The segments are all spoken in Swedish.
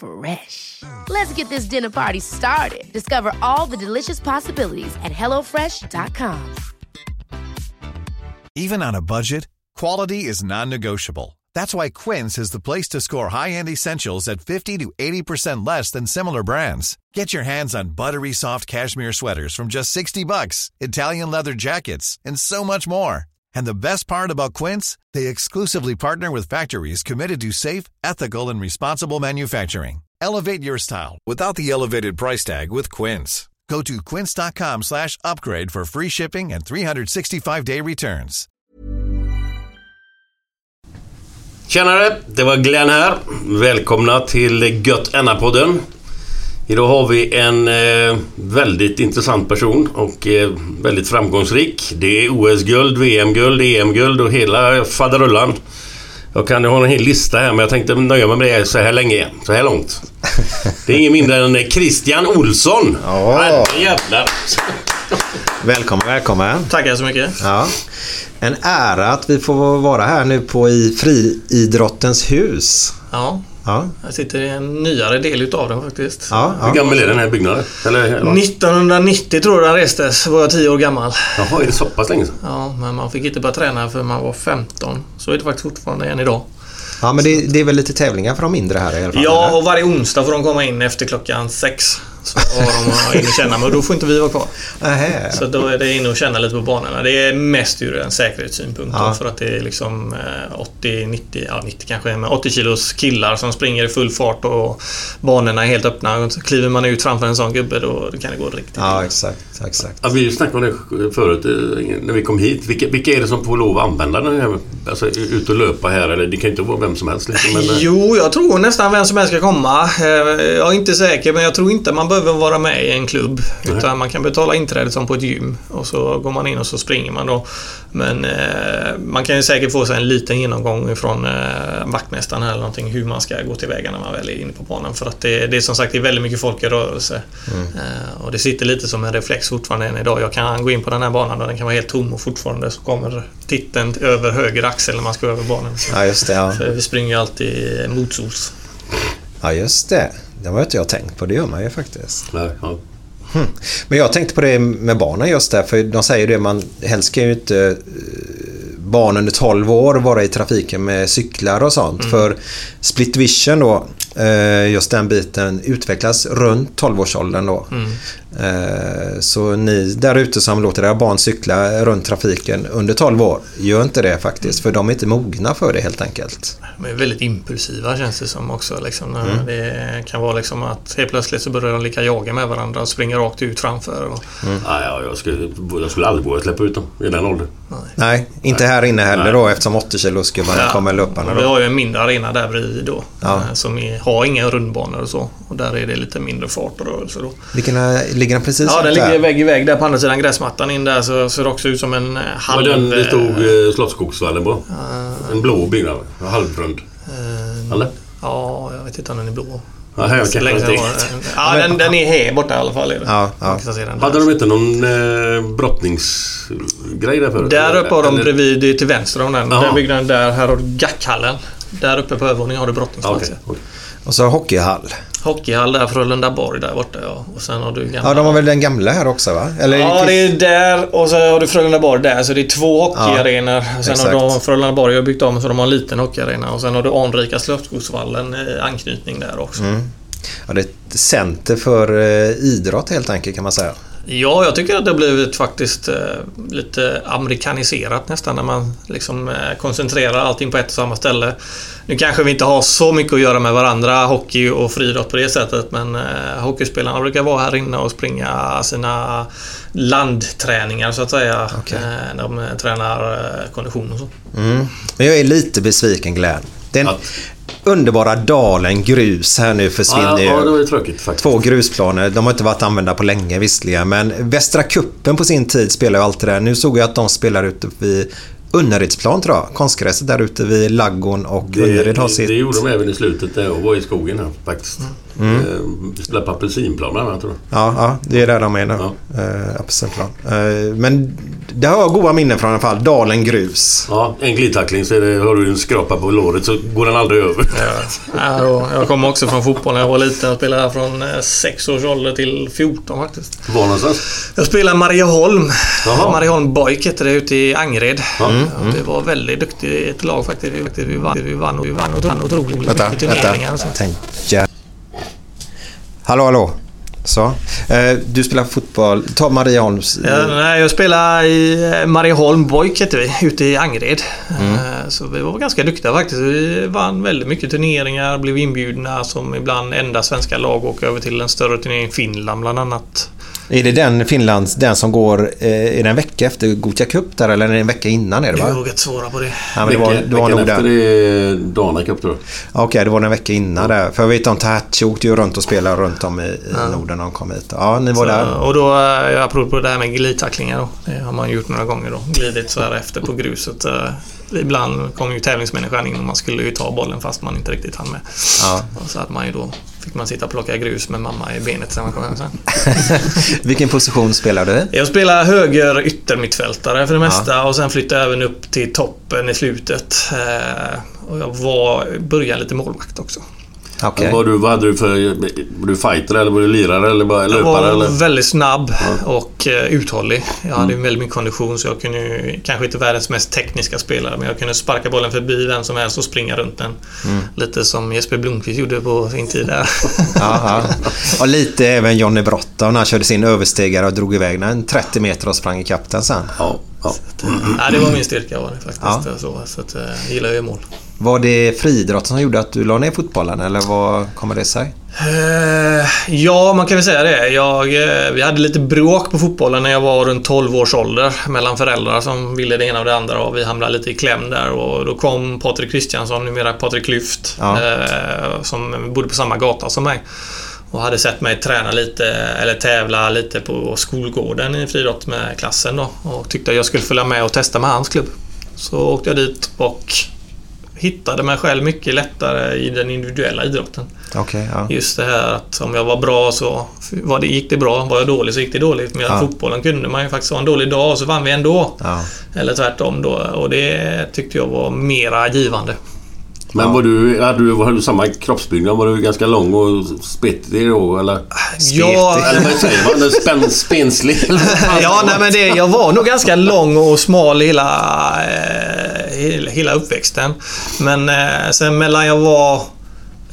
Fresh. Let's get this dinner party started. Discover all the delicious possibilities at hellofresh.com. Even on a budget, quality is non-negotiable. That's why Quince is the place to score high-end essentials at 50 to 80% less than similar brands. Get your hands on buttery soft cashmere sweaters from just 60 bucks, Italian leather jackets, and so much more. And the best part about Quince, they exclusively partner with factories committed to safe, ethical, and responsible manufacturing. Elevate your style without the elevated price tag with Quince. Go to quince.com slash upgrade for free shipping and 365-day returns. Tjenare, det var Glenn här. Välkomna till Gött Enna-podden. Idag har vi en eh, väldigt intressant person och eh, väldigt framgångsrik. Det är OS-guld, VM-guld, EM-guld och hela faderullan. Jag kan ha en hel lista här men jag tänkte nöja mig med det så här länge. Så här långt. Det är ingen mindre än Christian Olsson. Ja. Jävlar. Välkommen, välkommen. Tackar så mycket. Ja. En ära att vi får vara här nu på i Friidrottens hus. Ja, Ja, jag sitter i en nyare del utav den faktiskt. ja, Hur ja. gammal är den här byggnaden? Eller, eller? 1990 tror jag den restes, var jag 10 år gammal. Jaha, är det så pass länge sedan? Ja, men man fick inte börja träna för man var 15. Så är det faktiskt fortfarande än idag. ja men det, det är väl lite tävlingar för de mindre här i alla fall? Ja, eller? och varje onsdag får de komma in efter klockan sex. Så har de in och känna, men då får inte vi vara kvar. Nähä. Så då är det in och känna lite på banorna. Det är mest ur en säkerhetssynpunkt. Ja. För att det är liksom eh, 80, 90, ja 90 kanske, men 80 kilos killar som springer i full fart och banorna är helt öppna. Så kliver man ut framför en sån gubbe då kan det gå riktigt Ja, illa. Exakt. exakt. Ja, vi snackade om det förut eh, när vi kom hit. Vilka, vilka är det som får lov att använda den här? Alltså ut och löpa här eller det kan inte vara vem som helst liksom, men, eh, Jo, jag tror nästan vem som helst ska komma. Eh, Jag är inte säker, men jag tror inte man behöver vara med i en klubb. Utan man kan betala inträdet som på ett gym. Och så går man in och så springer man då. Men eh, man kan ju säkert få sig en liten genomgång från eh, vaktmästaren eller någonting hur man ska gå tillväga när man väl är inne på banan. För att det, det är som sagt det är väldigt mycket folk i rörelse. Eh, och det sitter lite som en reflex fortfarande än idag. Jag kan gå in på den här banan och den kan vara helt tom och fortfarande så kommer titeln över höger axel när man ska över banan. Så, Ja, just det. Ja, för vi springer ju alltid motsols. ja just det. Det har inte jag tänkt på. Det gör man ju faktiskt. nej, ja. Hmm. Men jag tänkte på det med barnen just där. För de säger det, man helst ska ju inte eh, barn under 12 år vara i trafiken med cyklar och sånt. För split vision då, eh, just den biten, utvecklas runt 12-årsåldern då. Eh, Så ni där ute som låter era barn cykla runt trafiken under 12 år, gör inte det faktiskt. För de är inte mogna för det helt enkelt. De är väldigt impulsiva känns det som också. Liksom, när Mm. Det kan vara liksom att helt plötsligt så börjar de lika jaga med varandra och springer rakt ut framför. Och, Ja, ja, jag, skulle, jag skulle aldrig våga släppa ut dem i den åldern. Nej, inte här inne heller då eftersom 80 kilos gubbarna kommer löparna vi har ju en mindre arena där bredvid då. Ja. eh, Som är, har inga rundbanor och så. Och där är det lite mindre fart och rörelse då. Vilken är, ligger den precis Ja, den ligger vägg i vägg där på andra sidan gräsmattan in där så ser det också ut som en eh, Var halv... den det stod eh, eh, Slottsskogsvallen på? En blå byggnad, halvrund. eh, Eller? Ja, jag vet inte om den är blå. Ja, här Så kanske länge inte riktigt. den- Ja, den, den är här borta i alla fall. Ja, ja. Hade de inte någon eh, brottningsgrej där förut? Där uppe har de Eller- bredvid, till vänster om den. Jaha. Den byggnaden där, här har du Gackhallen. Där uppe på övervåningen har du Ja, brottningsplats. okej, okej. Och så hockeyhall. Hockeyhall där, Frölundaborg där borta ja. Och sen har du gamla... Ja, de har väl den gamla här också va? Eller Ja, det är där och så har du Frölundaborg där. Så det är två hockeyarenor. Och sen exakt. har de Frölundaborg har byggt om så de har en liten hockeyarena. Och sen har du anrika Slottsskogsvallen eh, anknytning där också. ja, det är ett center för eh, idrott helt enkelt kan man säga. Ja, jag tycker att det har blivit faktiskt eh, lite amerikaniserat nästan när man liksom eh, koncentrerar allting på ett och samma ställe. Nu kanske vi inte har så mycket att göra med varandra, hockey och friidrott på det sättet, men eh, hockeyspelarna brukar vara här inne och springa sina landträningar så att säga. När de tränar kondition och så. Mm. Men jag är lite besviken Glenn. Den Ja. Underbara dalen grus här nu försvinner Ja, ja, det var ju. ju tråkigt faktiskt. Två grusplaner. De har inte varit använda på länge visserligen. Men Västra kuppen på sin tid spelade ju alltid där. Nu såg jag att de spelar ute vid Unnerydsplan tror jag. Konstgräset där ute vid Laggon och Det, Unnaryd har sitt... det gjorde de även i slutet där jag var i skogen här faktiskt. Mm. Eh, Vi spelade på apelsinplan bland annat tror jag. Ja, ja, det är där de är nu. Ja. Uh, Apelsinplan. Eh, men det har jag goda minnen från i alla fall. Dalen grus. Ja, en glidtackling så det, har du en skrapa på låret så går den aldrig över. Ja, och jag kommer också från fotboll när jag var liten. Jag spelade här från eh, 6 års ålder till 14 faktiskt. Var någonstans? Jag spelade Marieholm. Jaha. Marieholm Boik hette det ute i Angered. Ja. Mm, Ja, det var väldigt duktigt lag faktiskt. Vi, vann, vi vann, och vi vann och vann otroligt Vänta, mycket turneringar. vänta. och så. Hallå, hallå. Så. Eh, du spelar fotboll. Ta Marieholms... Nej, jag spelade i eh, Marieholm Boik hette vi, ute i Angered. Eh, Så vi var ganska duktiga faktiskt. Vi vann väldigt mycket turneringar, blev inbjudna som ibland enda svenska lag och åka över till en större turnering Finland bland annat. Är det den Finlands, den som går, eh, är det en vecka efter Gothia Cup där eller är det en vecka innan är det Jag va? vågar inte svara på det. Ja, men det var, det var veckan efter där. det är Dana Cup tror jag. Okej, det var en vecka innan där. För jag vet om Tahatchi åkte ju runt och spelade runt om i, i Norden när de kom hit. Ja, ni var där. Så, och då, eh, apropå det här med glidtacklingar då. Det har man gjort några gånger då. Glidit så här efter på gruset. eh, Ibland kom ju tävlingsmänniskan in och man skulle ju ta bollen fast man inte riktigt hann med. Ja. Och så att man ju då fick man sitta och plocka grus med mamma i benet sen man kom hem sen. Vilken position spelar du? Jag spelar höger yttermittfältare för det mesta och sen flyttade jag även upp till toppen i slutet. Eh, Och jag var i början lite målvakt också. Okej. Var du, vad hade du för... Var du fighter eller var du lirare eller bara Jag löpare? var Eller? väldigt snabb och eh, uthållig. Jag hade ju väldigt mycket kondition så jag kunde ju, kanske inte världens mest tekniska spelare, men jag kunde sparka bollen förbi vem som helst och springa runt den. Lite som Jesper Blomqvist gjorde på sin tid där. Ja, ja. Och lite även Johnny Brotta när han körde sin överstegare och drog iväg den 30 meter och sprang ikapp den sen. Ja, ja. Nej, det var min styrka var det faktiskt. Ja. Så, så att, eh, jag gillar ju mål. Var det friidrotten som gjorde att du la ner fotbollen eller vad kommer det sig? Eh, ja, man kan väl säga det. Jag, eh, vi hade lite bråk på fotbollen när jag var runt 12 års ålder mellan föräldrar som ville det ena och det andra och vi hamnade lite i kläm där och då kom Patrik Kristiansson, numera Patrik Lyft, Ja. eh, som bodde på samma gata som mig och hade sett mig träna lite eller tävla lite på skolgården i friidrott med klassen då och tyckte att jag skulle följa med och testa med hans klubb. Så åkte jag dit och hittade mig själv mycket lättare i den individuella idrotten. Okej, ja. Just det här att om jag var bra så var det, gick det bra. Var jag dålig så gick det dåligt. Men Ja. fotbollen kunde man ju faktiskt ha en dålig dag och så vann vi ändå. ja. Eller tvärtom då. Och det tyckte jag var mera givande. Men Ja. var du, hade, du, hade du samma kroppsbyggnad? Var du ganska lång och spettig då eller? Ja, Eller vad säger man? Spän, spenslig? ja nej, men det, jag var nog ganska lång och smal hela, eh, hela, hela uppväxten. Men eh, sen mellan jag var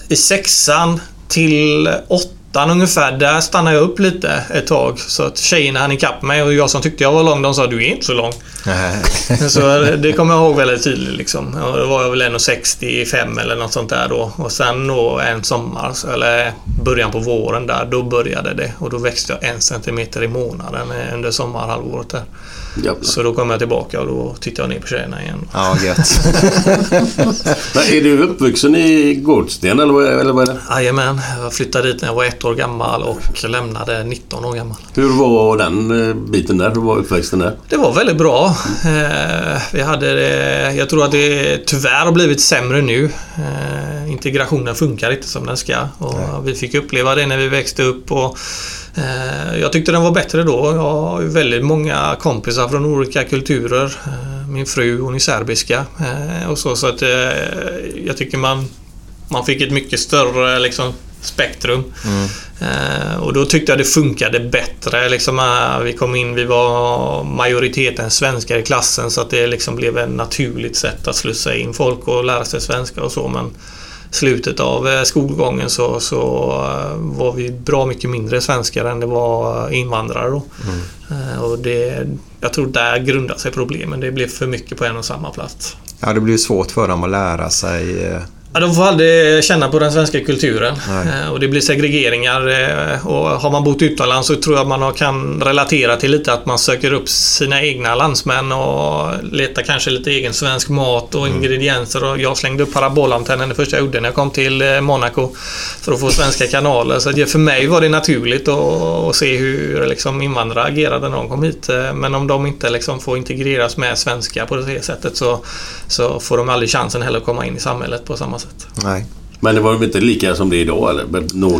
i sexan till åttan ungefär, där stannade jag upp lite ett tag. Så att tjejerna hann ikapp mig och jag som tyckte jag var lång, de sa du är inte så lång. Så det kommer jag ihåg väldigt tydligt. Liksom. Och då var jag väl 1,65 eller något sånt där då. Och sen då en sommar, eller början på våren där, då började det. Och då växte jag en centimeter i månaden under sommarhalvåret där. Jävlar. Så då kom jag tillbaka och då tittade jag ner på tjejerna igen. Ja, gött. Är du uppvuxen i Gårdsten eller, vad- eller vad är det? Jajamän, jag flyttade dit när jag var ett år gammal och lämnade 19 år gammal. Hur var den eh, biten där? Hur var uppväxten där? Det var väldigt bra. Eh, vi hade det, jag tror att det tyvärr har blivit sämre nu. Eh, integrationen funkar inte som den ska. Och vi fick uppleva det när vi växte upp. Och, eh, jag tyckte den var bättre då. Jag har ju väldigt många kompisar från olika kulturer. Eh, min fru hon är serbiska. Eh, och så, så att, eh, jag tycker man, man fick ett mycket större liksom, spektrum. Eh, och då tyckte jag det funkade bättre. Liksom, eh, vi kom in, vi var majoriteten svenskar i klassen så att det liksom blev ett naturligt sätt att slussa in folk och lära sig svenska och så. Men slutet av eh, skolgången så, så eh, var vi bra mycket mindre svenskar än det var invandrare då. Mm. Och det, jag tror där grundar sig problemen. Det blev för mycket på en och samma plats. Ja, det blir svårt för dem att lära sig Ja, de får aldrig känna på den svenska kulturen. Eh, och det blir segregeringar. Eh, och har man bott utomlands så tror jag man kan relatera till lite att man söker upp sina egna landsmän och letar kanske lite egen svensk mat och mm. ingredienser. Och jag slängde upp parabolantennen det första jag gjorde när jag kom till eh, Monaco för att få svenska kanaler. Så för mig var det naturligt att, se hur liksom, invandrare agerade när de kom hit. Men om de inte liksom, får integreras med svenska på det sättet så, så får de aldrig chansen heller att komma in i samhället på samma sätt. Nej. Men det var inte lika som det är idag eller?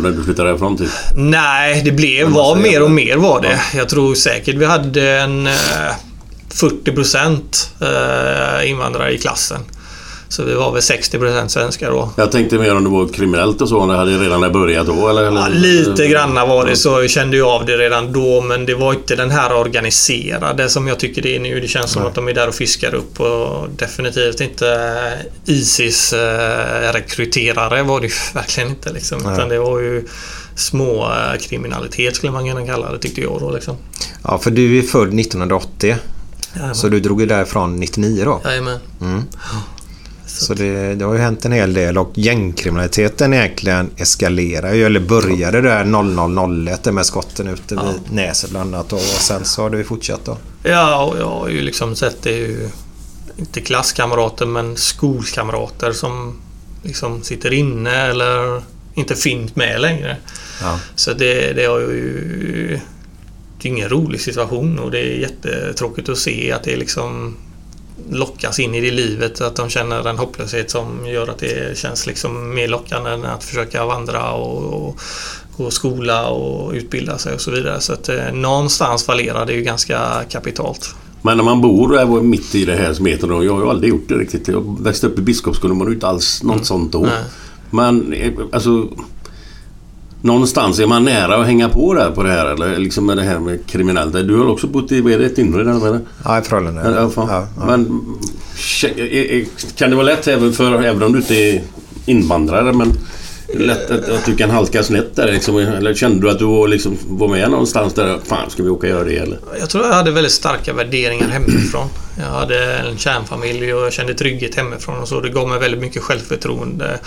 När du flyttade härifrån typ? Nej, det blev, var mer och mer var det. Ja. Jag tror säkert vi hade en eh, 40 eh, invandrare i klassen. Så vi var väl 60% svenskar då. Jag tänkte mer om det var kriminellt och så, om det hade redan börjat då eller? Ja, lite granna var det så. Jag kände ju av det redan då men det var inte den här organiserade som jag tycker det är nu. Det känns som Nej. att de är där och fiskar upp och definitivt inte Isis eh, rekryterare var det ju verkligen inte liksom. Utan det var ju små eh, kriminalitet skulle man kunna kalla det tyckte jag då liksom. Ja, för du är född 1980. Jajamän. Så du drog ju därifrån 99 då? Jajamän. Mm. Så det, det, har ju hänt en hel del och gängkriminaliteten egentligen eskalerar ju, eller började där 0001 med skotten ute vid ja. Näset bland annat och sen så har det ju fortsatt då. Ja, och jag har ju liksom sett det ju, inte klasskamrater men skolkamrater som liksom sitter inne eller inte finns med längre. Ja. Så det, det har ju... Det är ingen rolig situation och det är jättetråkigt att se att det är liksom lockas in i det livet. Att de känner en hopplöshet som gör att det känns liksom mer lockande än att försöka vandra och, och gå skola och utbilda sig och så vidare. Så att eh, någonstans fallerar det ju ganska kapitalt. Men när man bor mitt i det här som heter då, jag har ju aldrig gjort det riktigt. Jag växte upp i Biskopsgården, har ju inte alls något mm. sånt då. Nej. Men eh, alltså Någonstans är man nära att hänga på där på det här eller liksom med det här med kriminellt. Du har också bott i, vad är det, inre där eller? Ja, i Frölunda. Ja, ja, ja. Men kan det vara lätt även för, även om du inte är invandrare, men lätt att, att du kan halka snett där liksom, Eller kände du att du var, liksom, var med någonstans där, fan ska vi åka och göra det eller? Jag tror jag hade väldigt starka värderingar hemifrån. Jag hade en kärnfamilj och jag kände trygghet hemifrån och så. Det gav mig väldigt mycket självförtroende.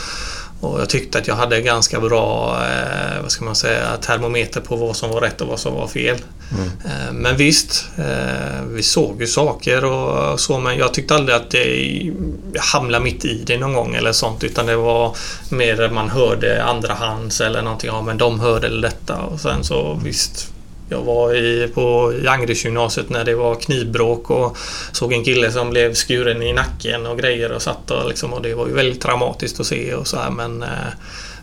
Och jag tyckte att jag hade ganska bra eh, vad ska man säga, termometer på vad som var rätt och vad som var fel. Mm. Eh, men visst, eh, vi såg ju saker och så men jag tyckte aldrig att det, hamnade mitt i det någon gång eller sånt utan det var mer man hörde andrahands eller någonting. Ja men de hörde detta och sen så visst jag var i, på Angeredsgymnasiet när det var knivbråk och såg en kille som blev skuren i nacken och grejer och satt och, liksom, och det var ju väldigt traumatiskt att se och så här, men, eh,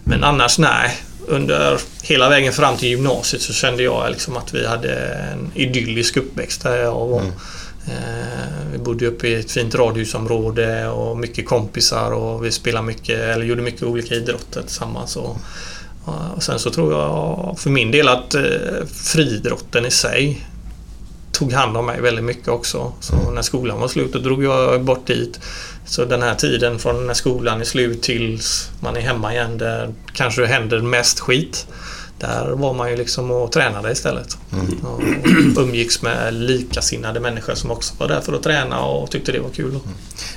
men annars nej. Under hela vägen fram till gymnasiet så kände jag liksom att vi hade en idyllisk uppväxt där jag var. Mm. Eh, vi bodde uppe i ett fint radhusområde och mycket kompisar och vi spelade mycket, eller gjorde mycket olika idrotter tillsammans. Och, och sen så tror jag för min del att eh, friidrotten i sig tog hand om mig väldigt mycket också. Så mm. när skolan var slut då drog jag bort dit. Så den här tiden från när skolan är slut tills man är hemma igen där kanske det händer mest skit. Där var man ju liksom och tränade istället. Mm. Och umgicks med likasinnade människor som också var där för att träna och tyckte det var kul. Mm.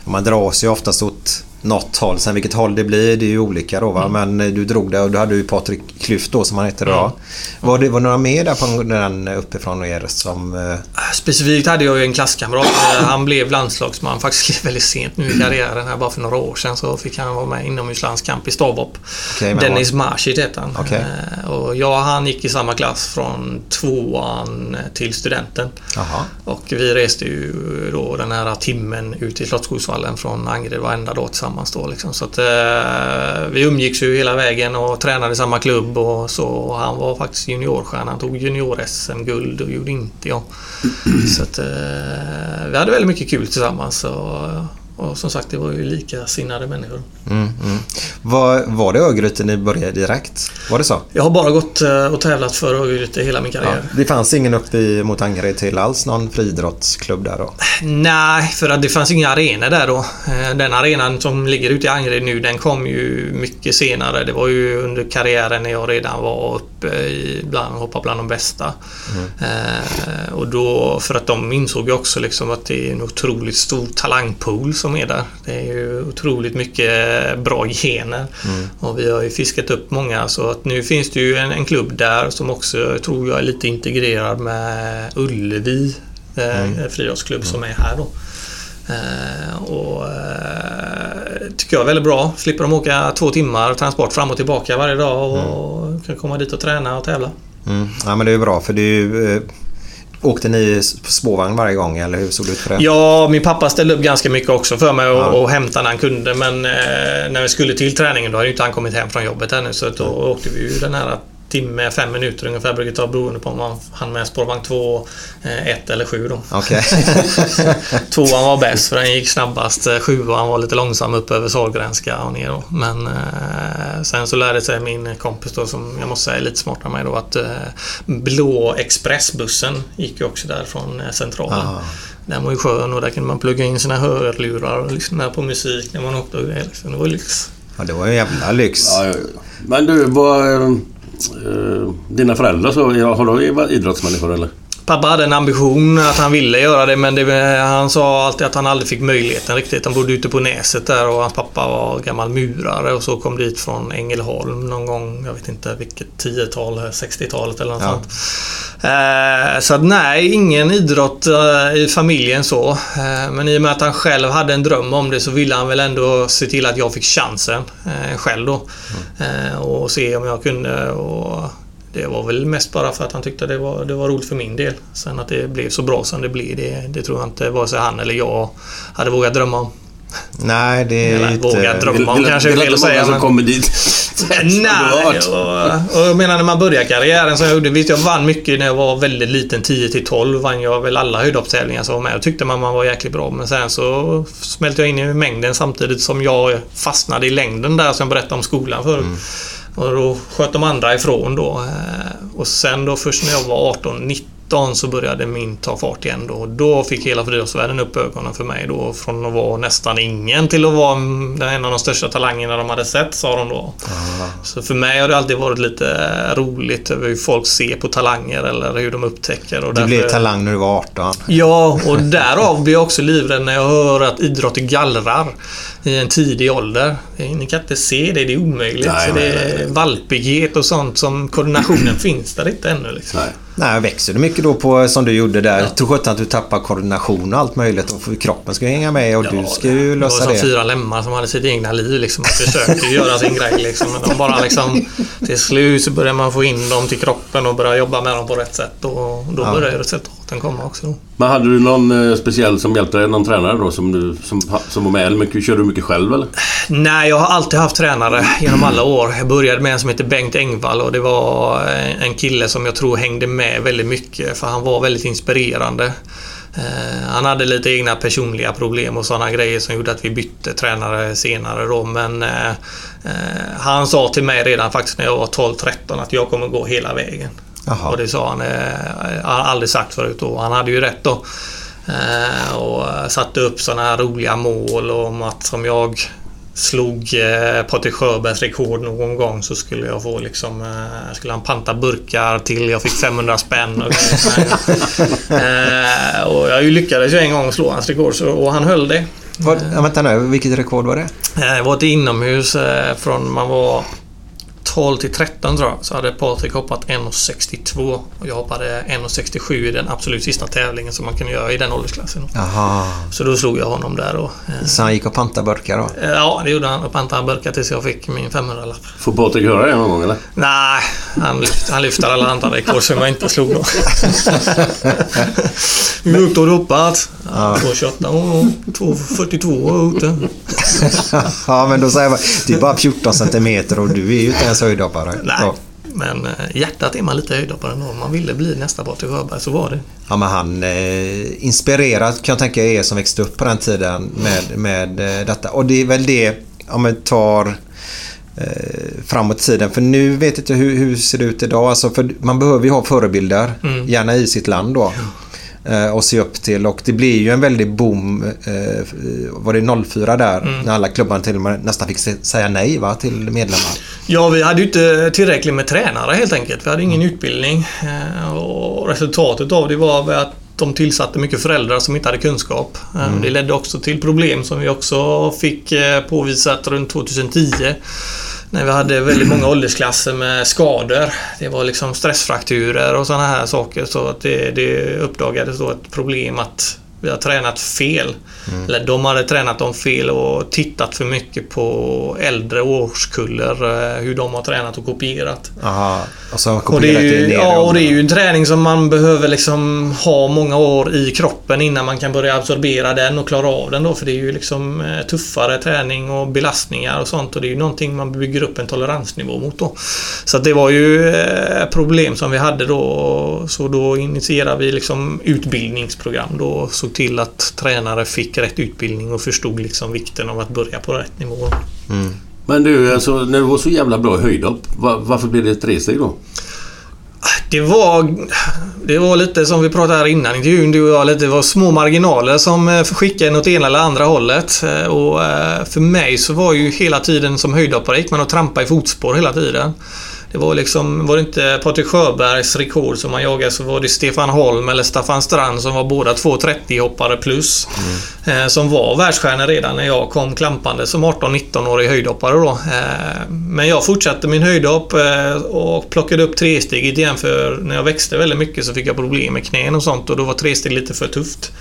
Man dras ju oftast åt något håll. Sen vilket håll det blir det är ju olika då va. Mm. Men du drog det och du hade ju Patrik Klyft då som han heter idag. Mm. Var det var några mer där på den uppifrån er som... Eh, Specifikt hade jag ju en klasskamrat. Eh, han blev landslagsman faktiskt väldigt sent nu i karriären här bara för några år sedan så fick han vara med inomhuslandskamp i stavhopp. Okay, Dennis Marshit hette han. Okay. Eh, och jag och han gick i samma klass från tvåan till studenten. Aha. Och vi reste ju då den här timmen ut till Slottsskogsvallen från Angered varenda dag tillsammans tillsammans då liksom. Så att eh, vi umgicks ju hela vägen och tränade i samma klubb och så. Och han var faktiskt juniorstjärna. Han tog junior-SM-guld och gjorde inte jag. Så att eh, vi hade väldigt mycket kul tillsammans. Och, och som sagt, det var ju likasinnade människor. Mm, mm. Var, var det Örgryte ni började direkt? Var det så? Jag har bara gått eh, och tävlat för Örgryte hela min karriär. Ja, det fanns ingen uppe i, mot Angered till alls någon friidrottsklubb där då? Nej, för att det fanns inga arenor där då. Eh, den arenan som ligger ute i Angered nu, den kom ju mycket senare. Det var ju under karriären när jag redan var uppe i, bland, bland de bästa. Mm. Eh, och då, för att de insåg ju också liksom att det är en otroligt stor talangpool som är där. Det är ju otroligt mycket bra gener. Mm. Och vi har ju fiskat upp många så att nu finns det ju en, en klubb där som också tror jag är lite integrerad med Ullevi eh, mm. friidrottsklubb som är här då. Eh, och eh, tycker jag är väldigt bra. Slipper de åka två timmar transport fram och tillbaka varje dag och mm. kan komma dit och träna och tävla. Mm. Ja men det är bra för det är ju Åkte ni på spårvagn varje gång eller hur såg det ut för det? Ja, min pappa ställde upp ganska mycket också för mig och, ja. och hämtade när han kunde. Men eh, när vi skulle till träningen då hade inte han kommit hem från jobbet ännu så då åkte vi ju den här timme, fem minuter ungefär brukar ta beroende på om man hann med spårvagn 2, 1 eh, eller 7 då. Okay. Tvåan var bäst för den gick snabbast. Eh, sjuan var lite långsam upp över Sahlgrenska och ner då. Men eh, sen så lärde sig min kompis då som jag måste säga är lite smartare än mig då att eh, Blå Expressbussen gick ju också där från eh, Centralen. Ah. Den var ju skön och där kunde man plugga in sina hörlurar och lyssna på musik när man åkte. Det var lyx. Ja, det var en jävla lyx. Ja, ja, ja. Men du, vad... Eh, dina föräldrar så, har de varit idrottsmänniskor eller? Pappa hade en ambition att han ville göra det men det, han sa alltid att han aldrig fick möjligheten riktigt. Han bodde ute på Näset där och hans pappa var gammal murare och så kom dit från Ängelholm någon gång, jag vet inte vilket 10-tal, 60-talet eller något ja. sånt. Eh, så att nej, ingen idrott eh, i familjen så. Eh, men i och med att han själv hade en dröm om det så ville han väl ändå se till att jag fick chansen eh, själv då. Mm. och se om jag kunde och det var väl mest bara för att han tyckte det var, det var roligt för min del. Sen att det blev så bra som det blev, det, det tror jag inte vare sig han eller jag hade vågat drömma om. Nej, det är Eller, inte... Våga drömma om kanske är fel att säga. som kommer dit. Nej, och, och jag menar när man börjar karriären så jag gjorde, visst jag vann mycket när jag var väldigt liten, 10 till 12 vann jag väl alla höjdhoppstävlingar som var med och tyckte man man var jäkligt bra. Men sen så smälte jag in i mängden samtidigt som jag fastnade i längden där som jag berättade om skolan förut. Mm. Och då sköt de andra ifrån då. Eh, och sen då först när jag var 18, 19 18-19 så började min ta fart igen då. Då fick hela friidrottsvärlden upp ögonen för mig då. Från att vara nästan ingen till att vara en av de största talangerna de hade sett, sa de då. Aha. Så för mig har det alltid varit lite roligt över hur folk ser på talanger eller hur de upptäcker. Och du därför... blev talang när du var 18. Ja, och därav blir jag också livrädd när jag hör att idrott gallrar i en tidig ålder. Ni kan inte se det, det är omöjligt. Nej, så det är valpighet och sånt som koordinationen finns där inte ännu. Liksom. Nej. Nej, växer du mycket då på som du gjorde där? Ja. Tror sjutton att du tappar koordination och allt möjligt och kroppen ska hänga med och ja, du ska ju lösa det. Det var som fyra lemmar som hade sitt egna liv liksom. Man försökte göra sin grej liksom. Men de bara liksom... Till slut så börjar man få in dem till kroppen och börja jobba med dem på rätt sätt. Och då ja. börjar resultaten komma också. Men hade du någon eh, speciell som hjälpte dig? Någon tränare då som, du, som, som var med? Mycket, körde du mycket själv eller? Nej, jag har alltid haft tränare genom alla år. Jag började med en som heter Bengt Engvall och det var en kille som jag tror hängde med väldigt mycket för han var väldigt inspirerande. Eh, han hade lite egna personliga problem och sådana grejer som gjorde att vi bytte tränare senare då men eh, eh han sa till mig redan faktiskt när jag var 12-13 att jag kommer gå hela vägen. Aha. Och det sa han, eh, aldrig sagt förut då. Han hade ju rätt då. Eh, och satte upp sådana här roliga mål om att om jag slog eh, Patrik Sjöbergs rekord någon gång så skulle jag få liksom... Eh, skulle han panta burkar till jag fick 500 spänn och eh, Och jag lyckades ju en gång slå hans rekord så, och han höll det. Vad, vänta nu, vilket rekord var det? Eh, det var ett inomhus eh, från man var 12 till 13 tror jag så hade Patrik hoppat 1,62 och jag hoppade 1,67 i den absolut sista tävlingen som man kunde göra i den åldersklassen. Aha. Så då slog jag honom där då. Så han gick och pantade burkar då? Ja, det gjorde han. Och pantade burkar tills jag fick min 500-lapp. Får Patrik höra det någon gång eller? Nej, han, lyft, han lyfter alla andra rekord som jag inte slog då. Hur högt har du hoppat? Ja. 2,28 2,42 ute. ja, men då säger man det är bara 14 centimeter och du är ju inte ens höjdhoppare. Nej. Men eh, hjärtat är man lite höjdhoppare ändå. Man ville bli nästa Patrik Sjöberg, så var det. Ja, men han eh, inspirerad kan jag tänka er som växte upp på den tiden med, med eh, detta. Och det är väl det, om man tar eh, framåt tiden. För nu vet inte jag hur, hur ser det ut idag. Alltså, för man behöver ju ha förebilder, Mm. gärna i sitt land då. Eh, och se upp till och det blir ju en väldig boom. Eh, var det 04 där Mm. när alla klubbar till och med nästan fick säga nej va, till medlemmar. Ja, vi hade ju inte tillräckligt med tränare helt enkelt. Vi hade ingen utbildning. Eh, Och resultatet av det var att de tillsatte mycket föräldrar som inte hade kunskap. Eh, Det ledde också till problem som vi också fick eh, påvisat runt 2010. När vi hade väldigt många åldersklasser med skador. Det var liksom stressfrakturer och sådana här saker. Så att det, det uppdagades då ett problem att vi har tränat fel. Eller de hade tränat dem fel och tittat för mycket på äldre årskullar. eh, Hur de har tränat och kopierat. Aha, och så Och det, är kopierat ju, ner ja, och det är ju en träning som man behöver liksom ha många år i kroppen innan man kan börja absorbera den och klara av den då. För det är ju liksom eh, tuffare träning och belastningar och sånt och det är ju någonting man bygger upp en toleransnivå mot då. Så det var ju eh, problem som vi hade då. Så då initierade vi liksom utbildningsprogram då och såg till att tränare fick rätt utbildning och förstod liksom vikten av att börja på rätt nivå. Men du, alltså, när du var så jävla bra i höjdhopp, va- varför blev det ett tresteg då? Det var, det var lite som vi pratade här innan intervjun, du och jag, lite, det var små marginaler som eh, skickade en åt ena eller andra hållet. Eh, Och eh, för mig så var ju hela tiden som höjdhoppare gick man och trampade i fotspår hela tiden. Det var liksom, var det inte Patrik Sjöbergs rekord som man jagade så var det Stefan Holm eller Staffan Strand som var båda 2,30 hoppare plus. Eh, som var världsstjärnor redan när jag kom klampande som 18-19-årig höjdhoppare då. Eh, men jag fortsatte min höjdhopp eh, och plockade upp tresteget igen för när jag växte väldigt mycket så fick jag problem med knän och sånt och då var tresteg lite för tufft.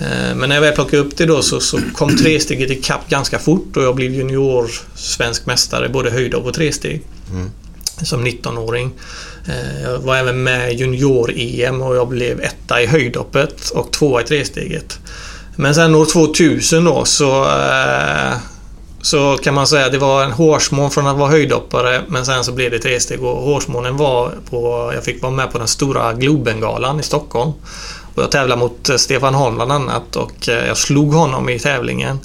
Eh, men när jag väl plockade upp det då så, så kom tresteget ikapp ganska fort och jag blev junior svensk mästare både höjdhopp och tresteg som 19-åring. Eh, jag var även med junior-EM och jag blev etta i höjdhoppet och tvåa i tresteget. Men sen år 2000 då så, eh, så kan man säga att det var en hårsmån från att vara höjdhoppare men sen så blev det tresteg och hårsmånen var på... Jag fick vara med på den stora Globengalan i Stockholm. Och jag tävlade mot eh, Stefan Holm bland annat och jag slog honom i tävlingen.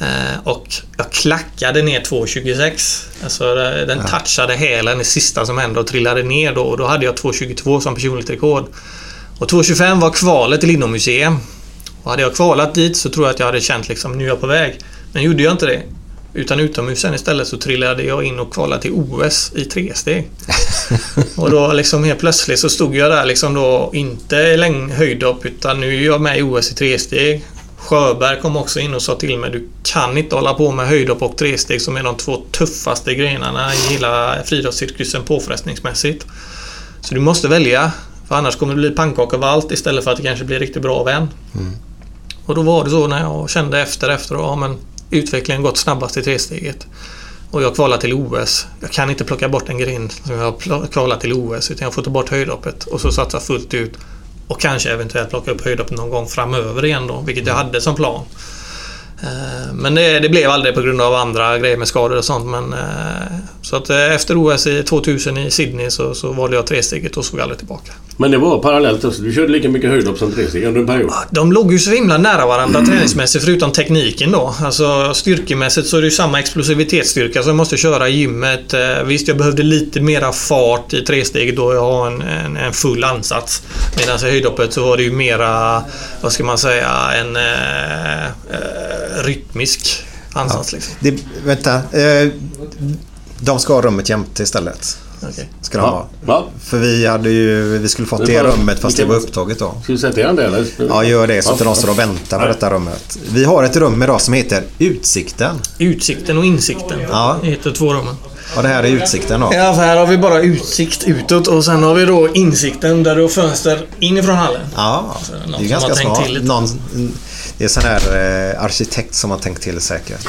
Eh, Och jag klackade ner 2,26. Alltså den touchade hälen i sista som hände och trillade ner då. Och då hade jag 2,22 som personligt rekord. Och 2,25 var kvalet till Linnémuseum. Och hade jag kvalat dit så tror jag att jag hade känt liksom, nu är jag på väg. Men gjorde jag inte det. Utan utomhus sen istället så trillade jag in och kvalade till OS i tresteg. och då liksom helt plötsligt så stod jag där liksom då, inte i höjdhopp utan nu är jag med i OS i tresteg. Sjöberg kom också in och sa till mig du kan inte hålla på med höjdhopp och tresteg som är de två tuffaste grenarna i hela friidrottscirkusen påfrestningsmässigt. Så du måste välja. För annars kommer det bli pannkaka av allt istället för att det kanske blir riktigt bra av en. Och då var det så när jag kände efter efter ja, men utvecklingen gått snabbast i tresteget. Och jag kvalar till OS. Jag kan inte plocka bort en gren som jag har kvalat till OS utan jag får ta bort höjdhoppet och så satsa fullt ut. Och kanske eventuellt plocka upp höjdhoppet någon gång framöver igen då, vilket jag hade som plan. Eh, Men det, det blev aldrig på grund av andra grejer med skador och sånt. Men, eh, så att eh, efter OS i 2000 i Sydney så, så valde jag tresteget och såg aldrig tillbaka. Men det var parallellt också. Du körde lika mycket höjdhopp som tresteg under en period. De låg ju så himla nära varandra träningsmässigt förutom tekniken då. Alltså styrkemässigt så är det ju samma explosivitetsstyrka som jag måste köra i gymmet. Visst, jag behövde lite mera fart i tresteget då jag har en, en, en full ansats. Medan i höjdhoppet så var det ju mera, vad ska man säga, en eh, eh, rytmisk ansats liksom. Det, vänta. Eh, de ska ha rummet jämte istället. Okej. Ska de ha. Ja. För vi hade ju... Vi skulle fått Det det var- rummet fast det var upptaget då. Ska vi sätta igen det eller? Ja, gör det så att Ja. de står och väntar på detta rummet. Vi har ett rum idag som heter Utsikten. Utsikten och insikten Ja. heter två rummen. Och det här är Utsikten då. Ja, för här har vi bara utsikt utåt och sen har vi då insikten där du har fönster inifrån hallen. Ja, det är ganska smart. Någon, det är sån här eh, arkitekt som har tänkt till säkert.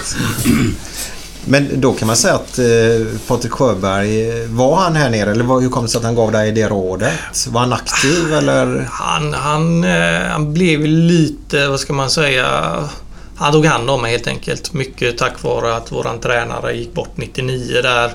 Men då kan man säga att eh, Patrik Sjöberg, eh, var han här nere eller var, hur kom det sig att han gav dig det rådet? Var han aktiv eller? Han, han, eh, han blev lite, vad ska man säga, han tog hand om mig helt enkelt. Mycket tack vare att våran tränare gick bort 99 där.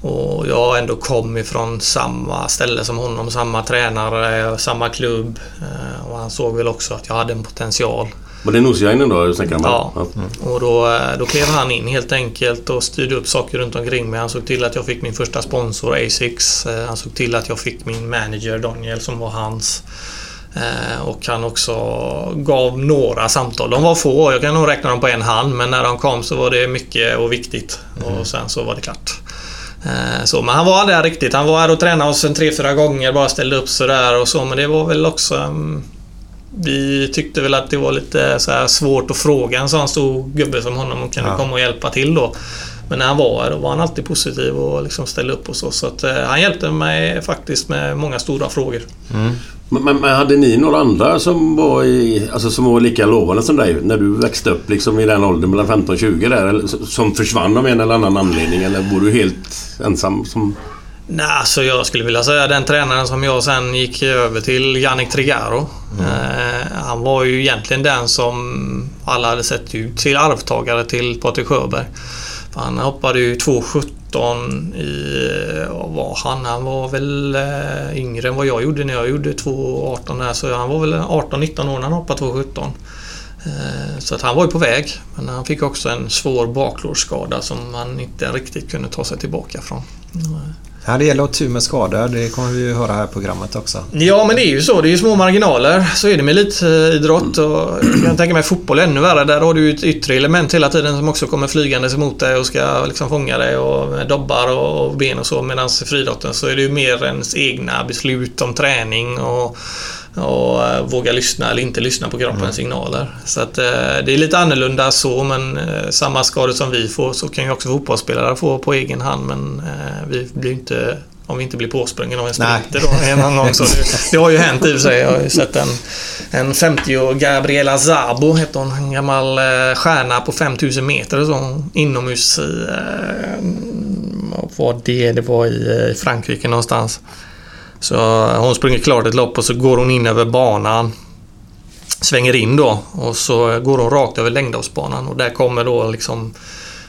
Och jag ändå kom ifrån samma ställe som honom, samma tränare, samma klubb. Eh, och han såg väl också att jag hade en potential. Var det Nusiainen då du snackade om? Ja. Och då, eh, då klev han in helt enkelt och styrde upp saker runt omkring mig. Han såg till att jag fick min första sponsor, Asics. Eh, Han såg till att jag fick min manager, Daniel, som var hans. Och han också gav några samtal. De var få, jag kan nog räkna dem på en hand. Men när de kom så var det mycket och viktigt. Och sen så var det klart. Eh, Så, men han var där riktigt. Han var här och tränade oss en tre, fyra gånger. Bara ställde upp sådär och så. Men det var väl också... mm, Vi tyckte väl att det var lite så svårt att fråga en sån stor gubbe som honom om kunde Ja. komma och hjälpa till då. Men när han var här då var han alltid positiv och liksom ställde upp och så. Så att, eh, han hjälpte mig faktiskt med många stora frågor. Men, men, men hade ni några andra som var, i, alltså, som var lika lovande som dig när du växte upp liksom i den åldern mellan 15 och 20 där? Eller, som försvann av en eller annan anledning? Eller var du helt ensam? Som, Nej, så jag skulle vilja säga den tränaren som jag sen gick över till, Yannick Trigaro. Eh, han var ju egentligen den som alla hade sett ut till arvtagare till Patrik Sjöberg. Han hoppade ju 2,17 i... Vad var han? Han var väl eh, yngre än vad jag gjorde när jag gjorde 2,18 där. Så han var väl 18-19 år när han hoppade 2,17. Eh, så att han var ju på väg. Men han fick också en svår baklårsskada som han inte riktigt kunde ta sig tillbaka från. Ja, det gäller att ha tur med skador. Det kommer vi ju höra här i programmet också. Ja, men det är ju så. Det är ju små marginaler. Så är det med elitidrott. Och jag kan tänka mig fotboll är ännu värre. Där har du ju ett yttre element hela tiden som också kommer flygandes emot dig och ska liksom fånga dig och med dobbar och ben och så. Medan i friidrotten så är det ju mer ens egna beslut om träning och, och eh, våga lyssna eller inte lyssna på kroppens signaler. Så att eh, det är lite annorlunda så men eh, samma skador som vi får så kan ju också fotbollsspelare få på egen hand men eh, vi blir inte om vi inte blir påsprungen av en sprinter då en annan gång. Så det, det har ju hänt i och för sig. Jag har ju sett en, en 50 Gabriela Zabo hette hon. En gammal stjärna på 5000 meter så. Inomhus i... Vad var det? Det var i, Frankrike någonstans. Så hon springer klart ett lopp och så går hon in över banan. Svänger in då och så går hon rakt över längdhoppsbanan och där kommer då liksom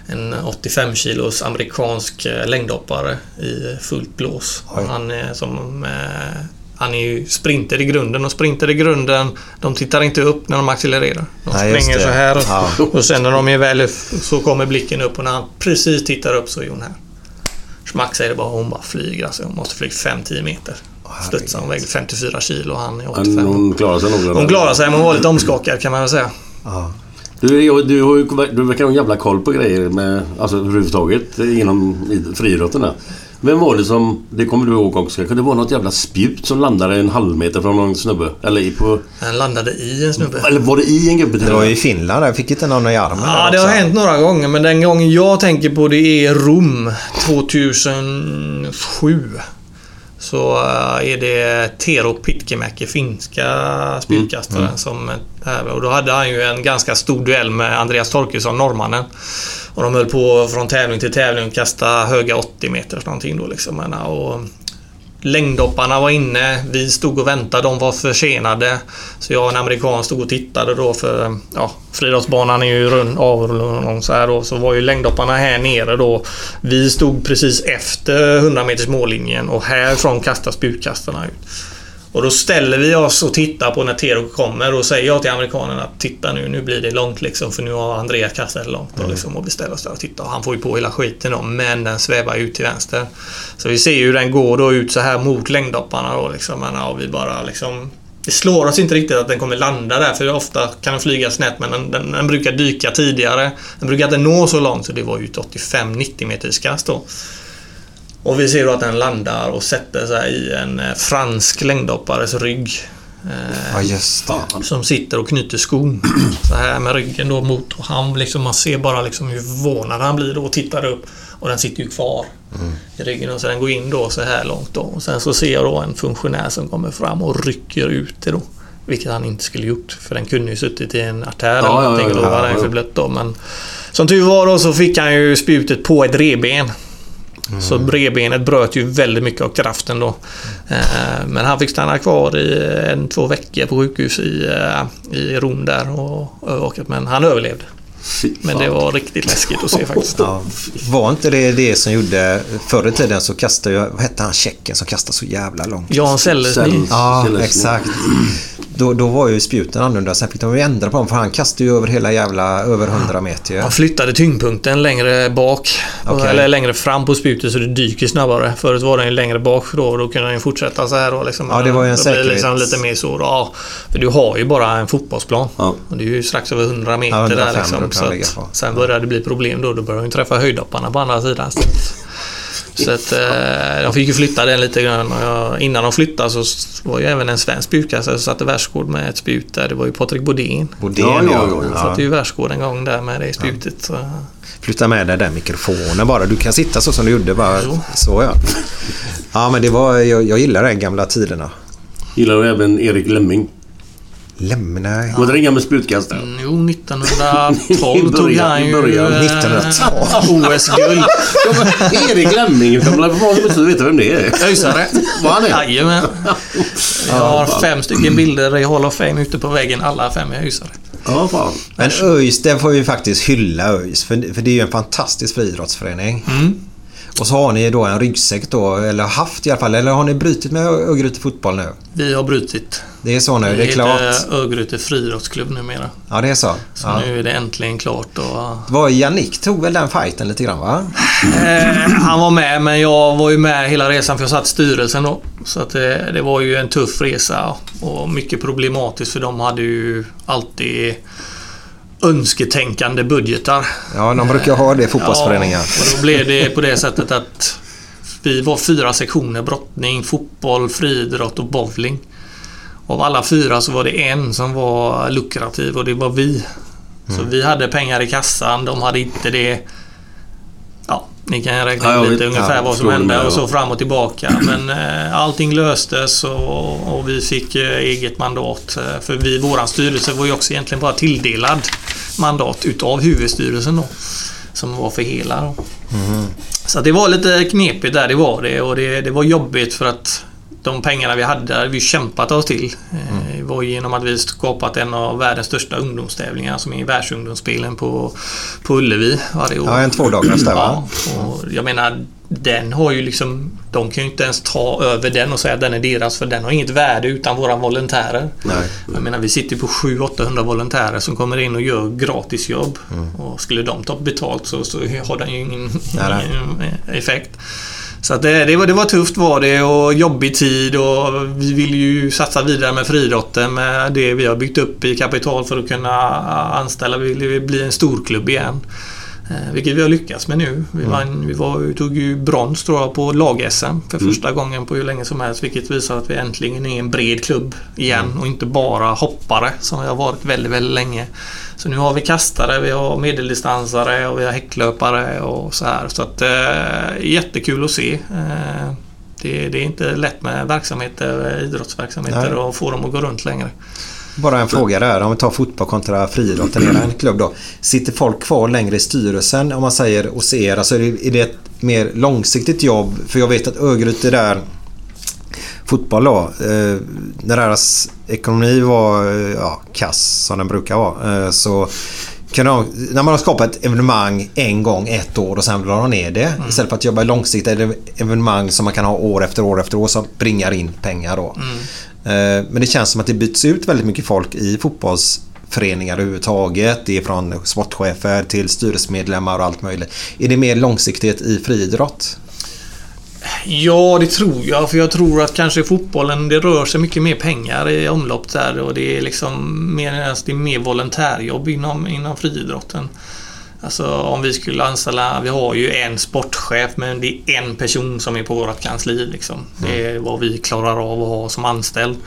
en 85 kilos amerikansk eh, längdhoppare i fullt blås. Oj. Han är som... Eh, han är ju sprinter i grunden och sprinter i grunden, de tittar inte upp när de accelererar. De Nej, springer så här och, Ja. och sen när de är väl så kommer blicken upp och när han precis tittar upp så är hon här. Smack säger det bara hon bara flyger alltså. Hon måste flyga 5-10 meter. Studsar. Hon väger 54 kilo och han är 85. hon, klarade sig nog. Hon klarar sig men hon var lite omskakad kan man väl säga. Ja. Du, du, har ju, du verkar ha en jävla koll på grejer med, alltså överhuvudtaget inom id- friidrotten. Vem var det som, det kommer du ihåg också, det var något jävla spjut som landade en halv meter från någon snubbe? Eller, i på, Han landade i en snubbe. eller var det i en gubbe Det och var i Finland. Jag fick inte någon i armen Ja, det har hänt några gånger men den gången jag tänker på det är Rom 2007. Så eh, är det Tero Pitkämäki, finska spjutkastaren, som är och då hade han ju en ganska stor duell med Andreas Torkelsson, norrmannen. Och de höll på från tävling till tävling och kasta höga 80 meter någonting då liksom. Och Längdhopparna var inne, vi stod och väntade, de var försenade. Så jag och en amerikan stod och tittade då för ja, friidrottsbanan är ju rund av så här då. Så var ju längdhopparna här nere då. Vi stod precis efter 100 meters mållinjen och härifrån kastas spjutkastarna ut. Och då ställer vi oss och tittar på när Tero kommer och säger jag till amerikanerna att titta nu, nu blir det långt liksom för nu har Andreas kastat långt och, liksom, och vi ställer oss där och tittar. Och han får ju på hela skiten då, men den svävar ut till vänster. Så vi ser ju hur den går då ut så här mot längdhopparna då liksom. Men, ja, vi bara liksom det slår oss inte riktigt att den kommer landa där för ofta kan den flyga snett men den, den, den brukar dyka tidigare. Den brukar inte nå så långt så det var ju ett 85-90 meters kast då. Och vi ser då att den landar och sätter sig i en eh, fransk längdhoppares rygg. Eh, Ja, just det. som sitter och knyter skon. Så här med ryggen då mot och han liksom, man ser bara liksom hur förvånad han blir då och tittar upp. Och den sitter ju kvar i ryggen och så den går in då så här långt då. Och sen så ser jag då en funktionär som kommer fram och rycker ut det då. Vilket han inte skulle gjort för den kunde ju suttit i en artär eller Ja, ja, någonting och då ja, var ja, den ju ja. blött då. Men som tur var då så fick han ju spjutet på ett reben. Så bredbenet bröt ju väldigt mycket av kraften då. Eh, Men han fick stanna kvar i en, två veckor på sjukhus i, eh, i Rom där och övervakat. Men han överlevde. Men det var riktigt läskigt att se faktiskt. Ja, var inte det det som gjorde... Förr i tiden så kastade ju... Vad hette han tjecken som kastade så jävla långt? Jan Sellersny. Sell- Ja, exakt. Då, då var ju spjuten annorlunda. Sen fick de ju ändra på dem för han kastade ju över hela jävla... Över 100 meter ju. Han flyttade tyngdpunkten längre bak. Okej. Eller längre fram på spjutet så det dyker snabbare. Förut var den ju längre bak då. Då kunde den ju fortsätta så här då. Liksom. Ja, det var ju en Då det liksom lite mer så. Ja, för du har ju bara en fotbollsplan. Ja. Och det är ju strax över 100 meter Ja, 105 där liksom. Så att, sen började det bli problem då. Då började de träffa höjdhopparna på andra sidan. Så att, eh, de fick ju flytta den lite grann. Och jag, innan de flyttade så var ju även en svensk spjutkastare som satte världsrekord med ett spjut där. Det var ju Patrik Bodén. Bodén, Ja, ja. Han satte ju världsrekord en gång där med det spjutet. Så. Flytta med den där mikrofonen bara. Du kan sitta så som du gjorde bara. Jo. Så ja. Ja, men det var... Jag, jag gillar de gamla tiderna. Gillar du även Erik Lemming? Lämna... Var det en gammal spjutkastare? Mm, Jo, 1912 tog början- han ju början. eh, 1912. OS-guld. Ja, Erik Lemming, inte vet vem det är. Öisare. Var han det? Jajamän. Jag har fem stycken bilder i Hall of Fame ute på väggen. Alla fem är öisare. Ja, fan. Men ÖIS, den får vi faktiskt hylla ÖIS. För, för det är ju en fantastisk friidrottsförening. Mm. Och så har ni då en ryggsäck då, eller haft i alla fall. Eller har ni brutit med Örgryte fotboll nu? Vi har brutit. Det är så nu, det är klart. heter Örgryte friidrottsklubb numera. Ja, det är så. Så Ja. nu är det äntligen klart. Och, Var Jannik tog väl den fighten lite grann va? Eh, han var med, men jag var ju med hela resan för jag satt i styrelsen då. Så att det, det var ju en tuff resa och mycket problematiskt för de hade ju alltid önsketänkande budgetar. Ja, de brukar ha det fotbollsföreningar. Ja, och då blev det på det sättet att vi var fyra sektioner. Brottning, fotboll, friidrott och bowling. Av alla fyra så var det en som var lukrativ och det var vi. Så vi hade pengar i kassan, de hade inte det. Ja, ni kan räkna Ja, lite vet. ungefär Ja, vad som hände med, och så fram och tillbaka. Men eh, allting löstes och, och vi fick eh, eget mandat. Eh, För vi, våran styrelse var ju också egentligen bara tilldelad mandat utav huvudstyrelsen då. Som var för hela. Då. Så att det var lite knepigt där, det var det. Och det, det var jobbigt för att de pengarna vi hade hade vi kämpat oss till. Eh, Det var genom att vi skapat en av världens största ungdomstävlingar som är världsungdomsspelen på, på Ullevi varje år. Ja, en tvådagars där va? Ja, och jag menar den har ju liksom... De kan ju inte ens ta över den och säga att den är deras för den har inget värde utan våra volontärer. Nej. Jag menar vi sitter på 700-800 volontärer som kommer in och gör gratisjobb. Och skulle de ta betalt så, så har den ju ingen, nej. ingen effekt. Så det, det, var, det var tufft var det och jobbig tid och vi vill ju satsa vidare med friidrotten med det vi har byggt upp i kapital för att kunna anställa. Vi vill bli en storklubb igen. Eh, Vilket vi har lyckats med nu. Vi, vann, vi, var, vi tog ju brons tror jag, på lag-SM för första gången på hur länge som helst. Vilket visar att vi äntligen är en bred klubb igen och inte bara hoppare som vi har varit väldigt, väldigt länge. Så nu har vi kastare, vi har medeldistansare och vi har häcklöpare och så här. Så att eh, jättekul att se. Eh, det, det är inte lätt med verksamheter, idrottsverksamheter Nej. och få dem att gå runt längre. Bara en fråga där. Om vi tar fotboll kontra friidrotten. Är en klubb då. Sitter folk kvar längre i styrelsen om man säger hos er? Alltså är det, är det ett mer långsiktigt jobb? För jag vet att Örgryte där fotboll då. Eh, när deras ekonomi var eh, ja, kass som den brukar vara. Eh, så kan de, när man har skapat ett evenemang en gång ett år och sen vill de ner det. Istället för att jobba långsiktigt är det evenemang som man kan ha år efter år efter år som bringar in pengar då. Eh, Eh, men det känns som att det byts ut väldigt mycket folk i fotbollsföreningar överhuvudtaget. Det är från sportchefer till styrelsemedlemmar och allt möjligt. Är det mer långsiktighet i friidrott? Ja, det tror jag. För jag tror att kanske fotbollen, det rör sig mycket mer pengar i omlopp där och det är liksom mer, det är mer volontärjobb inom, inom friidrotten. Alltså om vi skulle anställa, vi har ju en sportchef men det är en person som är på vårt kansli liksom. Det är vad vi klarar av att ha som anställd.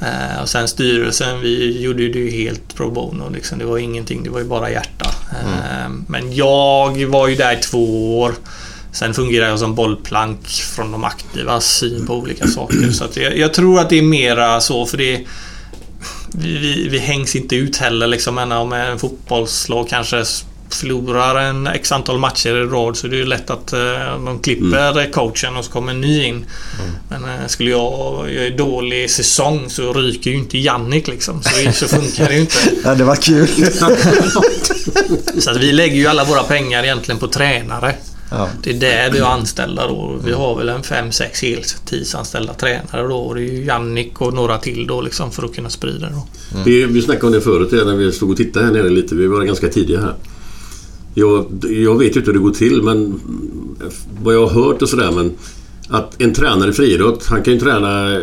Eh, och sen styrelsen, vi gjorde ju det ju helt pro bono liksom. Det var ingenting, det var ju bara hjärta. Eh, men jag var ju där i två år. Sen fungerar jag som bollplank från de aktivas syn på olika saker. Så jag, jag tror att det är mera så för det vi, vi, vi hängs inte ut heller liksom. Om en fotbollslag kanske förlorar en x antal matcher i rad så det är ju lätt att eh, de klipper coachen och så kommer en ny in. Men eh, skulle jag göra en dålig säsong så ryker ju inte Jannik liksom. Så, så funkar det ju inte. Ja, det var kul. Så att vi lägger ju alla våra pengar egentligen på tränare. Ja. Det är där vi har anställda då. Vi har väl en fem sex heltidsanställda tränare då. Och det är ju Jannik och några till då liksom för att kunna sprida det då. Vi, vi snackade om det förut när vi stod och tittade här nere lite. Vi var ganska tidiga här. Jag, jag vet ju inte hur det går till men vad jag har hört och sådär men att en tränare i friidrott, han kan ju träna eh,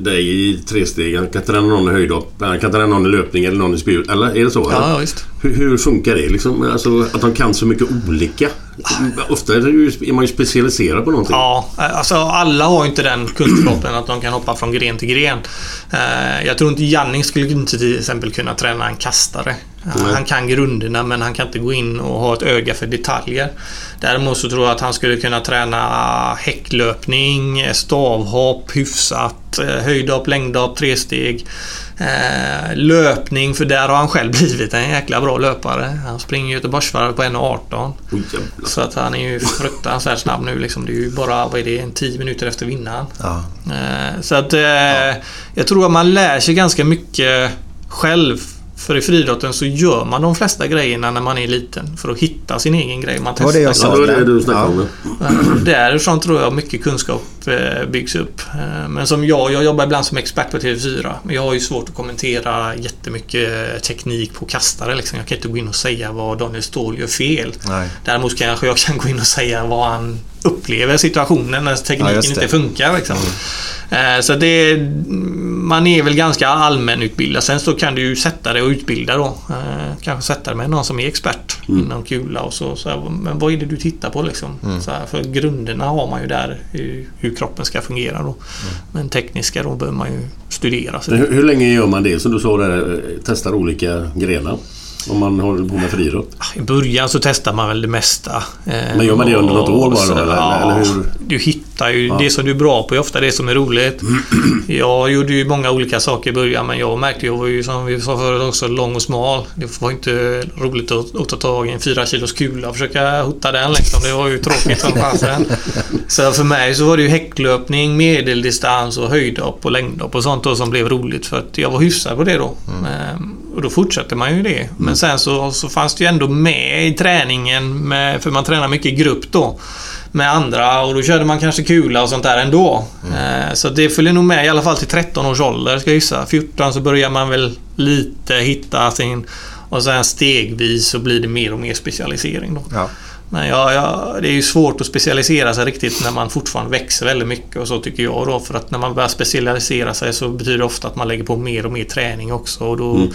dig i tre steg. Han kan träna någon i höjdhopp, han kan träna någon i löpning eller någon i spjut. Eller är det så? eller? Ja, ja, visst. Hur, hur funkar det liksom? Alltså, att de kan så mycket olika. Ofta är, ju, är man ju specialiserad på någonting. Ja, alltså alla har ju inte den kunskapen att de kan hoppa från gren till gren. Eh, Jag tror inte Janning skulle inte till exempel kunna träna en kastare. Eh, Han kan grunderna men han kan inte gå in och ha ett öga för detaljer. Däremot så tror jag att han skulle kunna träna häcklöpning, stavhopp hyfsat, eh, höjdhopp, längdhopp, tresteg. Eh, löpning, för där har han själv blivit en jäkla bra löpare. Han springer Göteborgsvarvet på 1.18. Oj, jävlar. Så att han är ju fruktansvärt snabb nu liksom. Det är ju bara, vad är det, en 10 minuter efter vinnaren. Ja. Eh, Så att eh, jag tror att man lär sig ganska mycket själv. För i friidrotten så gör man de flesta grejerna när man är liten för att hitta sin egen grej. Man Det var det jag testar sa. Ja, det det du snackade Ja. om. ja. Därifrån tror jag mycket kunskap byggs upp. Eh, Men som jag, jag jobbar ibland som expert på TV4. Men jag har ju svårt att kommentera jättemycket teknik på kastare. Liksom. Jag kan inte gå in och säga vad Daniel Ståhl gör fel. Nej. Däremot kanske jag kan gå in och säga vad han upplever situationen när Ja, tekniken det. inte funkar. Liksom. Eh, Så det, man är väl ganska allmänutbildad. Sen så kan du ju sätta dig och utbilda då. Eh, Kanske sätta dig med någon som är expert inom kula och så. så här, men vad är det du tittar på liksom? Så här, för grunderna har man ju där hur, hur kroppen ska fungera då. Men tekniska då behöver man ju studera. Så hur, hur länge gör man det som du sa där? Eh, testar olika grenar? Om man håller på med friidrott? I början så testar man väl det mesta. Eh, Men gör man det under något år bara då, eller- ja, eller hur? Du hittar ju... Det som du är bra på är ofta det som är roligt. Jag gjorde ju många olika saker i början men jag märkte ju, jag var ju som vi sa förut också, lång och smal. Det var inte roligt att, att ta tag i en 4 kilos kula och försöka hota den liksom. Det var ju tråkigt som fasen. Så för mig så var det ju häcklöpning, medeldistans och höjdhopp och längdhopp och sånt då som blev roligt för att jag var hyfsad på det då. Ehm, Och då fortsätter man ju det. Men sen så, så fanns det ju ändå med i träningen, med, för man tränar mycket i grupp då. Med andra och då körde man kanske kula och sånt där ändå. Eh, Så det följer nog med i alla fall till 13 års ålder ska jag gissa. 14 så börjar man väl lite hitta sin... Och sen stegvis så blir det mer och mer specialisering då. Ja. Men ja, ja, det är ju svårt att specialisera sig riktigt när man fortfarande växer väldigt mycket och så tycker jag då. För att när man börjar specialisera sig så betyder det ofta att man lägger på mer och mer träning också och då,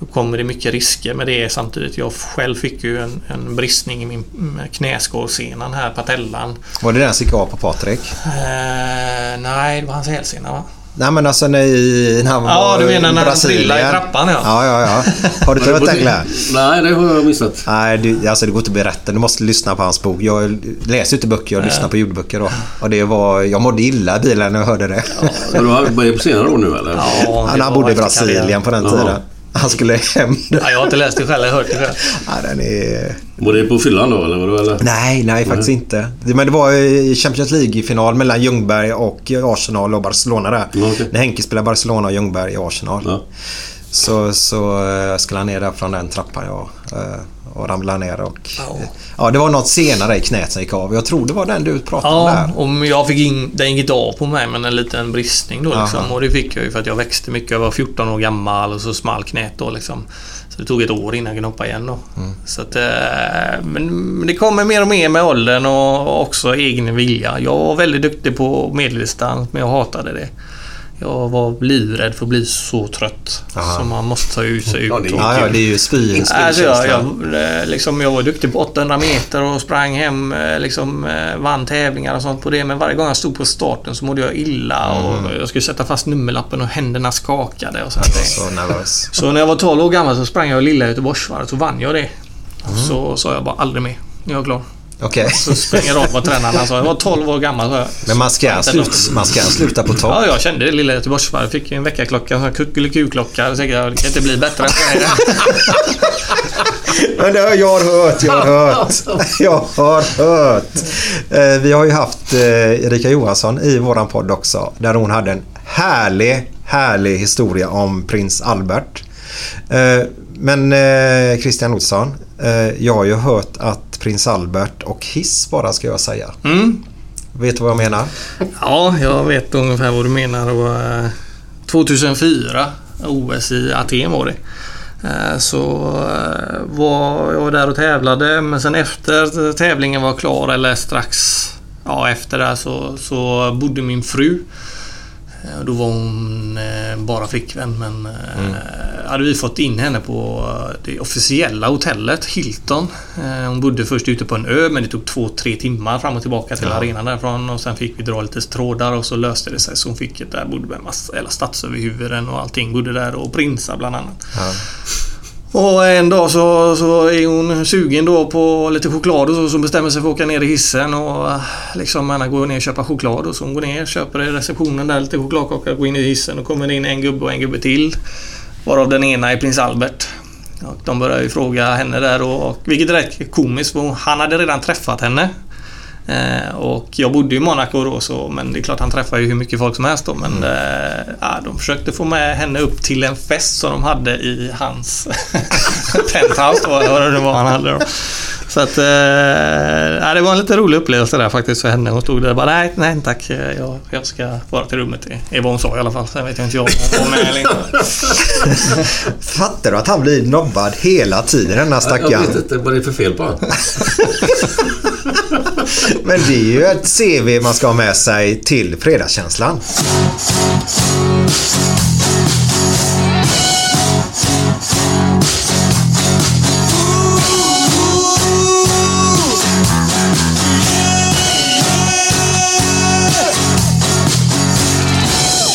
då kommer det mycket risker med det samtidigt. Jag själv fick ju en, en bristning i min knäskålsenan här, patellan. Var det den som gick av på Patrik? Eh, nej, det var hans hälsena va? Nej men alltså när, när han Ja, var du menar i när han Brasilien. trillade i trappan, ja. Ja, ja, ja. Har du inte hört Glenn? Nej, det har jag missat. Nej, du, alltså det går inte att berätta. Du måste lyssna på hans bok. Jag läser inte böcker, jag lyssnar på ljudböcker då. Och det var... Jag mådde illa i bilen när jag hörde det. Men du har börjat på senare år nu eller? Ja, Han, det han var bodde i Brasilien på den tiden. Han skulle hem. Ja, jag har inte läst det själv, jag har hört det själv. Ja, den är... Var det på fyllan då eller? Vadå, eller? Nej, nej faktiskt inte. Det- Men det var i Champions League-final mellan Ljungberg och Arsenal och Barcelona där. Ja, okej. När Henke spelade Barcelona och Ljungberg i Arsenal. Ja. Så, så eh, skulle han ner där från den trappan ja, eh, och ramlade ner. Och, Ja. ja, det var något senare i knät som gick av. Jag tror det var den du pratade om Ja, där. och jag fick in, den gick av på mig men en liten bristning då liksom. Och det fick jag ju för att jag växte mycket. Jag var 14 år gammal och så small knät då liksom. Så det tog ett år innan jag kunde hoppa igen då. Så att, eh, men men det kommer mer och mer med åldern och också egen vilja. Jag var väldigt duktig på medeldistans men jag hatade det. Jag var livrädd för att bli så trött. Aha. Så man måste ta ut sig ut. Ja, det och- Ja, ja, det är ju spy, Alltså, jag, jag, eh, liksom, jag var duktig på 800 meter och sprang hem, eh, liksom, eh, vann tävlingar och sånt på det. Men varje gång jag stod på starten så mådde jag illa och jag skulle sätta fast nummerlappen och händerna skakade och sånt. Så nervös. Så när jag var 12 år gammal så sprang jag lilla Göteborgsvarvet så vann jag det. Så sa jag bara aldrig mer. Nu är jag klar. Okej. Så springer rakt vad tränaren sa. Jag var 12 år gammal jag. Men man ska, sluta, man ska sluta på topp. Ja, jag kände det lilla Göteborgsvarvet. Fick en väckarklocka, en kuckeliku-klocka. Det kan inte bli bättre än så här. Men det har jag hört, jag har hört. Jag har hört. Eh, Vi har ju haft eh, Erika Johansson i våran podd också. Där hon hade en härlig, härlig historia om prins Albert. Eh, Men eh, Christian Olsson, Eh, jag har ju hört att Prins Albert och Hiss bara ska jag säga. Mm. Vet du vad jag menar? Ja, jag vet ungefär vad du menar. Det var, eh, 2004, OS i Aten var det. Eh, Så eh, var jag där och tävlade men sen efter tävlingen var klar eller strax ja, efter det så, så bodde min fru. Eh, Då var hon eh, bara flickvän men eh, hade vi fått in henne på det officiella hotellet Hilton. Hon bodde först ute på en ö men det tog två, tre timmar fram och tillbaka till arenan därifrån. Och sen fick vi dra lite trådar och så löste det sig. Så hon fick ett där bodde med massa, eller statsöverhuvuden och allting bodde där och prinsar bland annat. Och en dag så, så är hon sugen då på lite choklad och så, så bestämmer sig för att åka ner i hissen och äh, liksom Anna går ner och köper choklad och så hon går ner, köper i receptionen där lite chokladkaka, går in i hissen och kommer in en gubbe och en gubbe till. Varav den ena är prins Albert. Och de börjar ju fråga henne där och, och vilket är rätt komiskt för han hade redan träffat henne. Eh, och jag bodde i Monaco då så, men det är klart han träffar ju hur mycket folk som helst då. Men eh, ja, de försökte få med henne upp till en fest som de hade i hans penthouse då, eller vad det var han hade då. Så att, eh, ja, det var en lite rolig upplevelse där faktiskt för henne. Hon stod där och bara nej, nej tack, jag, jag ska vara till rummet. Det är vad hon sa i alla fall. Sen vet jag inte jag om hon var med eller inte. Fattar du att han blir nobbad hela tiden den här Jag stackaren? vet inte vad det är för fel på honom. Men det är ju ett CV man ska ha med sig till fredagskänslan.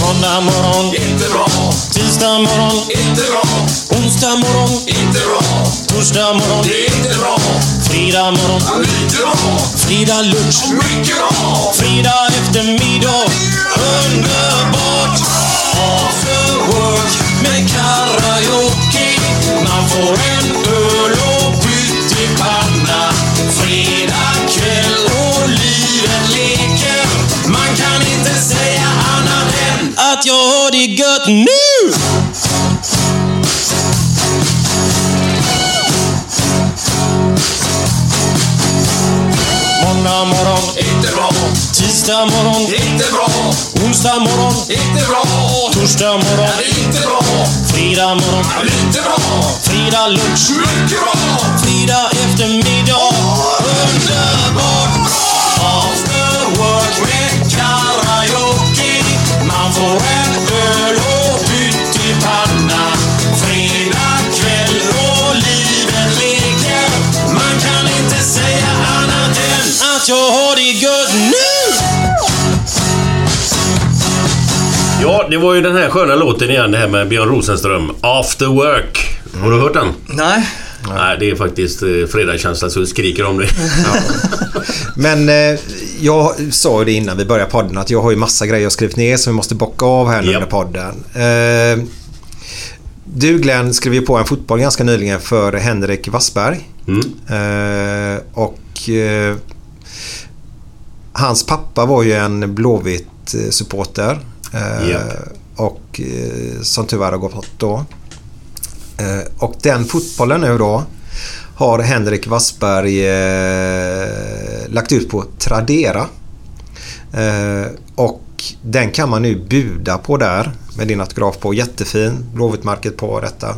Måndag morgon, inte bra. Tisdag morgon, inte bra. Onsdag morgon. Torsdag morgon, det är inte bra. Fredag morgon, lite bra. Fredag lunch, mycket bra. Fredag eftermiddag, underbart. After work med karaoke. Man får en öl och pyttipanna. Fredag kväll och livet leker. Man kan inte säga annat än att jag har det gött nu! Måndag morgon, inte bra. Tisdag morgon, inte bra. Onsdag morgon, inte bra. Torsdag morgon, inte bra. Fredag morgon, lite bra. Fredag lunch, mycket bra. Fredag eftermiddag, underbart. After work med karaoke. Man får en har det gött nu! Ja, det var ju den här sköna låten igen, det här med Björn Rosenström. After Work. Har du hört den? Nej, Nej, det är faktiskt eh, fredagskänsla så det skriker om det. Men eh, jag sa ju det innan vi började podden att jag har ju massa grejer jag skrivit ner som vi måste bocka av här nu Japp. under podden. Eh, du Glenn skrev ju på en fotboll ganska nyligen för Henrik Wassberg. Mm. Eh, och eh, hans pappa var ju en Blåvitt eh, supporter. Eh. Och eh, som tyvärr har gått bort då. Och den fotbollen nu då har Henrik Wassberg lagt ut på Tradera. Och den kan man nu buda på där med din autograf på. Jättefin. Blåvittmärket på detta.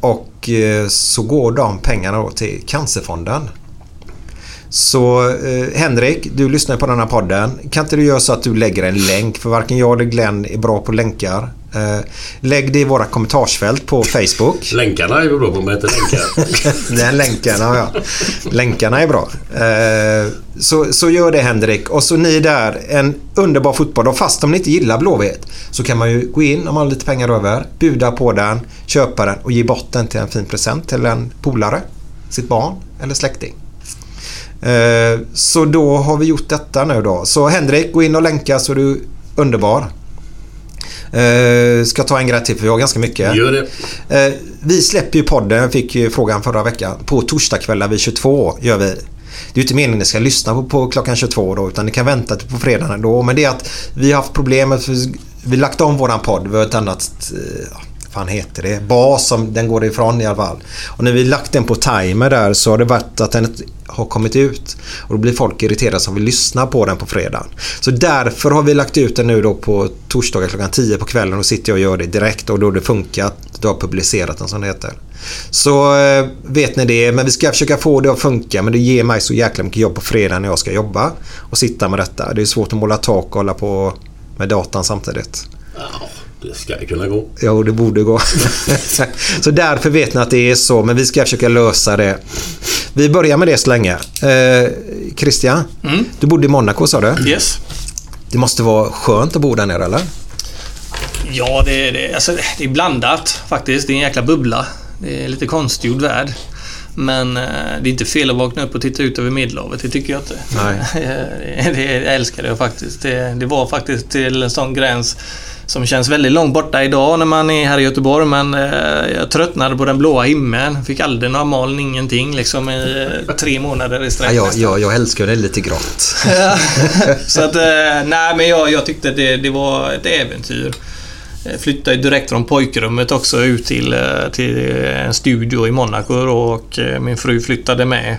Och så går de pengarna då till Cancerfonden. Så eh, Henrik, du lyssnar på den här podden. Kan inte du göra så att du lägger en länk? För varken jag eller Glenn är bra på länkar. Eh, lägg det i våra kommentarsfält på Facebook. Länkarna är vi bra på, men inte länkar. Den länken har jag. Länkarna är bra. Eh, så, så gör det Henrik. Och så ni där, en underbar fotboll. Och fast om ni inte gillar Blåvitt så kan man ju gå in om man har lite pengar över, buda på den, köpa den och ge bort den till en fin present till en polare, sitt barn eller släkting. Eh, så då har vi gjort detta nu då. Så Henrik, gå in och länka så är du underbar. Eh, ska ta en grej till för vi har ganska mycket. Gör det. Eh, vi släpper ju podden, fick ju frågan förra veckan. På torsdagskvällar vid 22 gör vi. Det är ju inte meningen att ni ska lyssna på, på klockan 22 då utan ni kan vänta till på fredagen då. Men det är att vi har haft problem med vi har lagt om våran podd. Vi har ett annat eh, fan heter det? Bas som den går ifrån i alla fall. Och när vi lagt den på timer där så har det varit att den har kommit ut. Och då blir folk irriterade som vill lyssna på den på fredagen. Så därför har vi lagt ut den nu då på torsdagar klockan 10 på kvällen och sitter jag och gör det direkt och då har det funkat. Du har publicerat den som det heter. Så eh, vet ni det. Men vi ska försöka få det att funka. Men det ger mig så jäkla mycket jobb på fredag när jag ska jobba. Och sitta med detta. Det är svårt att måla tak och hålla på med datan samtidigt. Ja, det ska kunna gå. Jo, det borde gå. så därför vet ni att det är så. Men vi ska försöka lösa det. Vi börjar med det så länge. Eh, Christian, Mm. du bodde i Monaco sa du. Yes. Det måste vara skönt att bo där nere eller? Ja, det, är- det, alltså, det är blandat faktiskt. Det är en jäkla bubbla. Det är lite konstgjord värld. Men eh, det är inte fel att vakna upp och titta ut över Medelhavet. Det tycker jag inte. Nej. det, det jag älskar jag faktiskt. Det, det var faktiskt till en sån gräns som känns väldigt långt borta idag när man är här i Göteborg. Men eh, jag tröttnade på den blåa himlen. Fick aldrig några moln, ingenting. Liksom i eh, tre månader i Ja, sträck. jag, nästan. jag, jag älskar det lite grått. så att, eh, nej men jag, jag tyckte det, det var ett äventyr. Jag flyttade direkt från pojkrummet också ut till, eh, till en studio i Monaco och eh, min fru flyttade med.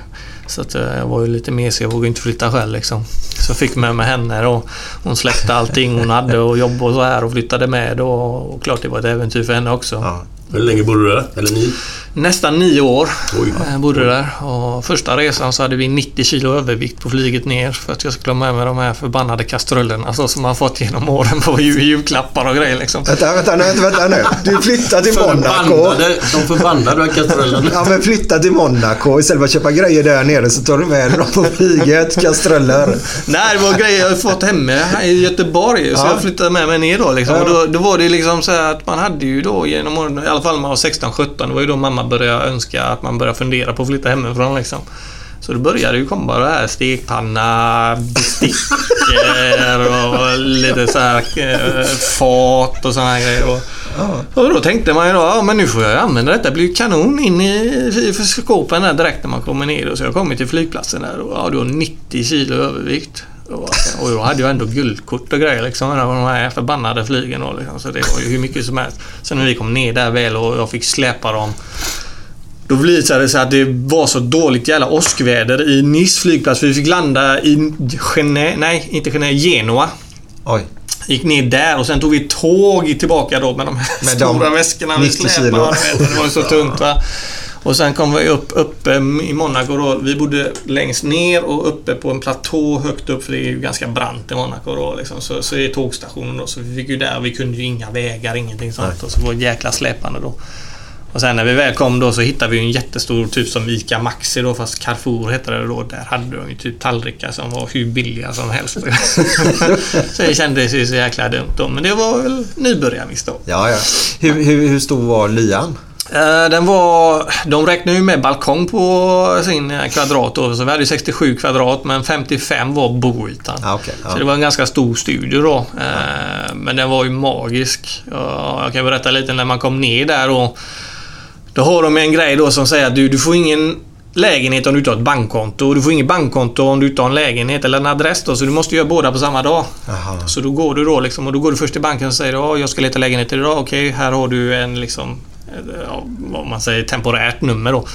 Så att eh, jag var ju lite mesig, jag vågade inte flytta själv liksom. Så jag fick med mig henne och hon släppte allting hon hade och jobb och så här och flyttade med och, Och klart det var ett äventyr för henne också. Ja. Hur länge bodde du där? Eller ni? Nästan nio år Oj. jag bodde där. Och första resan så hade vi 90 kilo övervikt på flyget ner för att jag skulle ha med mig de här förbannade kastrullerna så som man fått genom åren på jul- julklappar och grejer liksom. Vänta, vänta, nu, vänta, vänta nu. Du flyttar till Monaco. De förbannade kastrullen. Ja men flytta till Monaco. Istället för att köpa grejer där nere så tar du med dem på flyget. Kastruller. Nej, det var grejer jag fått hemma i Göteborg. Så Ja. jag flyttade med mig ner då. Liksom. Ja. Och då, då var det liksom så här att man hade ju då genom åren, i alla fall när man var 16-17, det var ju då mamma började önska att man började fundera på att flytta hemifrån liksom. Så då började ju komma det här stekpanna, bestickor och lite så här eh, fat och såna här grejer. Och, då tänkte man ju då, ja men nu får jag ju använda detta. Det blir ju kanon in i, skåpen där direkt när man kommer ner. Och så jag kom till flygplatsen där och ja, du har 90 kilo övervikt. Och, då hade jag ändå guldkort och grejer liksom. De här förbannade flygen då, liksom. Så det var ju hur mycket som helst. Sen när vi kom ner där väl och jag fick släpa dem då visade det sig att det var så dåligt jävla åskväder i Nice flygplats. Vi fick landa i Genève, nej inte Genève, Genua. Oj. Gick ner där och sen tog vi tåg tillbaka då med de här Med stora de väskorna vi 90 kilo. släpade. Det var så tungt va. Och sen kom vi upp uppe i Monaco då. Vi bodde längst ner och uppe på en platå högt upp för det är ju ganska brant i Monaco då. Liksom. Så, så är tågstationen då. Så vi fick ju där, vi kunde ju inga vägar, ingenting sånt. Och så var det jäkla släpande då. Och sen när vi väl kom då så hittade vi en jättestor typ som ICA Maxi då fast Carrefour hette det då. Där hade de ju typ tallrikar som var hur billiga som helst. så det kändes ju så jäkla dumt då. Men det var väl nybörjarmisstag. Ja, ja. Hur, hur, hur stor var lyan? Eh, Den var... De räknade ju med balkong på sin eh, kvadrat då. Så vi hade ju 67 kvadrat men 55 var boytan. Ah, okej, ja. Så det var en ganska stor studio då. Eh, Men den var ju magisk. Ja, Jag kan berätta lite när man kom ner där och Då har de en grej då som säger att du, du får ingen lägenhet om du inte har ett bankkonto. Du får ingen bankkonto om du inte har en lägenhet eller en adress då. Så du måste göra båda på samma dag. Aha. Så då går du då liksom och då går du först till banken och säger ja, jag ska leta lägenhet idag. Okej, här har du en liksom, vad man säger, temporärt nummer då.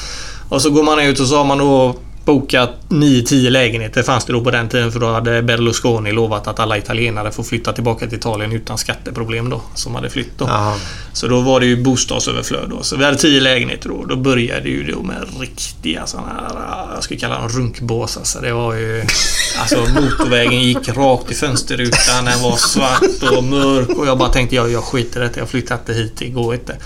Och så går man ut och så har man då bokat 9-10 lägenheter fanns det då på den tiden för då hade Berlusconi lovat att alla italienare får flytta tillbaka till Italien utan skatteproblem då. Som hade flytt då. Jaha. Så då var det ju bostadsöverflöd då. Så vi hade 10 lägenheter då. Då började ju då med riktiga sådana här, jag skulle kalla dem runkbås. Alltså det var ju... Alltså motorvägen gick rakt i fönsterrutan. Den var svart och mörk och jag bara tänkte jag, jag skiter i detta. Jag flyttar inte hit, det går inte.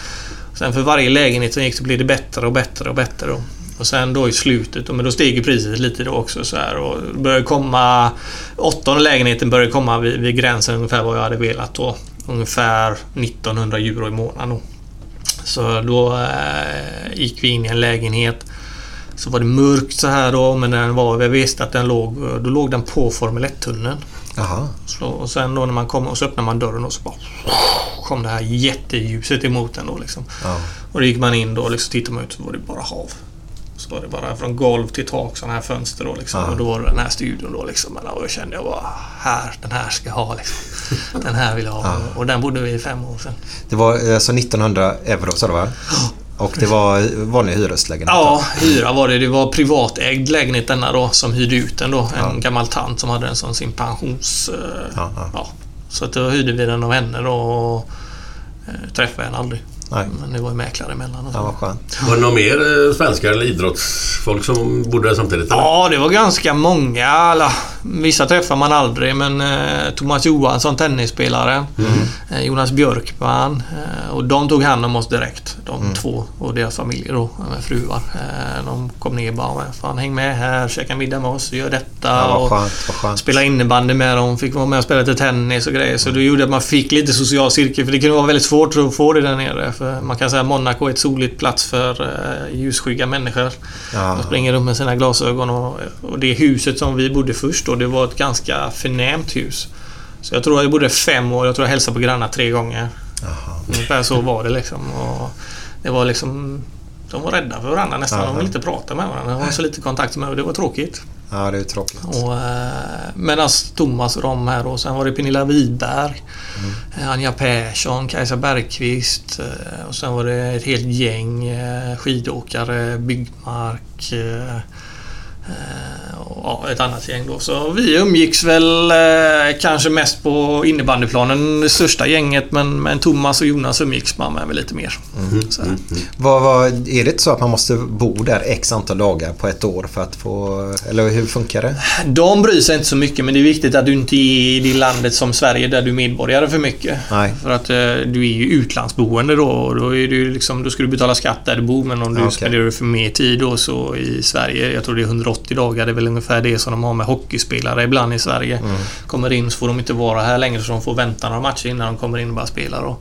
Sen för varje lägenhet som gick så blev det bättre och bättre och bättre Och, Och sen då i slutet, då, men då steg priset lite då också så här och började komma... Åttonde lägenheten började komma vid, vid gränsen ungefär vad jag hade velat då. Ungefär 1900 euro i månaden då. Så då eh, gick vi in i en lägenhet. Så var det mörkt så här då, men den var, jag visste att den låg, då låg den på Formel 1-tunneln. Jaha. Så, och sen då när man kom och så öppnade man dörren och så bara kom det här jätteljuset emot den då liksom. Ja. Och då gick man in då och liksom tittade man ut så var det bara hav. Så var det bara från golv till tak sådana här fönster då liksom. Ja. Och då var det den här studion då liksom. Och då kände jag bara, här, den här ska jag ha liksom. Den här vill jag ha. Och den bodde vi i fem år sedan. Det var alltså 1900 euro sa du va? Och det var vanlig hyreslägenhet? Ja, hyra var det. Det var privatägd lägenhet denna då som hyrde ut den då. En gammal tant som hade den som sin pensions... eh, Ja, ja. ja. Så att då hyrde vi den av henne då och eh, träffade henne aldrig. Nej. Men det var ju mäklare emellan och så. Ja, vad skönt. Var det några mer eh, svenskar eller idrottsfolk som bodde där samtidigt? eller? Ja, det var ganska många. Alla, vissa träffar man aldrig, men eh, Thomas Johansson, tennisspelare. Eh, Jonas Björkman. Eh, och de tog hand om oss direkt. De två och deras familjer då, med fruar. Eh, de kom ner och bara "Men Fan, häng med här, käka middag med oss, gör detta. Ja, och vad skönt. Vad skönt. Spela innebandy med dem, fick vara med och spela lite tennis och grejer. Så det gjorde att man fick lite social cirkel. För det kunde vara väldigt svårt att få det där nere. För man kan säga att Monaco är ett soligt plats för eh, ljusskygga människor. Ja. De springer runt med sina glasögon och, och det huset som vi bodde först då, det var ett ganska förnämt hus. Så jag tror jag bodde fem år. Jag tror jag hälsade på grannar tre gånger. Ungefär så var det liksom. Och det var liksom... De var rädda för varandra nästan. De ville inte prata med varandra. De har så lite kontakt med och det var tråkigt. Ja, det är tråkigt. Och, eh, medan Thomas och de här och sen var det Pernilla Wiberg, eh, Anja Persson, Kajsa Bergqvist eh, och sen var det ett helt gäng skidåkare, Byggmark ja, ett annat gäng då. Så vi umgicks väl eh, kanske mest på innebandyplanen, det största gänget, men, men Thomas och Jonas umgicks man med lite mer. Så. Vad, vad, är det så att man måste bo där x antal dagar på ett år för att få... Eller hur funkar det? De bryr sig inte så mycket men det är viktigt att du inte är i det landet som Sverige där du är medborgare för mycket. Nej. För att eh, du är ju utlandsboende då och då, är du liksom, då ska du betala skatt där du bor men om du okej. spenderar för mer tid då så i Sverige, jag tror det är 180 dagar, det är väl ungefär det som de har med hockeyspelare ibland i Sverige. Mm. Kommer in så får de inte vara här längre så de får vänta några matcher innan de kommer in och bara spelar. Då.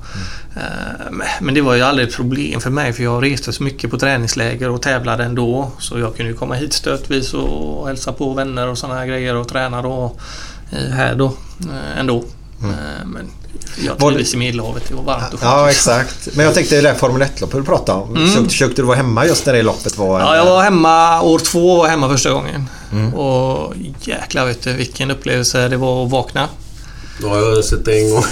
Eh, men- det var ju aldrig ett problem för mig för jag reste så mycket på träningsläger och tävlade ändå. Så jag kunde ju komma hit stötvis och hälsa på vänner och sådana här grejer och träna då eh, här då eh, ändå. Eh, Men jag trivdes i Medelhavet. Det var varmt och skönt. Ja, exakt. Men jag tänkte det där Formel 1-loppet du pratade om. Försökte, försökte du vara hemma just när det loppet var? Ja, jag var hemma år två var hemma första gången. Mm. Och jäklar vet du vilken upplevelse det var att vakna. Ja, jag har sett det en gång.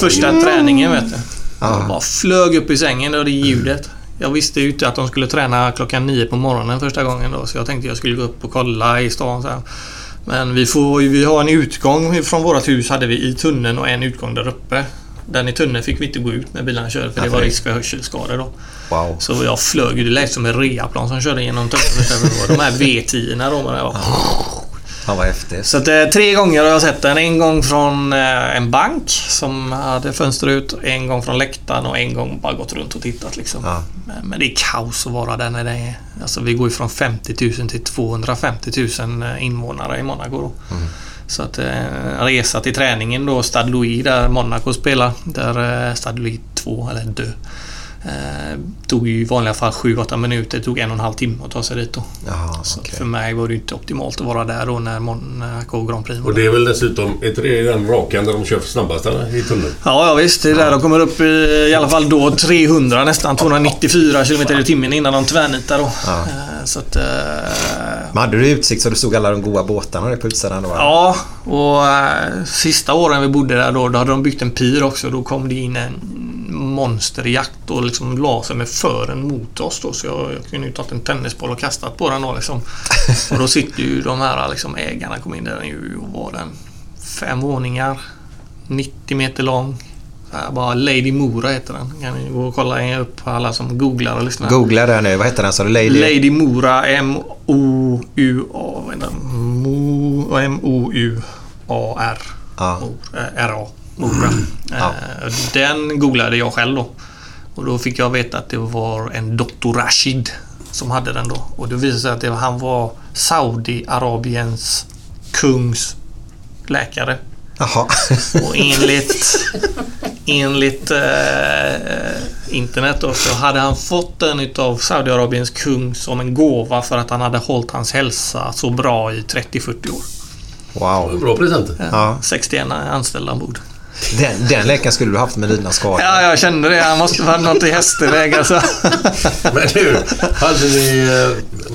Första träningen vet du. Ja. Jag bara flög upp i sängen och det ljudet. Jag visste ju inte att de skulle träna klockan nio på morgonen första gången då. Så jag tänkte jag skulle gå upp och kolla i stan så här. Men vi får vi har en utgång från vårt hus hade vi i tunneln och en utgång där uppe. Den i tunneln fick vi inte gå ut när bilarna körde för det var risk för hörselskador då. Wow. Så jag flög. Det lät som ett reaplan som körde genom tunneln. De här V10 då. Det var- Fan vad häftigt. så att, eh, tre gånger har jag sett den. En gång från eh, en bank som hade fönster ut. En gång från läktaren och en gång bara gått runt och tittat. Liksom. Ja. Men, men det är kaos att vara där när det är... Alltså vi går ju från 50 000 till 250 000 invånare i Monaco. Då. Så att eh, resa till träningen då, Stade Louis där Monaco spelar. Där eh, Stade Louis 2, eller Dö. Eh, tog ju i vanliga fall 7-8 minuter. Det tog en och en halv timme att ta sig dit då. Jaha, Så okej. för mig var det inte optimalt att vara där då när Monaco Grand Prix var Och det är väl dessutom, är det den rakan där de kör för snabbast eller? i tunneln? Ja, ja visst. Det är där de kommer upp i, i alla fall då 300 nästan 294 km i timmen innan de tvärnitar då. Eh, Så att... eh, Men hade du utsikt så du såg alla de goda båtarna där på utsidan då? Ja, och eh, sista åren vi bodde där då, då hade de byggt en pir också. Då kom det in en monsterjakt och liksom la sig med fören mot oss då. Så jag, jag kunde ju tagit en tennisboll och kastat på den då liksom. Och då sitter ju de här liksom ägarna kom in där ju och var den fem våningar, 90 meter lång. Bara Lady Mora heter den. Kan ni gå och kolla upp på alla som googlar och lyssnar. Googla där nu. Vad heter den sa du? Lady? Lady Mora M-O-U-A. M-O-U-A-R. Ja. R-A. Mora. Ja. Eh, Den googlade jag själv då. Och då fick jag veta att det var en Dr. Rashid som hade den då. Och det visade sig att det var, han var Saudiarabiens kungs läkare. Jaha. Och enligt, enligt eh, internet då, så hade han fått den utav Saudiarabiens kung som en gåva för att han hade hållit hans hälsa så bra i 30-40 år. Wow. Bra present. Ja. 61 anställda ombord. Den, den läkaren skulle du haft med dina skador. Ja, jag kände det. Han måste vara något i hästväg alltså. Men du, hade ni...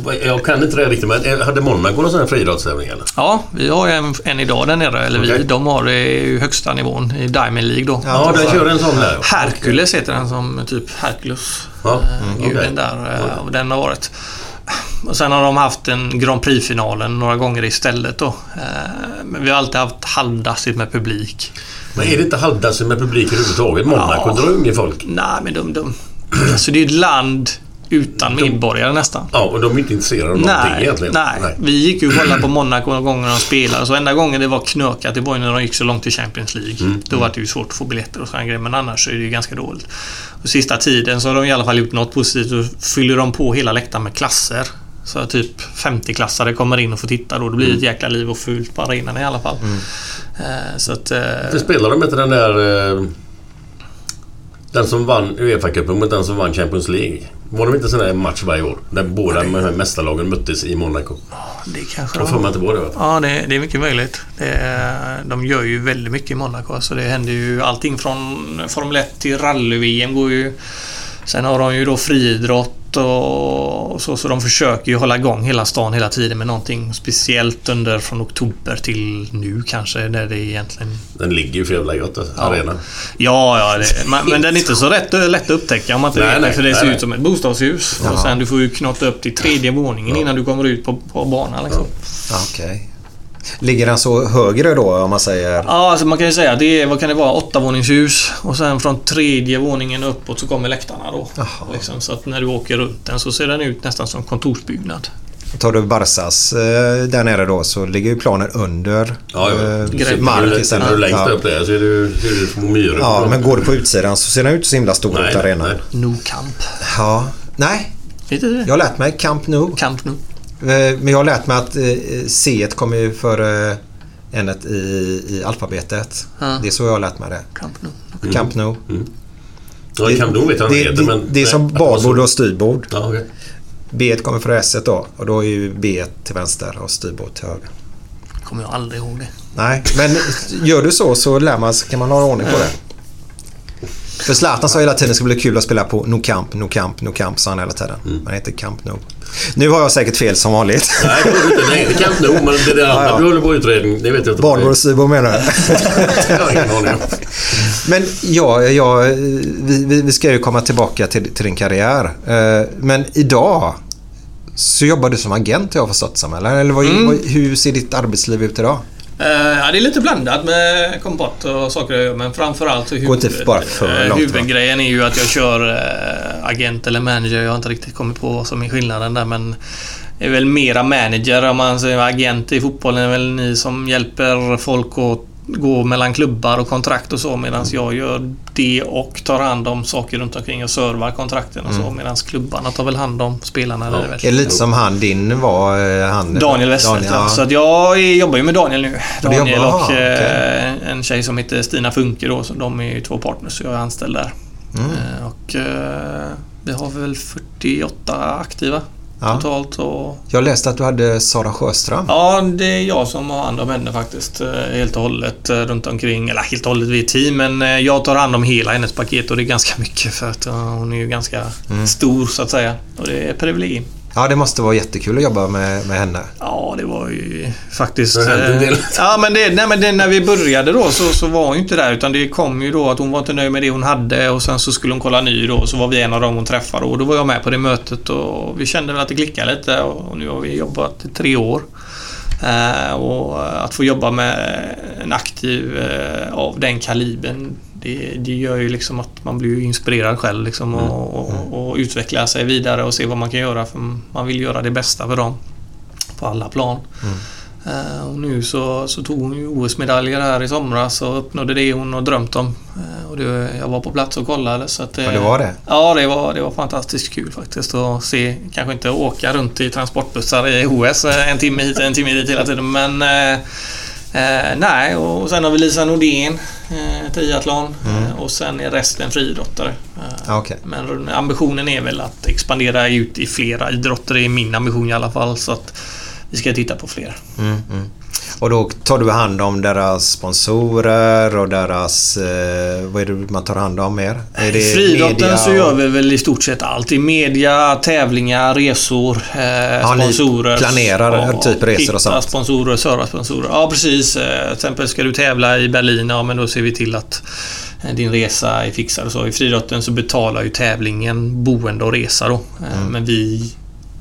eh, Jag kan inte det riktigt, men eh, hade Monaco någon sån här friidrottstävling eller? Ja, vi har ju en, en idag där nere. Eller vi, Okej. de har det ju högsta nivån i Diamond League då. Ja, den kör en sån där. Hercules heter den som typ Hercules. Ja, eh, mm, guden okej. där. eh, Och den har varit. Och sen har de haft en Grand Prix-finalen några gånger istället då. Eh, Men vi har alltid haft halvdassigt med publik. Men är det inte halvdassigt med publik överhuvudtaget? Monaco Ja. drar ju ingen folk. Nej, men de... de alltså det är ett land utan medborgare nästan. Ja, och de är inte intresserade av någonting Nej, egentligen. nej. Vi gick ju och kollade på Monaco några gånger de spelade. Så enda gången det var knökat, det var ju när de gick så långt i Champions League. Mm, Då var det ju svårt att få biljetter och sådana grejer. Men annars är det ju ganska dåligt. Och sista tiden så har de i alla fall gjort något positivt. Då fyller de på hela läktaren med klasser. Så typ 50-klassare kommer in och får titta då. Det blir Mm. ett jäkla liv och fullt på arenan i alla fall. Eh, Så att... eh, Det spelar de inte den där... eh, Den som vann Uefa-cupen mot den som vann Champions League. Var det inte sån där match varje år? Där båda de här mästarlagen möttes i Monaco. Det kanske de mig att det var det. Ja, det, det är mycket möjligt. Det, är- de gör ju väldigt mycket i Monaco. Så det händer ju allting från Formel 1 till rally-VM går ju... Sen har de ju då friidrott och så, så de försöker ju hålla igång hela stan hela tiden med någonting speciellt under från oktober till nu kanske, där det egentligen... Den ligger ju för jävla gött, alltså, Ja. arenan. Ja, ja det, men, men den är inte så rätt, lätt att upptäcka om man inte Nej, vet det, nej, för det ser nej, ut som ett bostadshus. Ja. Och sen du får ju knata upp till tredje våningen innan du kommer ut på, på banan liksom. Ja, Okej. Ligger den så högre då om man säger? Ja, alltså man kan ju säga att det är, vad kan det vara, åttavåningshus och sen från tredje våningen uppåt så kommer läktarna då. Liksom, så att när du åker runt den så ser den ut nästan som kontorsbyggnad. Tar du Barsas eh, där nere då så ligger ju planen under Ja, ja. eh, mark När du istället. längst upp där så är du, är du små myror. Ja, men går du på utsidan så ser den ut så himla stor ut arenan. nej. No Camp. Ja. Nej, det? jag har lärt mig Camp Nou. Camp Nou. Eh, Men jag har lärt mig att eh, C kommer ju före n i, i alfabetet. Ja. Det är så jag har lärt mig det. Camp Nou. Mm. Camp Nou. Ja, Camp Nou vet jag vad det, det det, men... det är som badbord och styrbord. Ja, okej. B kommer före S då och då är ju B till vänster och styrbord till höger. Kommer jag aldrig ihåg det. Nej, men gör du så så lär man sig, kan man ha ordning på det. För Zlatan sa hela tiden att det skulle bli kul att spela på No Camp, No Camp, No Camp sa han hela tiden. Mm. Man heter Camp No. Nu har jag säkert fel som vanligt. Nej, det inte. Nej, det Camp Nou, men det där andra Ja, ja. du håller på utredning, det vet jag inte. Badbord och menar du? Jag har ingen aning. Men ja, ja vi, vi, ska ju komma tillbaka till, till din karriär. Eh, Men idag så jobbar du som agent jag har förstått som, eller? eller vad, Mm. hur ser ditt arbetsliv ut idag? Eh, ja, det är lite blandat med kompott och saker jag gör, men framförallt så Går inte bara för eh, långt, va? Huvudgrejen är ju att jag kör eh, agent eller manager. Jag har inte riktigt kommit på vad som är skillnaden där, men det är väl mera manager om man säger agent i fotbollen är väl ni som hjälper folk att gå mellan klubbar och kontrakt och så medan jag gör det och tar hand om saker runt omkring och servar kontrakten och så medan klubbarna tar väl hand om spelarna. eller Ja. det Är lite som han din var? eh, Han, Daniel Westfeldt, ja. Så att jag jobbar ju med Daniel nu. Daniel och aha, eh, en tjej som heter Stina Funke då. Så de är ju två partners så jag är anställd där. Mm. Eh, Och vi har väl 48 aktiva Ja. totalt. Och, Jag läste att du hade Sara Sjöström. ja, det är jag som har hand om henne faktiskt. eh, Helt och hållet eh, runt omkring. Eller helt och hållet, vi är team. Men eh, jag tar hand om hela hennes paket och det är ganska mycket för att hon är ju ganska Mm. stor så att säga. Och det är ett privilegium. Ja, det måste vara jättekul att jobba med, med henne. Ja, det var ju faktiskt... Eh. Ja, men det, nej, men det, när vi började då så, så var hon ju inte där utan det kom ju då att hon var inte nöjd med det hon hade och sen så skulle hon kolla ny då och så var vi en av dem hon träffade och då var jag med på det mötet och vi kände väl att det klickade lite och nu har vi jobbat i tre år. Eh, och att få jobba med en aktiv eh, av den kalibern det, det gör ju liksom att man blir inspirerad själv liksom och, och, och utveckla sig vidare och se vad man kan göra för man vill göra det bästa för dem på alla plan. Eh, och nu så, så tog hon ju OS-medaljer här i somras och uppnådde det hon har drömt om. Eh, och det, jag var på plats och kollade. Så att, Ja, det var det? Ja, det var, det var fantastiskt kul faktiskt att se, kanske inte åka runt i transportbussar i OS eh, en timme hit en timme dit hela tiden men eh, nej, och sen har vi Lisa Nordén, eh, triathlon eh, och sen är resten friidrottare. Eh, Ja, okej. men ambitionen är väl att expandera ut i flera idrotter. Det är min ambition i alla fall. Så att vi ska titta på fler. Mm, mm. Och då tar du hand om deras sponsorer och deras... Eh, vad är det man tar hand om mer? Är det I friidrotten så och- gör vi väl i stort sett allt. I media, tävlingar, resor, eh, Ja, ni sponsorer. planerar typ resor och sånt. sponsorer, serva sponsorer. Ja, precis. Eh, Till exempel ska du tävla i Berlin, ja men då ser vi till att eh, din resa är fixad och så. I friidrotten så betalar ju tävlingen boende och resa då. Eh, Mm. Men vi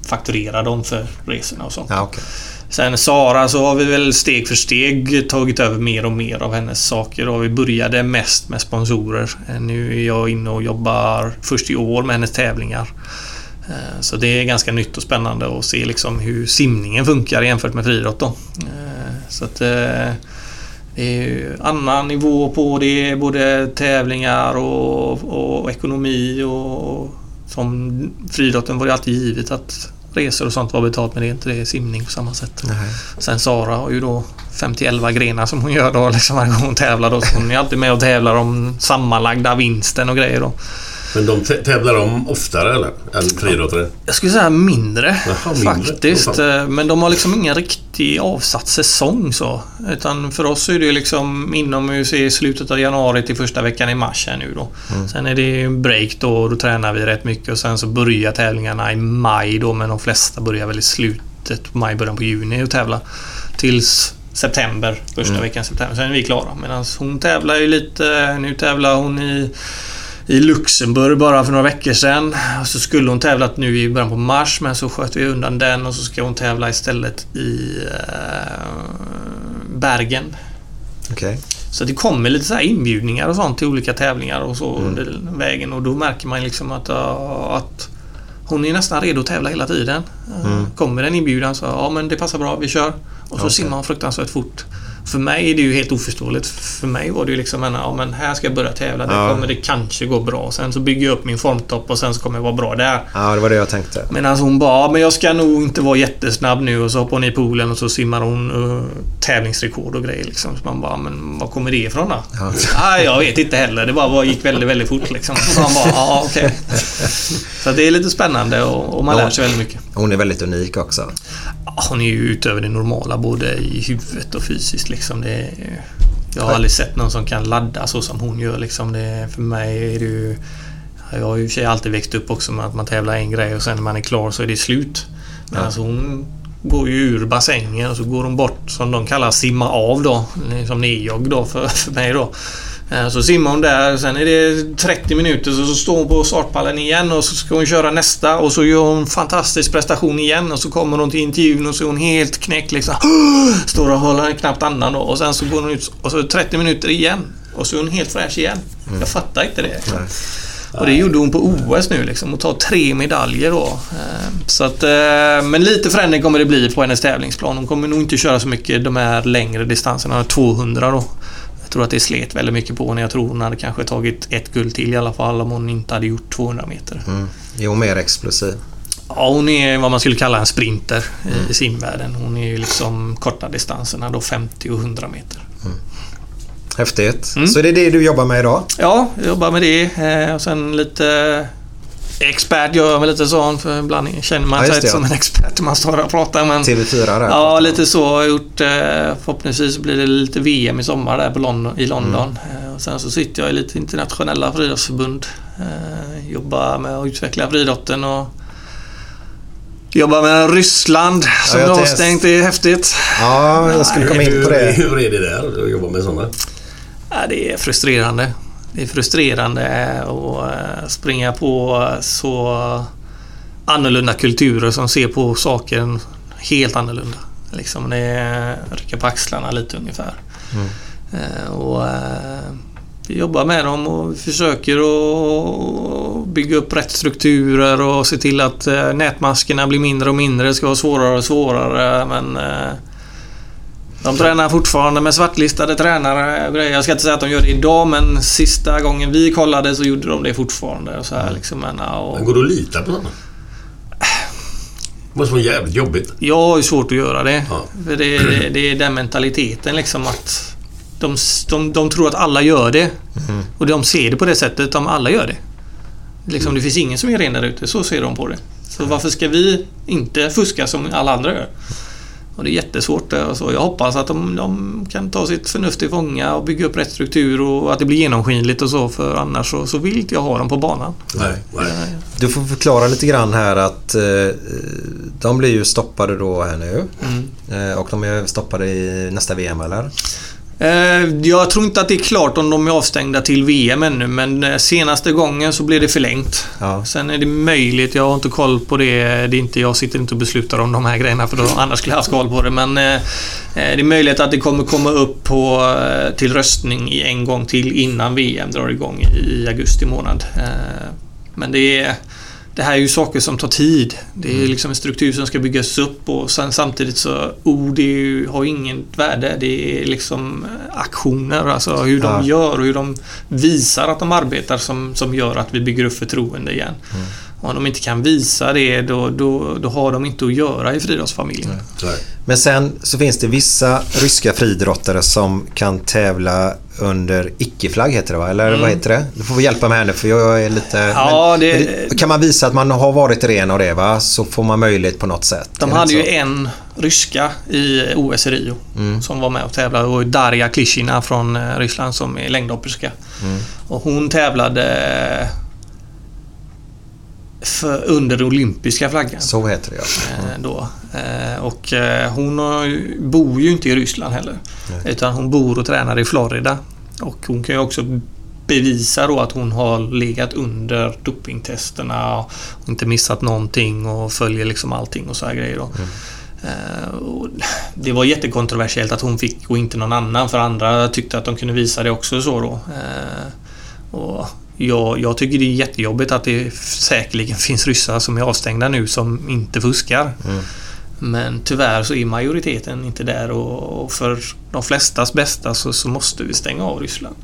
fakturerar dem för resorna och sånt. Ja, okej. Sen Sara så har vi väl steg för steg tagit över mer och mer av hennes saker och vi började mest med sponsorer. Eh, nu är jag inne och jobbar först i år med hennes tävlingar. Eh, så det är ganska nytt och spännande att se liksom hur simningen funkar jämfört med friidrott eh, Så att det är annan nivå på det, både tävlingar och, och ekonomi och som friidrotten var det alltid givet att resor och sånt var betalt men det är inte det simning på samma sätt. Nej. Sen Sara har ju då 50-11 grenar som hon gör då liksom varje gång hon tävlar då. Så hon är alltid med och tävlar om sammanlagda vinsten och grejer då. Men de tä- tävlar de oftare eller? Än friidrottare? Jag skulle säga mindre, Jaha, mindre. faktiskt. Åh, Eh, Men de har liksom ingen riktig avsatt säsong så. Utan för oss är det liksom inomhus i slutet av januari till första veckan i mars här nu då. Mm. Sen är det en break då och då tränar vi rätt mycket och sen så börjar tävlingarna i maj då men de flesta börjar väl i slutet på maj, början på juni och tävla. Tills september, första Mm. veckan september. Sen är vi klara. Medan hon tävlar ju lite, nu tävlar hon i i Luxemburg bara för några veckor sedan. Så skulle hon tävlat nu i början på mars men så sköt vi undan den och så ska hon tävla istället i eh, Bergen. Okej. Så det kommer lite så här inbjudningar och sånt till olika tävlingar och så Mm. under vägen och då märker man liksom att, att hon är nästan redo att tävla hela tiden. Mm. Kommer en inbjudan så ja men det passar bra, vi kör. Och så Okej. simmar hon fruktansvärt fort. För mig är det ju helt oförståeligt. För mig var det ju liksom en, ja men här ska jag börja tävla. Ja. kommer det kanske gå bra. Sen så bygger jag upp min formtopp och sen så kommer jag vara bra där. Ja, det var det jag tänkte. Medan hon bara, "Ja, men jag ska nog inte vara jättesnabb nu och så hoppar hon i poolen och så simmar hon uh, tävlingsrekord och grejer liksom. Så man bara, men var kommer det ifrån då? Ja. Nej, jag vet inte heller. Det bara gick väldigt, väldigt fort liksom. Så man bara, ja okej. Så det är lite spännande och, och man Ja. lär sig väldigt mycket. Hon är väldigt unik också. Hon är ju utöver det normala både i huvudet och fysiskt liksom. Det är, jag har aldrig sett någon som kan ladda så som hon gör liksom. Det, för mig är det ju... Jag har ju i och för sig alltid växt upp också med att man tävlar en grej och sen när man är klar så är det slut. Men Ja. alltså hon går ju ur bassängen och så går hon bort som de kallar simma av då. Som nejogg då för, för mig då. Eh, Så simmar hon där, sen är det 30 minuter så står hon på startpallen igen och så ska hon köra nästa och så gör hon fantastisk prestation igen och så kommer hon till intervjun och så är hon helt knäckt liksom. Står och håller knappt andan då och sen så går hon ut och så 30 minuter igen och så är hon helt fräsch igen. Jag fattar inte det. Nej. Och det gjorde hon på OS nu liksom och tar tre medaljer då. Eh, Så att, eh, men lite förändring kommer det bli på hennes tävlingsplan. Hon kommer nog inte köra så mycket de här längre distanserna, 200 då. Jag tror att det slet väldigt mycket på henne. Jag tror hon hade kanske tagit ett guld till i alla fall om hon inte hade gjort 200 meter. Mm. Jo, mer explosiv. Ja, hon är vad man skulle kalla en sprinter i simvärlden. Hon är ju liksom korta distanserna då 50 och 100 meter. Häftigt. Mm. Så det är det du jobbar med idag? Ja, jag jobbar med det. Eh, och sen lite expert gör jag väl lite sån för ibland känner man Ja, sig inte som en expert när man står och pratar. Men, TV4 där? ja, lite så har jag gjort. Eh, förhoppningsvis blir det lite VM i sommar där på London, i London. Eh, och sen så sitter jag i lite internationella friidrottsförbund. Eh, jobbar med att utveckla friidrotten och jobbar med Ryssland som Ja, är avstängt. Det är häftigt. Ja, jag skulle komma in på hur, det. hur är det där att jobba med sådana? Ja, det är frustrerande. Det är frustrerande att eh, springa på så annorlunda kulturer som ser på saker helt annorlunda. Liksom det rycka på axlarna lite ungefär. Eh, Och eh, vi jobbar med dem och försöker att bygga upp rätt strukturer och se till att nätmaskerna blir mindre och mindre. Det ska vara svårare och svårare men de tränar fortfarande med svartlistade tränare. Jag ska inte säga att de gör det idag men sista gången vi kollade så gjorde de det fortfarande. Och så här, liksom, men, och Men går det att lita på sådana? Det måste vara jävligt jobbigt. jag har ju svårt att göra det. Ja. För det, det, det är den mentaliteten liksom att de, de, de tror att alla gör det. Och de ser det på det sättet, de alla gör det. Liksom, det finns ingen som är ren där ute, så ser de på det. Så varför ska vi inte fuska som alla andra gör? Och det är jättesvårt. eh, Och så. Jag hoppas att de, de kan ta sitt förnuft till fånga och bygga upp rätt struktur och att det blir genomskinligt och så för annars så, så vill inte jag ha dem på banan. Nej, nej. Du får förklara lite grann här att eh, de blir ju stoppade då här nu. Mm. Eh, och de är stoppade i nästa VM eller? Eh, Jag tror inte att det är klart om de är avstängda till VM ännu men eh, senaste gången så blev det förlängt. Ja. Sen är det möjligt, jag har inte koll på det. det är inte, jag sitter inte och beslutar om de här grejerna för då, annars skulle jag haft koll på det. Men eh, det är möjligt att det kommer komma upp på, till röstning i en gång till innan VM drar igång i augusti månad. Eh, Men det är... Det här är ju saker som tar tid. Det är liksom en struktur som ska byggas upp och sen samtidigt så ord är ju, har inget värde. Det är liksom eh, aktioner, alltså hur de Ja. gör och hur de visar att de arbetar som, som gör att vi bygger upp förtroende igen. Och om de inte kan visa det då, då, då har de inte att göra i friidrottsfamiljen. Men sen så finns det vissa ryska friidrottare som kan tävla under icke-flagg heter det va? Eller vad heter det? Du får väl hjälpa mig här nu för jag är lite... Mm. Ja, men, det- kan man visa att man har varit ren av det va? Så får man möjlighet på något sätt. De hade ju en ryska i OS i Rio som var med och tävlade och Darja Klishina från eh, Ryssland som är längdhopperska. Och hon tävlade för, under den olympiska flaggan. Så heter det ja. eh, Då. Eh, Och eh, hon bor ju inte i Ryssland heller. Utan hon bor och tränar i Florida. Och hon kan ju också bevisa då att hon har legat under dopingtesterna och inte missat någonting och följer liksom allting och så här grejer då. Och det var jättekontroversiellt att hon fick och inte någon annan för andra tyckte att de kunde visa det också så då. Och jag, jag tycker det är jättejobbigt att det säkerligen finns ryssar som är avstängda nu som inte fuskar. Men tyvärr så är majoriteten inte där och, och för de flestas bästa så, så måste vi stänga av Ryssland.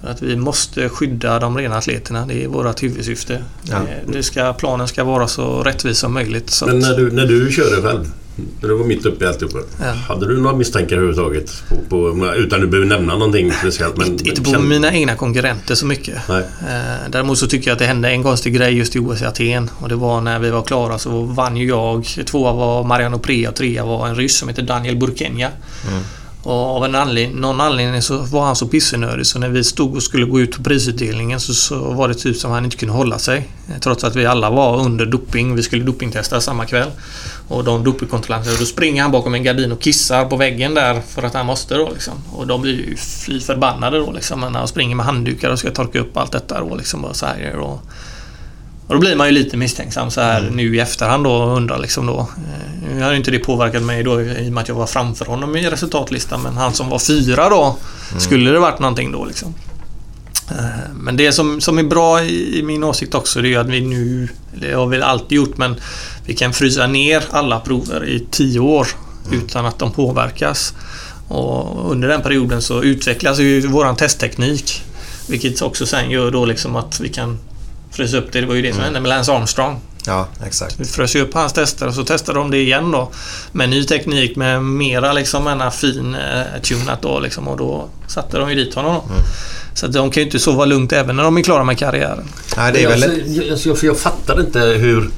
För att vi måste skydda de rena atleterna. Det är vårt huvudsyfte. Ja. Det, det ska, planen ska vara så rättvis som möjligt. Så Men när du, när du körde själv, när du var mitt uppe i alltihopa. Ja. Hade du några misstankar överhuvudtaget? På, på, utan du behöver nämna någonting speciellt. Men, inte på mina egna konkurrenter så mycket. Nej. Eh, Däremot så tycker jag att det hände en konstig grej just i OS i Aten. Och det var när vi var klara så vann ju jag. Tvåa var Mariano Prea och trea var en ryss som heter Daniel Burkenya. Och av en anledning, någon anledning så var han så pissenödig så när vi stod och skulle gå ut på prisutdelningen så, så var det typ som han inte kunde hålla sig. Trots att vi alla var under doping. Vi skulle dopingtesta samma kväll. Och de dopingkontrollanterna, då springer han bakom en gardin och kissar på väggen där för att han måste då liksom. Och de blir ju fly förbannade då liksom. när Han springer med handdukar och ska torka upp allt detta då liksom. Och så här, och, och då blir man ju lite misstänksam så här nu i efterhand då och undrar liksom då. eh, Nu har ju inte det påverkat mig då i och med att jag var framför honom i resultatlistan men han som var fyra då. Skulle det varit någonting då liksom. Eh, Men det som, som är bra i, i min åsikt också det är att vi nu, det har vi alltid gjort men vi kan frysa ner alla prover i tio år utan att de påverkas. Och under den perioden så utvecklas ju våran testteknik. Vilket också sen gör då liksom att vi kan frysa upp det. Det var ju det som hände med Lance Armstrong. Ja, exakt. Vi frös ju upp hans tester och så testade de det igen då. Med ny teknik med mera liksom en fin eh, tunat då liksom och då satte de ju dit honom då. Så att de kan ju inte sova lugnt även när de är klara med karriären. Nej, det är alltså, väl... jag, alltså, jag, för jag fattar inte hur...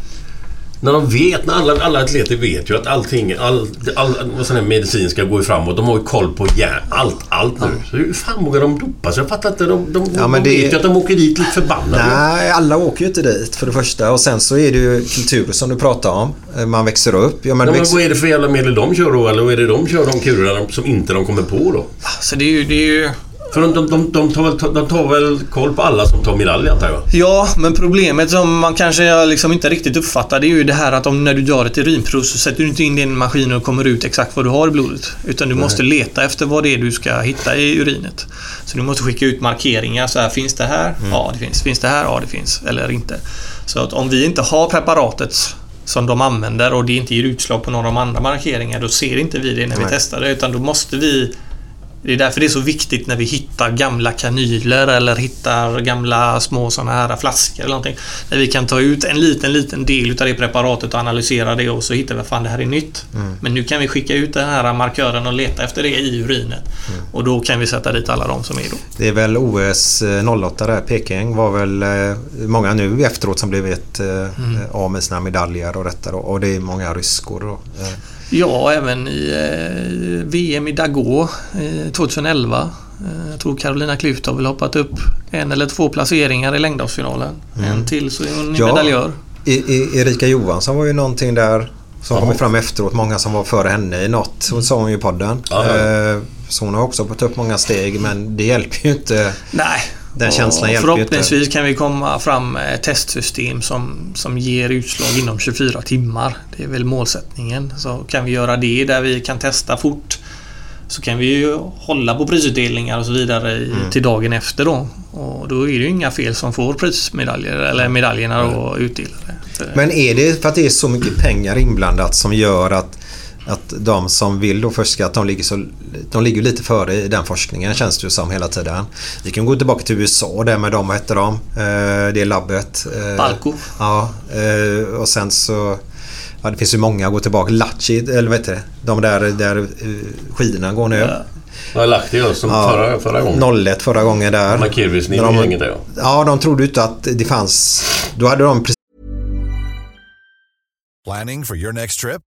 När de vet, när alla, alla atleter vet ju att allting, all, all, all sån här medicin ska gå framåt. De har ju koll på hjär, allt, allt nu. Så hur fan vågar de dopa sig? Jag fattar inte. De, de, Ja, de det- vet ju att de åker dit lite förbannade. Nej, alla åker ju inte dit för det första. Och sen så är det ju kultur som du pratar om. Eh, Man växer upp. Ja, men Ja, men växer... vad är det för jävla medel de kör då? Eller vad är det de kör de kulorna som inte de kommer på då? Så det är ju... Det är ju För de, de, de, de, tar väl, de tar väl koll på alla som tar medalj antar jag? Ja, men problemet som man kanske liksom inte riktigt uppfattar det är ju det här att om när du gör ett urinprov så sätter du inte in en maskin och kommer ut exakt vad du har i blodet. Utan du måste leta efter vad det är du ska hitta i urinet. Så du måste skicka ut markeringar. Så här, finns det här? Ja, det finns. Finns det här? Ja, det finns. Eller inte. Så att om vi inte har preparatet som de använder och det inte ger utslag på några av de andra markeringar, då ser inte vi det när vi Nej. testar det. Utan då måste vi det är därför det är så viktigt när vi hittar gamla kanyler eller hittar gamla små såna här flaskor eller någonting. När vi kan ta ut en liten, liten del utav det preparatet och analysera det och så hittar vi fan det här är nytt. Men nu kan vi skicka ut den här markören och leta efter det i urinet. Och då kan vi sätta dit alla de som är då. Det är väl OS 08 där, Peking var väl eh, många nu efteråt som blivit eh, Mm. av med sina medaljer och detta då. Och det är många ryskor då. Ja, även i eh, VM i Dagå eh, 2011. Eh, jag tror Carolina Klüft har väl hoppat upp en eller två placeringar i längdhoppsfinalen. En till så är hon Ja. medaljör. I, I, Erika Johansson var ju någonting där som Ja. kom fram efteråt. Många som var före henne i något. Så sa hon ju i podden. Ja, ja. Så hon har också fått upp många steg men det hjälper ju inte. Nej. Den känslan hjälper ju inte. Förhoppningsvis kan vi komma fram med ett testsystem som, som ger utslag inom 24 timmar. Det är väl målsättningen. Så kan vi göra det där vi kan testa fort så kan vi ju hålla på prisutdelningar och så vidare i, Mm. till dagen efter då. Och då är det ju inga fel som får prismedaljer eller medaljerna då utdelade. Men är det för att det är så mycket pengar inblandat som gör att, att de som vill då forska att de ligger, så, de ligger lite före i den forskningen känns det ju som hela tiden. Vi kan gå tillbaka till USA där med dem, vad hette de? Eh, det labbet. Eh, Balco. Ja, eh, och sen så... Ja, det finns ju många att gå tillbaka. Lachi, eller vad heter det? De där, där eh, skidorna går nu. Jag har lagt det som Ja. förra, förra gången. 01 förra gången där. De- är inget där ja. Ja, de trodde inte att det fanns... Då hade de precis Planning for your next trip?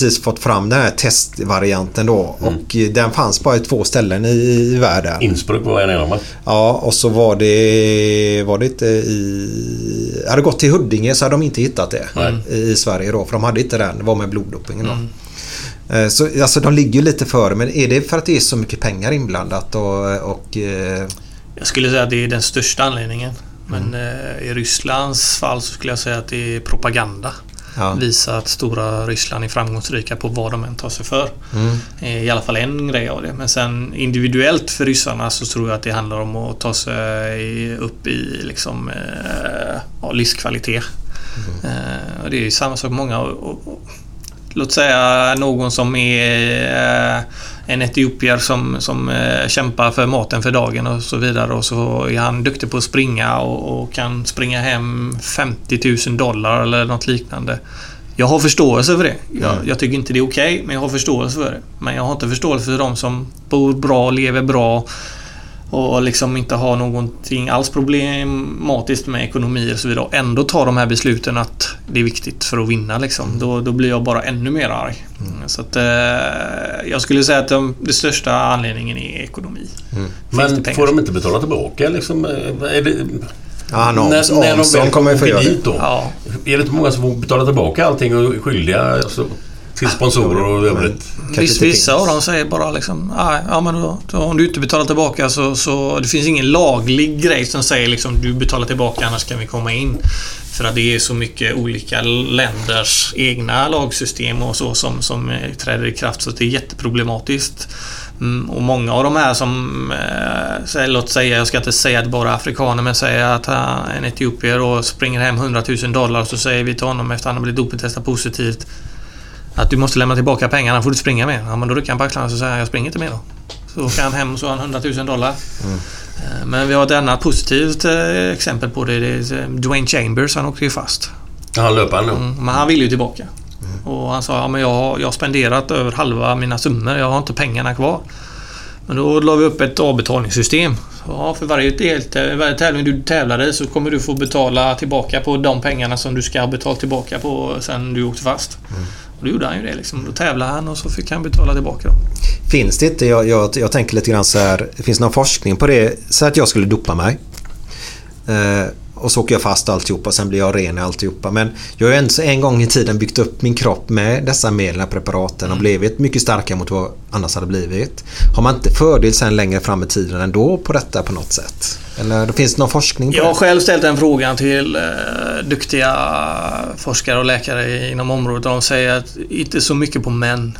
Precis fått fram den här testvarianten då. Mm. Och eh, den fanns bara i två ställen i, i världen. Innsbruck var en av dem? Ja, och så var det... Var det inte i... Hade gått till Huddinge så hade de inte hittat det i, i Sverige då. För de hade inte den. Det var med bloddopingen då. Eh, Så alltså de ligger ju lite före. Men är det för att det är så mycket pengar inblandat och... och eh, Jag skulle säga att det är den största anledningen. Men Mm. eh, i Rysslands fall så skulle jag säga att det är propaganda. Ja. Visa att stora Ryssland är framgångsrika på vad de än tar sig för. Mm. Eh, I alla fall en grej av det. Men sen individuellt för ryssarna så tror jag att det handlar om att ta sig upp i liksom, eh, livskvalitet. Mm. Eh, och det är ju samma sak många... Och, och, låt säga någon som är eh, en etiopier som, som eh, kämpar för maten för dagen och så vidare och så är han duktig på att springa och, och kan springa hem 50 000 dollar eller något liknande. Jag har förståelse för det. Jag, jag tycker inte det är okej, men jag har förståelse för det. Men jag har inte förståelse för de som bor bra, lever bra och liksom inte har någonting alls problematiskt med ekonomi och så vidare och ändå tar de här besluten att det är viktigt för att vinna liksom. Då, då blir jag bara ännu mer arg. Så att, eh, jag skulle säga att de, det största anledningen är ekonomi. Det Men får de inte betala tillbaka liksom? Är det, han Ams- när, när de väl kommer dit då? Ja. Är det inte många som får betala tillbaka allting och är skyldiga alltså, till sponsorer och övrigt? Viss, vissa av dem säger bara liksom, "Nej, ja men då, då, om du inte betalar tillbaka så, så det finns ingen laglig grej som säger liksom du betalar tillbaka annars kan vi komma in. För att det är så mycket olika länders egna lagsystem och så som, som eh, träder i kraft så det är jätteproblematiskt. Mm, och många av de här som, eh, låt säga, jag ska inte säga att bara afrikaner, men säger att han, en etiopier och springer hem 100 000 dollar så säger vi till honom efter att han har blivit dopingtestad positivt att du måste lämna tillbaka pengarna, får du springa mer. Ja, men då rycker han på axlarna och så säger jag springer inte mer då. Så åker han hem och så har han 100 000 dollar. Eh, Men vi har ett annat positivt eh, exempel på det. det är eh, Dwayne Chambers, han åkte ju fast. Ja, han nu. Mm, Men han vill ju tillbaka. Och han sa ja, men jag, har- jag har spenderat över halva mina summor. Jag har inte pengarna kvar. Men då la vi upp ett avbetalningssystem. Ja, för varje, del, varje tävling du tävlar i så kommer du få betala tillbaka på de pengarna som du ska ha betalt tillbaka på sen du åkte fast. Och då gjorde han ju det. Liksom. Då tävlade han och så fick han betala tillbaka. dem. Finns det inte, jag, jag, jag tänker lite grann så här, det någon forskning på det. Så att jag skulle dopa mig. Eh, och så åker jag fast alltihopa och sen blir jag ren i alltihopa. Men jag har ju ändå en gång i tiden byggt upp min kropp med dessa medel, preparaten och blivit mycket starkare mot vad jag annars hade blivit. Har man inte fördel sen längre fram i tiden ändå på detta på något sätt? Eller det finns någon forskning på Jag har det? själv ställt den frågan till eh, duktiga forskare och läkare inom området. De säger att inte så mycket på män.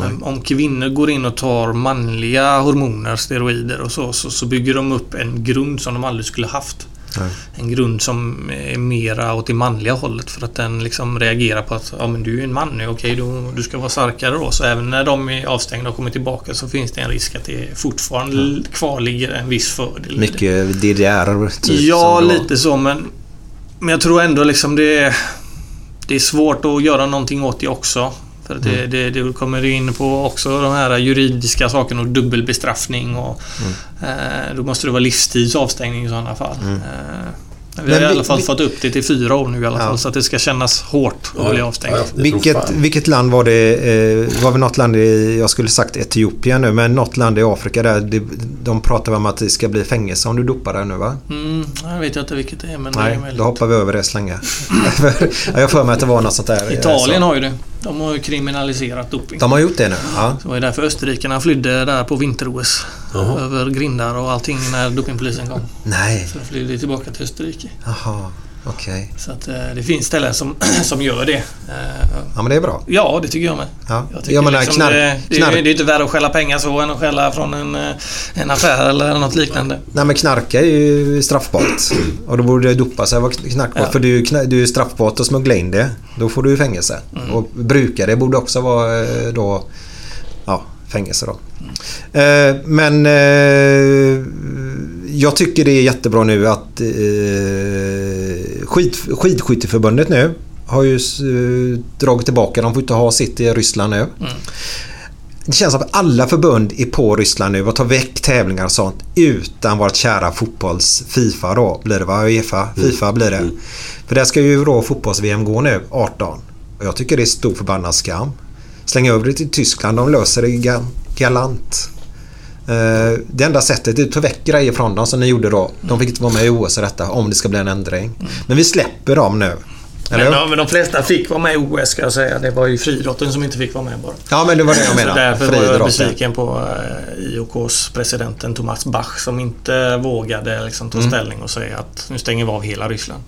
Men Om kvinnor går in och tar manliga hormoner, steroider och så, så, så bygger de upp en grund som de aldrig skulle haft. Nej. En grund som är mera åt det manliga hållet för att den liksom reagerar på att ja, men du är en man nu, okej du, du ska vara starkare då. Så även när de är avstängda och kommer tillbaka så finns det en risk att det fortfarande kvar ligger en viss fördel. Mycket DDR typ? Ja, lite så men... Men jag tror ändå liksom det är... Det är svårt att göra någonting åt det också. För det, det, det kommer in på också de här juridiska sakerna och dubbelbestraffning och... Eh, då måste det vara livstids avstängning i sådana fall. Eh, vi har i alla fall vi- fått upp det till fyra år nu i alla Ja. fall så att det ska kännas hårt att bli avstängd. Ja, det Vilket, vilket land var det? Eh, var det något land i, jag skulle sagt Etiopien nu, men något land i Afrika där det, de pratar om att det ska bli fängelse om du dopar dig nu va? Mm, jag vet inte vilket det är men det Nej, är då möjligt. hoppar vi över det så länge. Jag har för mig att det var något sånt där. eh, Italien så. har ju det. De har ju kriminaliserat doping. De har gjort det nu? Ja. Det var ju därför österrikarna flydde där på vinter-OS. Jaha. Över grindar och allting när dopingpolisen kom. Nej, Så de flydde tillbaka till Österrike. jaha, okej. Så att eh, det finns ställen som, som gör det. Eh, Ja men det är bra. ja, det tycker jag med. Ja. Jag tycker Jag menar liksom knark, det, det, knark. det är inte värre att stjäla pengar så än att stjäla från en, eh, en affär eller något liknande. Nej men knarka är ju straffbart. Och då borde det dopa sig vara knarkbart. Ja. För det är ju kna- det är ju straffbart att smuggla in det. Då får du ju fängelse. Mm. Och bruka det borde också vara då... Ja, fängelse då. Mm. Eh, men eh, jag tycker det är jättebra nu att eh, skid, Skidskytteförbundet nu har ju eh, dragit tillbaka. De får inte ha sitt i Ryssland nu. Det känns som att alla förbund är på Ryssland nu och tar väck tävlingar och sånt utan vårt kära fotbolls Fifa då blir det va? Uefa? Fifa blir det. För där ska ju då fotbolls-VM gå nu 18. Och jag tycker det är stor förbannad skam. Släng över det till Tyskland. De löser det ga- galant. Eh, Det enda sättet är att ta väck grejer från dem som ni gjorde då. De fick inte vara med i OS och detta om det ska bli en ändring. Men vi släpper dem nu. Eller? Men, de, men de flesta fick vara med i OS ska jag säga. Det var ju friidrotten som inte fick vara med bara. Ja men det var det jag Så menade. därför var jag besviken på eh, IOKs presidenten Thomas Bach som inte vågade liksom, Mm. ta ställning och säga att nu stänger vi av hela Ryssland.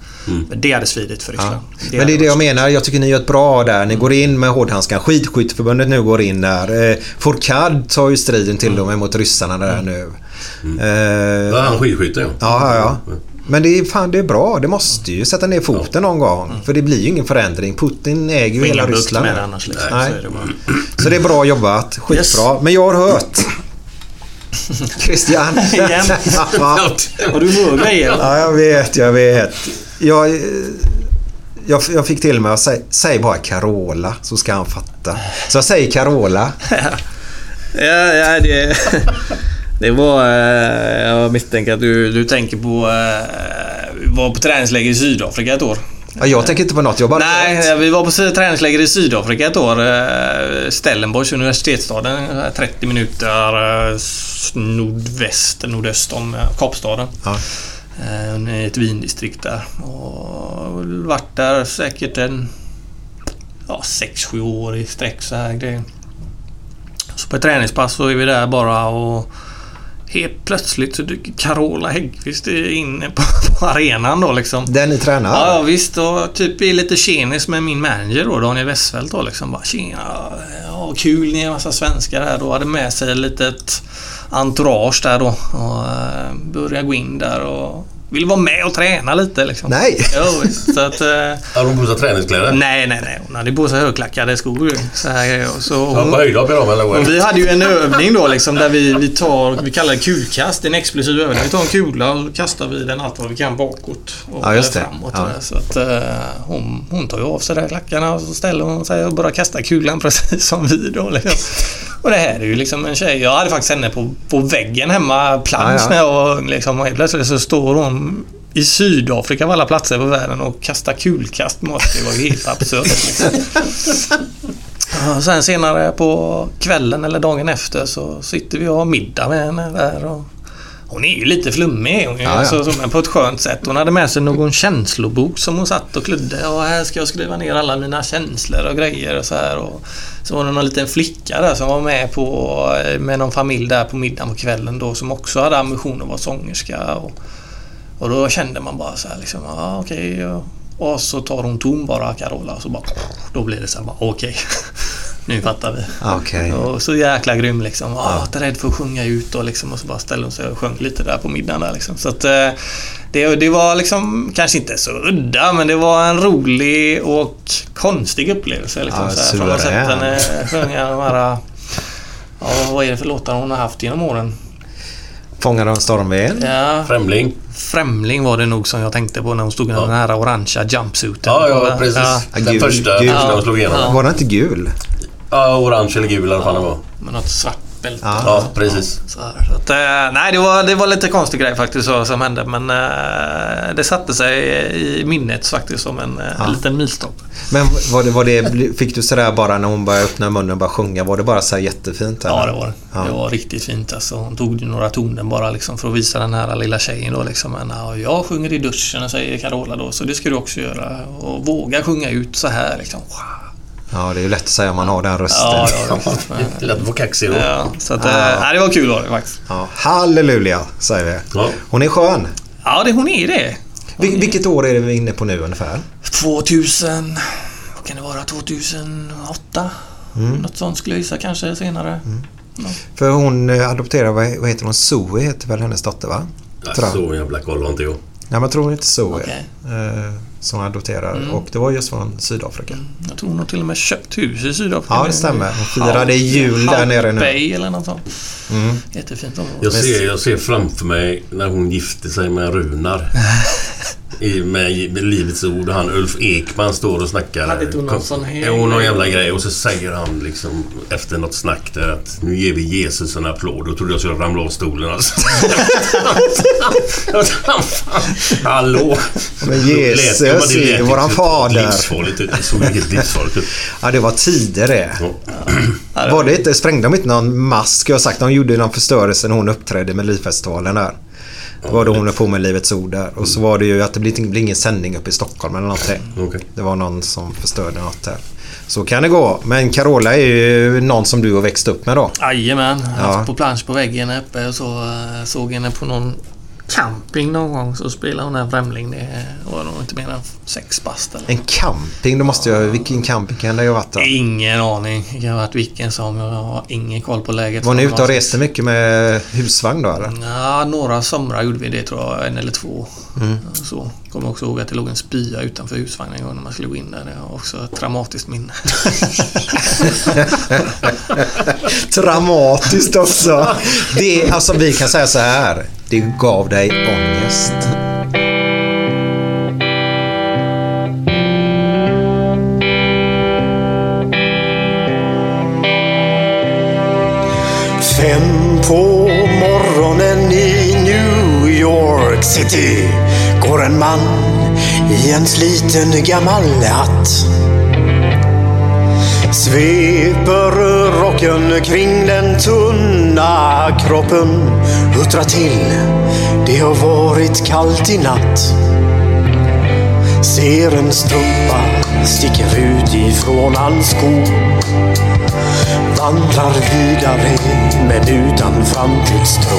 Men det hade svidit för Ryssland. Men det är det jag menar. Jag tycker ni gör ett bra där. Ni går in med hårdhandskarna. Skidskytteförbundet nu går in där. Eh, Fourcade tar ju striden till dem mot ryssarna där nu. Eh, Ja, han skidskytte ja. ja, ja, ja. Men det är, fan, det är bra. Det måste ju sätta ner foten någon gång. För det blir ju ingen förändring. Putin äger ju hela Ryssland. med det annars liksom. Nej. Så är det bara. Så det är bra jobbat. Skitbra. Men jag har hört. Christian. Igen. ja. Har du hört grejer? Ja, jag vet, jag vet. Jag, jag, jag fick till mig att säga, säg bara Carola så ska han fatta. Så jag säger Carola. Ja, ja det... Det var... eh, Jag misstänker att du, du tänker på... eh, var på träningsläger i Sydafrika ett år. Ja, jag tänker inte på något, jag bara Nej, vi var på träningsläger i Sydafrika ett år. eh, Stellenbosch, universitetsstaden. eh, 30 minuter eh, nordväst, nordöst om eh, Kapstaden. Ja. Ett vindistrikt där. Och varit där säkert en... Ja, 6-7 år i sträck så här grejer. Så på ett träningspass så är vi där bara och helt plötsligt så dyker Carola Häggkvist inne på, på arenan då liksom. Den ni tränar? Ja, ja visst. Och typ är lite tjenis med min manager då, Daniel Westfeldt då liksom. Bara tjena, ja, kul ni är en massa svenskar här då. Hade med sig ett litet entourage där då. Och eh, började gå in där och ville vara med och träna lite liksom. Nej. Jo, så att, eh, Har hon på sig träningskläder? nej, nej, nej. Hon hade på sig högklackade skor. Så här. Och Så Ja, hon, på höjdhopp i dem eller? vad? vi hade ju en övning då liksom där vi, vi tar, vi kallar det kulkast, en explosiv övning. Vi tar en kula och så kastar vi den allt vad vi kan bakåt och Ja, det. framåt. Ja. Så att eh, hon, hon tar ju av sig där klackarna och så ställer hon sig och börjar kasta kulan precis som vi då. Liksom. Och det här är ju liksom en tjej. Jag hade faktiskt henne på, på väggen hemma, plansch Ja, ja. när jag liksom. Och helt plötsligt så står hon i Sydafrika av alla platser på världen och kastar kulkast mot. Det var ju helt absurt. Liksom. Sen senare på kvällen eller dagen efter så sitter vi och har middag med henne där. Och hon är ju lite flummig hon Ja, ja. Så, så, men på ett skönt sätt. Hon hade med sig någon känslobok som hon satt och kludde. Och här ska jag skriva ner alla mina känslor och grejer och så här. Och så var det någon liten flicka där som var med på, med någon familj där på middagen på kvällen då som också hade ambition att vara sångerska. Och, och då kände man bara så här liksom, ja okej. och, och så tar hon ton bara, Carola, och så bara... Då blir det så här okej. nu fattar vi. Okej. Och så jäkla grym liksom. Ja. Inte rädd för att sjunga ut och liksom. Och så bara ställde hon sig och sjöng lite där på middagen där liksom. Så att eh, det, det var liksom kanske inte så udda men det var en rolig och konstig upplevelse. Liksom, Ja, så här, från att ha sett henne sjunga de här... Ja, vad är det för låtar hon har haft genom åren? Fångad av stormvind. Ja, Främling? Främling var det nog som jag tänkte på när hon stod i den här orangea jumpsuiten. Ja, ja precis. Ja, Den Gul- första, gul- de slog igenom. Ja. Ja. Var den inte gul? orange eller gul det var. med något svart bälte. Ja. Ja, precis. Så, så att, eh, nej, det var, det var lite konstig grej faktiskt så, som hände. Men eh, det satte sig i minnet faktiskt som en eh, liten milstolpe. Men var det, var det, fick du sådär bara när hon började öppna munnen och bara sjunga? Var det bara så jättefint? Ja, eller? det var det. Ja. Det var riktigt fint. Alltså, hon tog några toner bara liksom, för att visa den här lilla tjejen. Då, liksom. Men, ja, jag sjunger i duschen, säger Carola då. Så det ska du också göra. Och våga sjunga ut så här. Liksom. Wow. Ja, det är ju lätt att säga om man har den rösten. Ja, ja, visst. Lätt att få kaxig då. ja, så att, Ja. eh, nej, det var kul var det faktiskt. Ja, halleluja, säger vi. Ja. Hon är skön. Ja, det, hon är det. Vil- vilket år är det vi inne på nu ungefär? 2000... Vad kan det vara? 2008? Något sånt skulle jag gissa kanske senare. För hon eh, adopterade, vad heter hon? Zoe heter väl hennes dotter va? Ja, så jävla koll har inte jag. Nej, men tror hon inte Zoe. Okej. Eh, som hon adopterade. Och det var just från Sydafrika. Jag tror hon har till och med köpt hus i Sydafrika. Ja, det stämmer. Hon firade jul där nere nu. Bay eller något sånt. Mm. Jättefint område. Jag ser, jag ser framför mig när hon gifte sig med Runar. I, med, med Livets Ord och han Ulf Ekman står och snackar. Hade inte hon någon sån här Jo, någon grej? jävla grej. Och så säger han liksom efter något snack där att nu ger vi Jesus en applåd. Då trodde jag skulle ramla av stolen alltså. Hallå! Men Jesus är ju våran typ fader. Livsfarligt ut. Det såg helt livsfarligt ut. Ja, det var tider det. Ja. Var det inte, sprängde de inte någon mask? Jag har sagt de gjorde någon förstörelse när hon uppträdde med Melodifestivalen där. Det var då hon höll på med Livets Ord där. Och så var det ju att det blir ingen- blir ingen sändning uppe i Stockholm eller någonting. Okej. Det var någon som förstörde något där. Så kan det gå. Men Carola är ju någon som du har växt upp med då. Jajamän. Jag Ja. på plansch på väggen uppe och så eh, såg henne på någon camping någon gång så spelade hon en främling. Det var nog inte mer än sex bast eller En camping, då måste jag... Vilken camping kan det ha varit då? Ingen aning. Det kan ha varit vilken som. Jag har ingen koll på läget. Var ni ute och reste mycket med husvagn då eller? Ja, några somrar gjorde vi det tror jag. En eller två. Mm. Så. Kommer också ihåg att det låg en spya utanför husvagnen en gång när man skulle gå in där. Det var också ett traumatiskt minne. Traumatiskt också. Det, alltså vi kan säga så här. Det gav dig ångest. Fem på morgonen i New York City går en man i en sliten gammal hatt. Sveper rocken kring den tunna kroppen. Huttrar till, det har varit kallt i natt. Ser en strumpa sticker ut ifrån hans sko. Vandrar vidare men utan framtidstro.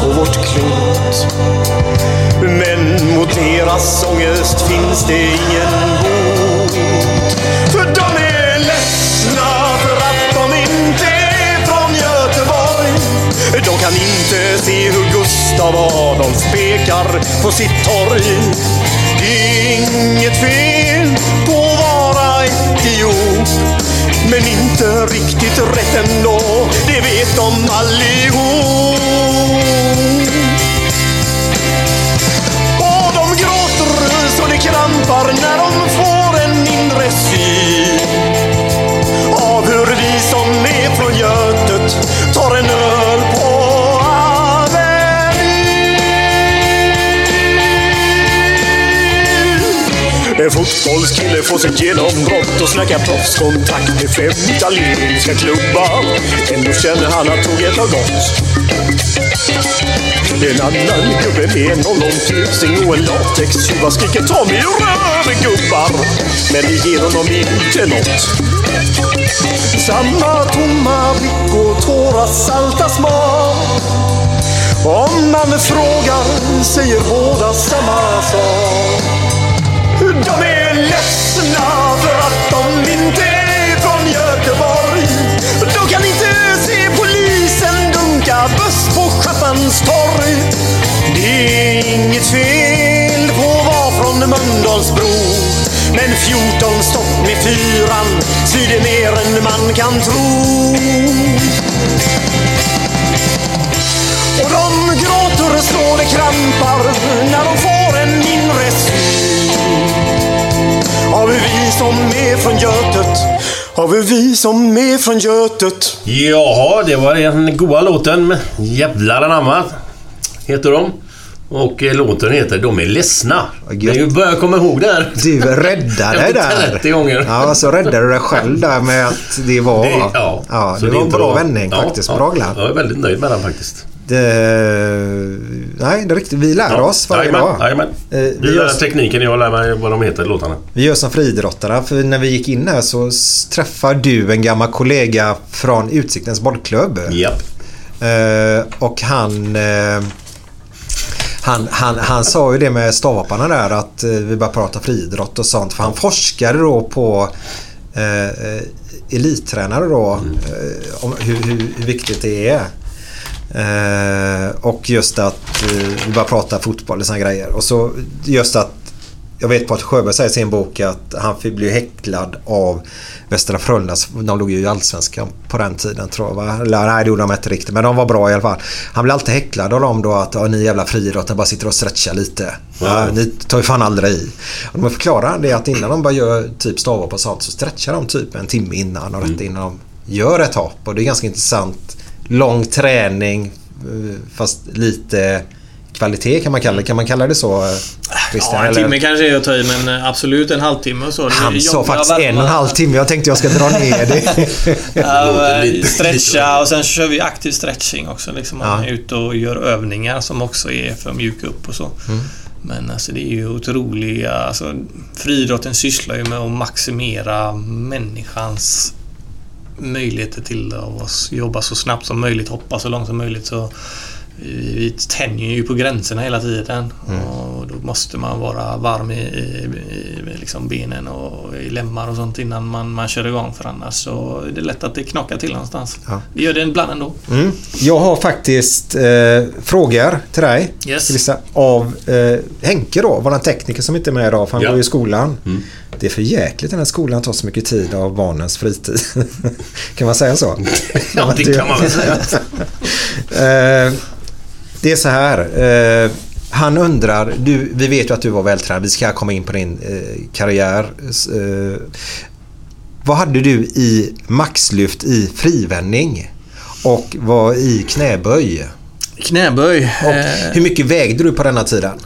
på vårt klot. Men mot deras ångest finns det ingen bot. För de är ledsna för att de inte är från Göteborg. De kan inte se hur Gustav Adolf spekar på sitt torg. Inget fel på att vara etiop. Men inte riktigt rätt ändå, det vet de allihop. Och fotbollskille får sitt genombrott och snackar proffskontakt med fem italienska klubbar. Ändå känner han att tåget har gått. En annan gubbe med en ollontusing och en latextjuva skriker ta mig ur röven gubbar. Men det ger honom inte nåt. Samma tomma blick och tårar salta smak. Om man frågar säger båda samma sak. De är ledsna för att de inte är från Göteborg. De kan inte se polisen dunka buss på Schappans torg. Det är inget fel på att vara från Mölndalsbro. Men 14 stopp med fyran svider mer än man kan tro. Och de gråter och slår det krampar när de får en inre syn har vi vi som är från Götet Har vi vi som är från Götet Jaha, det var den goa låten. Jävlar anamma heter de. Och eh, låten heter De är ledsna. Jag börjar komma ihåg det här. Du räddade dig där. 30 gånger. Ja, så räddade du dig själv där med att det var... Det, ja, ja, så det var en bra vändning faktiskt. Ja, Bra glatt. Jag är väldigt nöjd med den faktiskt. Det, nej, det är riktigt. Vi lär oss varje jajamän, dag. Jajamän. Eh, Du vi, lär dig tekniken, jag lär mig vad de heter, låtarna. vi gör som friidrottare. För när vi gick in här så träffar du en gammal kollega från Utsiktens bollklubb. Japp. Eh, och han, eh, han, han, han sa ju det med stavhopparna där att eh, vi bara prata friidrott och sånt. För han forskade då på elittränare då. Eh, om hur, hur, hur viktigt det är. Eh, och just att eh, vi bara pratar fotboll och såna grejer. Och så just att jag vet på att Sjöberg säger i sin bok att han bli häcklad av Västra Frölunda. De låg ju i Allsvenskan på den tiden tror jag. Va? Eller, nej, det gjorde de inte riktigt. Men de var bra i alla fall. Han blev alltid häcklad av dem då att ja, ni jävla friidrottare bara sitter och stretchar lite. Ja, ni tar ju fan aldrig i. Och de förklarar det att innan de bara gör typ stavhopp och sånt så stretchar de typ en timme innan och rätt innan de gör ett hopp. Och det är ganska intressant. Lång träning eh, fast lite kvalitet kan man kalla det. Kan man kalla det så? eh, Christian, Ja, en eller? timme kanske är att ta i, men eh, absolut en halvtimme och så. Han sa faktiskt en och en halv timme. Jag tänkte jag ska dra ner det. Stretcha och sen kör vi aktiv stretching också. Liksom. Man Ja. är ute och gör övningar som också är för att mjuka upp och så. Mm. Men alltså det är ju otroliga... Alltså, friidrotten sysslar ju med att maximera människans möjligheter till att jobba så snabbt som möjligt, hoppa så långt som möjligt. Så vi vi tänjer ju på gränserna hela tiden Mm. och då måste man vara varm i, i, i liksom benen och i lemmar och sånt innan man, man kör igång för annars så är det lätt att det knakar till någonstans. Ja. Vi gör det ibland ändå. Mm. Jag har faktiskt eh, frågor till dig. Yes. Vissa, av eh, Henke då, våran tekniker som inte är med idag för han Ja. går i skolan. Mm. Det är för jäkligt den här skolan tar så mycket tid av barnens fritid. kan man säga så? Ja, det kan man väl säga. Eh, det är så här. Eh, han undrar, du, vi vet ju att du var vältränad. Vi ska komma in på din eh, karriär. Eh, vad hade du i maxlyft i frivändning? Och vad i knäböj? Knäböj. Och Eh, hur mycket vägde du på denna tiden?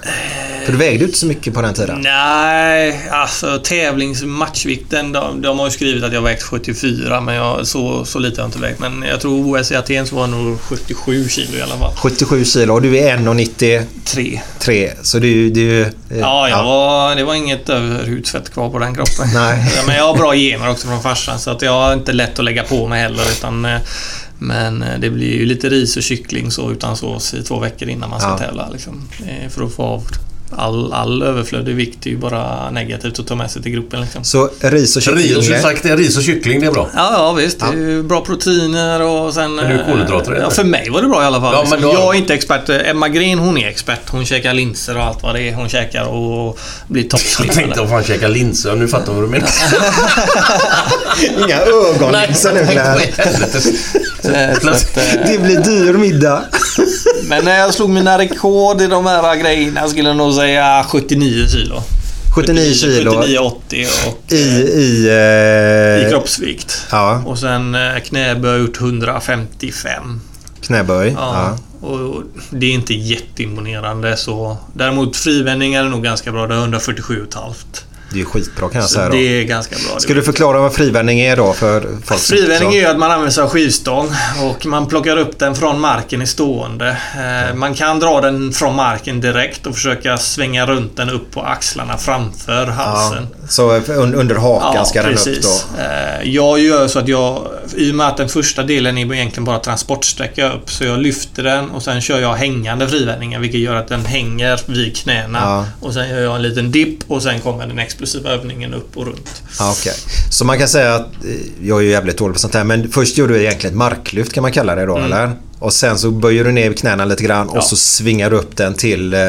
För du vägde inte så mycket på den tiden. Nej, alltså tävlingsmatchvikten. De, de har ju skrivit att jag vägt 74 men jag, så, så lite har jag inte vägt. Men jag tror OS i Aten så var jag nog 77 kilo i alla fall. 77 kilo och du är 1,93. Tre. Så du... du eh, Ja, jag Var, det var inget överhudsfett kvar på den kroppen. Nej. Men jag har bra gener också från farsan så att jag har inte lätt att lägga på mig heller. Utan, eh, men eh, det blir ju lite ris och kyckling så utan sås i två veckor innan man ska Ja. tävla. Liksom. För att få av all, all överflödig vikt är ju bara negativt att ta med sig till gruppen. Liksom. Så ris och kyckling. Ris, som sagt, ris och kyckling, det är bra. Ja, ja visst. Det är ju bra proteiner och sen... Men du är kolhydrater, eh? Ja, för mig var det bra i alla fall. Ja, men Liksom. då- Jag är inte expert. Emma Green, hon är expert. Hon käkar linser och allt vad det är hon käkar och blir Jag toppslimmad. tänkte att fan käka linser. Nu fattar jag vad du menar. Inga ögonlinser nu vad helvete. Eh, eh, Det blir dyr middag. Men när jag slog mina rekord i de här grejerna skulle jag nog säga 79 kilo. 79 kilo 79-80 och i... I, eh, i kroppsvikt. Ja, Och sen eh, knäböj har jag gjort 155. knäböj. Ja. Ja. Och det är inte jätteimponerande så. Däremot frivändning är nog ganska bra. Det är 147,5. Det är skitbra kan jag Så säga det är ganska bra. Ska du förklara vad frivändning är då för folk Frivändning är ju att man använder sig av skivstång och man plockar upp den från marken i stående. Eh, Man kan dra den från marken direkt och försöka svänga runt den upp på axlarna framför Ja, halsen. så un- under hakan ska den upp då? Eh, Jag gör så att jag, i och med att den första delen är egentligen bara transportsträcka upp, så jag lyfter den och sen kör jag hängande frivändningar vilket gör att den hänger vid knäna. Ja. Och sen gör jag en liten dipp och sen kommer den explosiva övningen upp och runt. Ja, okej. Så man kan säga att, eh, jag är ju jävligt dålig på sånt här, men först gör du egentligen ett marklyft kan man kalla det då, eller? Och sen så böjer du ner knäna lite grann Mm. Ja. och så svingar du upp den till, eh,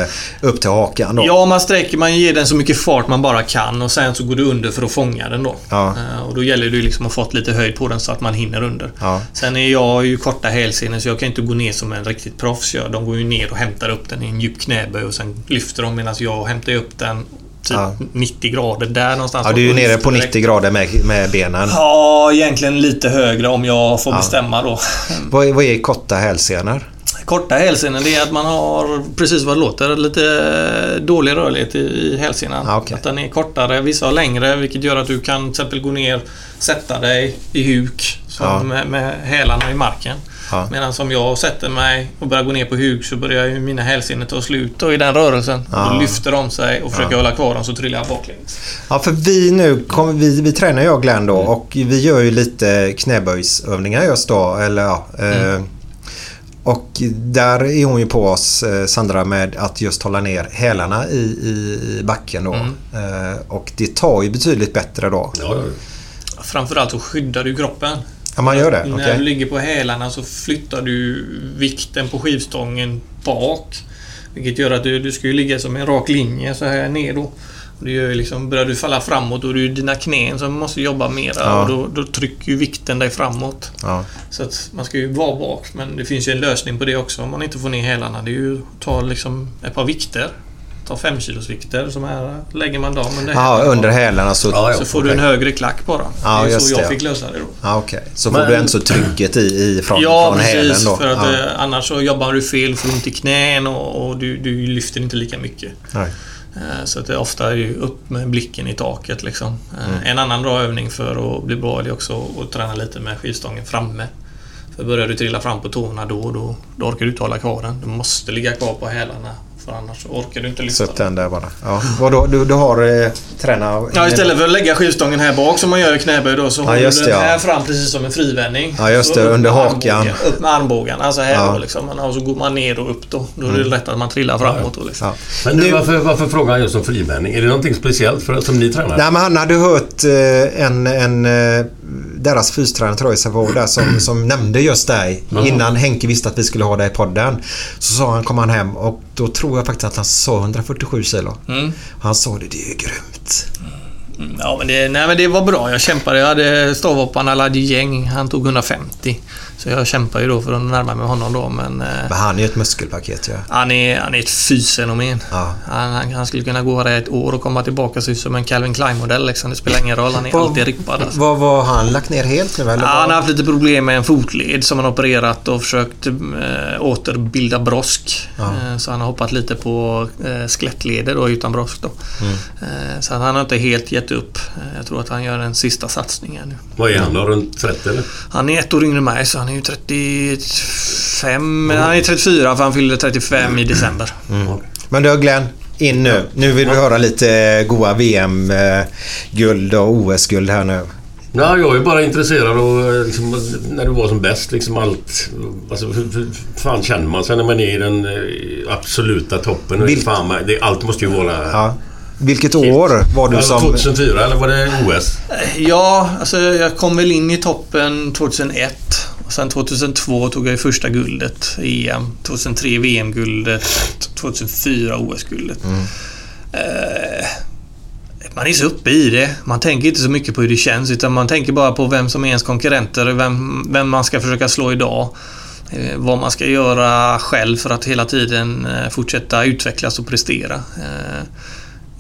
upp till hakan då. Ja, man sträcker, man ger den så mycket fart man bara kan och sen så går du under för att fånga den då. Ja. Eh, Och då gäller det liksom att få lite höjd på den så att man hinner under. Ja. Sen är jag ju korta hälsenor så jag kan inte gå ner som en riktigt proffs gör. De går ju ner och hämtar upp den i en djup knäböj och sen lyfter de medan jag hämtar upp den typ Ja. 90 grader där någonstans. Ja, du är ju nere på direkt. 90 grader med, med benen. Ja, egentligen lite högre om jag får Ja. bestämma då. Vad, är- vad är korta hälsenor? Korta hälsenor det är att man har, precis vad det låter, lite dålig rörlighet i, i hälsenan. Ah, okej. Att den är kortare, vissa har längre vilket gör att du kan till exempel gå ner, sätta dig i huk som Ja. med, med hälarna i marken. Ja. Medan som jag sätter mig och börjar gå ner på huk så börjar ju mina hälsenor ta slut i den rörelsen. Ja. Då lyfter de sig och försöker hålla kvar dem så trillar jag baklänges. Ja, för vi nu, kommer vi, vi tränar jag och Glenn då och vi gör ju lite knäböjsövningar just då. Eller, ja, eh, och där är hon ju på oss, eh, Sandra, med att just hålla ner hälarna i, i, i backen då. Eh, och det tar ju betydligt bättre då. Ja, ja. Framförallt så skyddar du kroppen. Ja, man gör det? När Okej. du ligger på hälarna så flyttar du vikten på skivstången bak. Vilket gör att du, du ska ligga som en rak linje så här ner då. Och det gör liksom, börjar du falla framåt och det är dina knän som måste jobba mera Ja. och då, då trycker ju vikten dig framåt. Ja. Så att man ska ju vara bak men det finns ju en lösning på det också om man inte får ner hälarna. Det är ju att ta liksom ett par vikter. Ta 5 kilos vikter som här lägger man dem under Ja, hälarna. under hälarna så... Ja, ja. Så får du en högre klack bara. Ja, det är så jag det. fick lösa det då. Ja, okej. Så får Men- du ändå trycket i, i från, Ja, från hälen precis. då? För att ja. eh, annars så jobbar du fel, får ont i knän och, och du, du lyfter inte lika mycket. Nej. Eh, Så att det är ofta är ju upp med blicken i taket liksom. Eh, Mm. En annan bra övning för att bli bra är också att träna lite med skivstången framme. För börjar du trilla fram på tårna då, då, då orkar du inte hålla kvar den. Du måste ligga kvar på hälarna. För annars så orkar du inte lyfta Sätt den. där bara. Ja. Vadå, du, du har eh, tränat... Ja, istället för att lägga skivstången här bak som man gör i knäböj då så Ja, har du den det, ja. här fram precis som en frivändning. Ja, just Så det, under hakan. armbågen, Upp med armbågen. Alltså här Ja. då liksom. Och så går man ner och upp då. Då är det lätt att man trillar framåt då liksom. Ja. Men du, varför, varför frågar han just om frivändning? Är det någonting speciellt för som ni tränar? Nej, men han hade hört eh, en, en eh, deras fystränare Savoy där som, som nämnde just dig innan Henke visste att vi skulle ha dig i podden. Så sa han, kom han hem och då tror jag faktiskt att han sa 147 kilo. Mm. Han sa det, det är ju grymt. Ja, men det, nej, men det var bra. Jag kämpade. Jag hade stavhopparen Aladji Gäng. Han tog 150. Så jag kämpar ju då för att närma mig honom då men... eh, Men han är ju ett muskelpaket ja. Han är, han är ett fysfenomen. ja. Han, han, han skulle kunna gå där ett år och komma tillbaka och se ut som en Calvin Klein-modell liksom. Det spelar ingen roll. Han är Vad- alltid rippad. Alltså. Vad var han lagt ner helt nu eller? Ja, han har haft lite problem med en fotled som han opererat och försökt eh, återbilda brosk. Ja. Eh, så han har hoppat lite på eh, skelettleder då utan brosk då. Mm. Så att han har inte helt gett upp. Jag tror att han gör en sista satsning här nu. Vad är han då? Runt 30 eller? Han är ett år yngre än mig så han är ju 35... men Han är 34 för han fyllde 35 i december. Mm. Men du Glenn, in nu. Nu vill vi höra lite goa VM-guld och OS-guld här nu. Ja, jag är bara intresserad av liksom, när du var som bäst. Liksom allt. Alltså, hur, hur fan känner man sig när man är i den eh, absoluta toppen? Vilk- Fan, det, allt måste ju vara... Ja. Vilket år var du som... 2004 eller var det OS? Ja, alltså jag kom väl in i toppen 2001. Och sen 2002 tog jag ju första guldet i EM. 2003 VM-guldet. 2004 OS-guldet. Eh, man är så uppe i det. Man tänker inte så mycket på hur det känns utan man tänker bara på vem som är ens konkurrenter, vem, vem man ska försöka slå idag. Eh, vad man ska göra själv för att hela tiden eh, fortsätta utvecklas och prestera. Eh,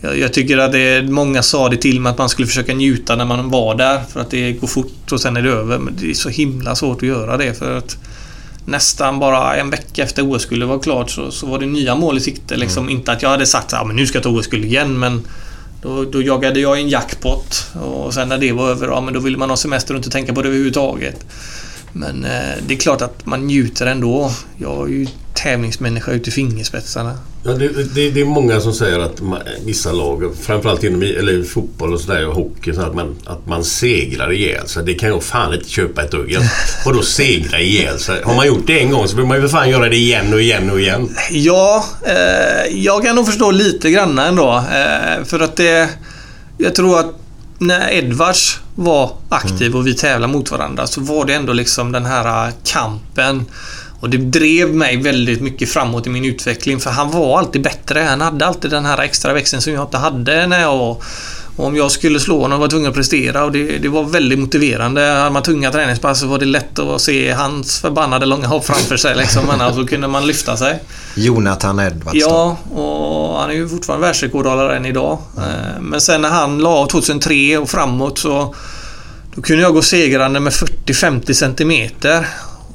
jag, tycker att det många sa det till mig att man skulle försöka njuta när man var där för att det går fort och sen är det över. Men det är så himla svårt att göra det för att nästan bara en vecka efter OS skulle vara klart så, så var det nya mål i sikte. Liksom. Inte att jag hade sagt att ah, men nu ska jag ta OS-guld igen men då, då jagade jag en jackpot och sen när det var över, ja, men då ville man ha semester och inte tänka på det överhuvudtaget. Men eh, det är klart att man njuter ändå. Jag är ju tävlingsmänniska ut i fingerspetsarna. Ja, det, det, det är många som säger att man, vissa lag, framförallt inom eller fotboll och sådär och hockey, så att, man, att man segrar ihjäl sig. Det kan jag fan inte köpa ett dugg. Och då segra ihjäl sig. Har man gjort det en gång så vill man ju för fan göra det igen och igen och igen. Ja, eh, jag kan nog förstå lite grann ändå. Eh, för att det... Jag tror att när Edwards var aktiv och vi tävlade mot varandra så var det ändå liksom den här kampen. Och det drev mig väldigt mycket framåt i min utveckling för han var alltid bättre. Han hade alltid den här extra växeln som jag inte hade när jag var och om jag skulle slå honom var jag tvungen att prestera och det, det var väldigt motiverande. Hade man tunga träningspass så var det lätt att se hans förbannade långa hopp framför sig. Liksom, men så kunde man lyfta sig. Jonathan Edwards. Ja, och han är ju fortfarande världsrekordhållare än idag. Eh, Men sen när han la av 2003 och framåt så då kunde jag gå segrande med 40-50 centimeter.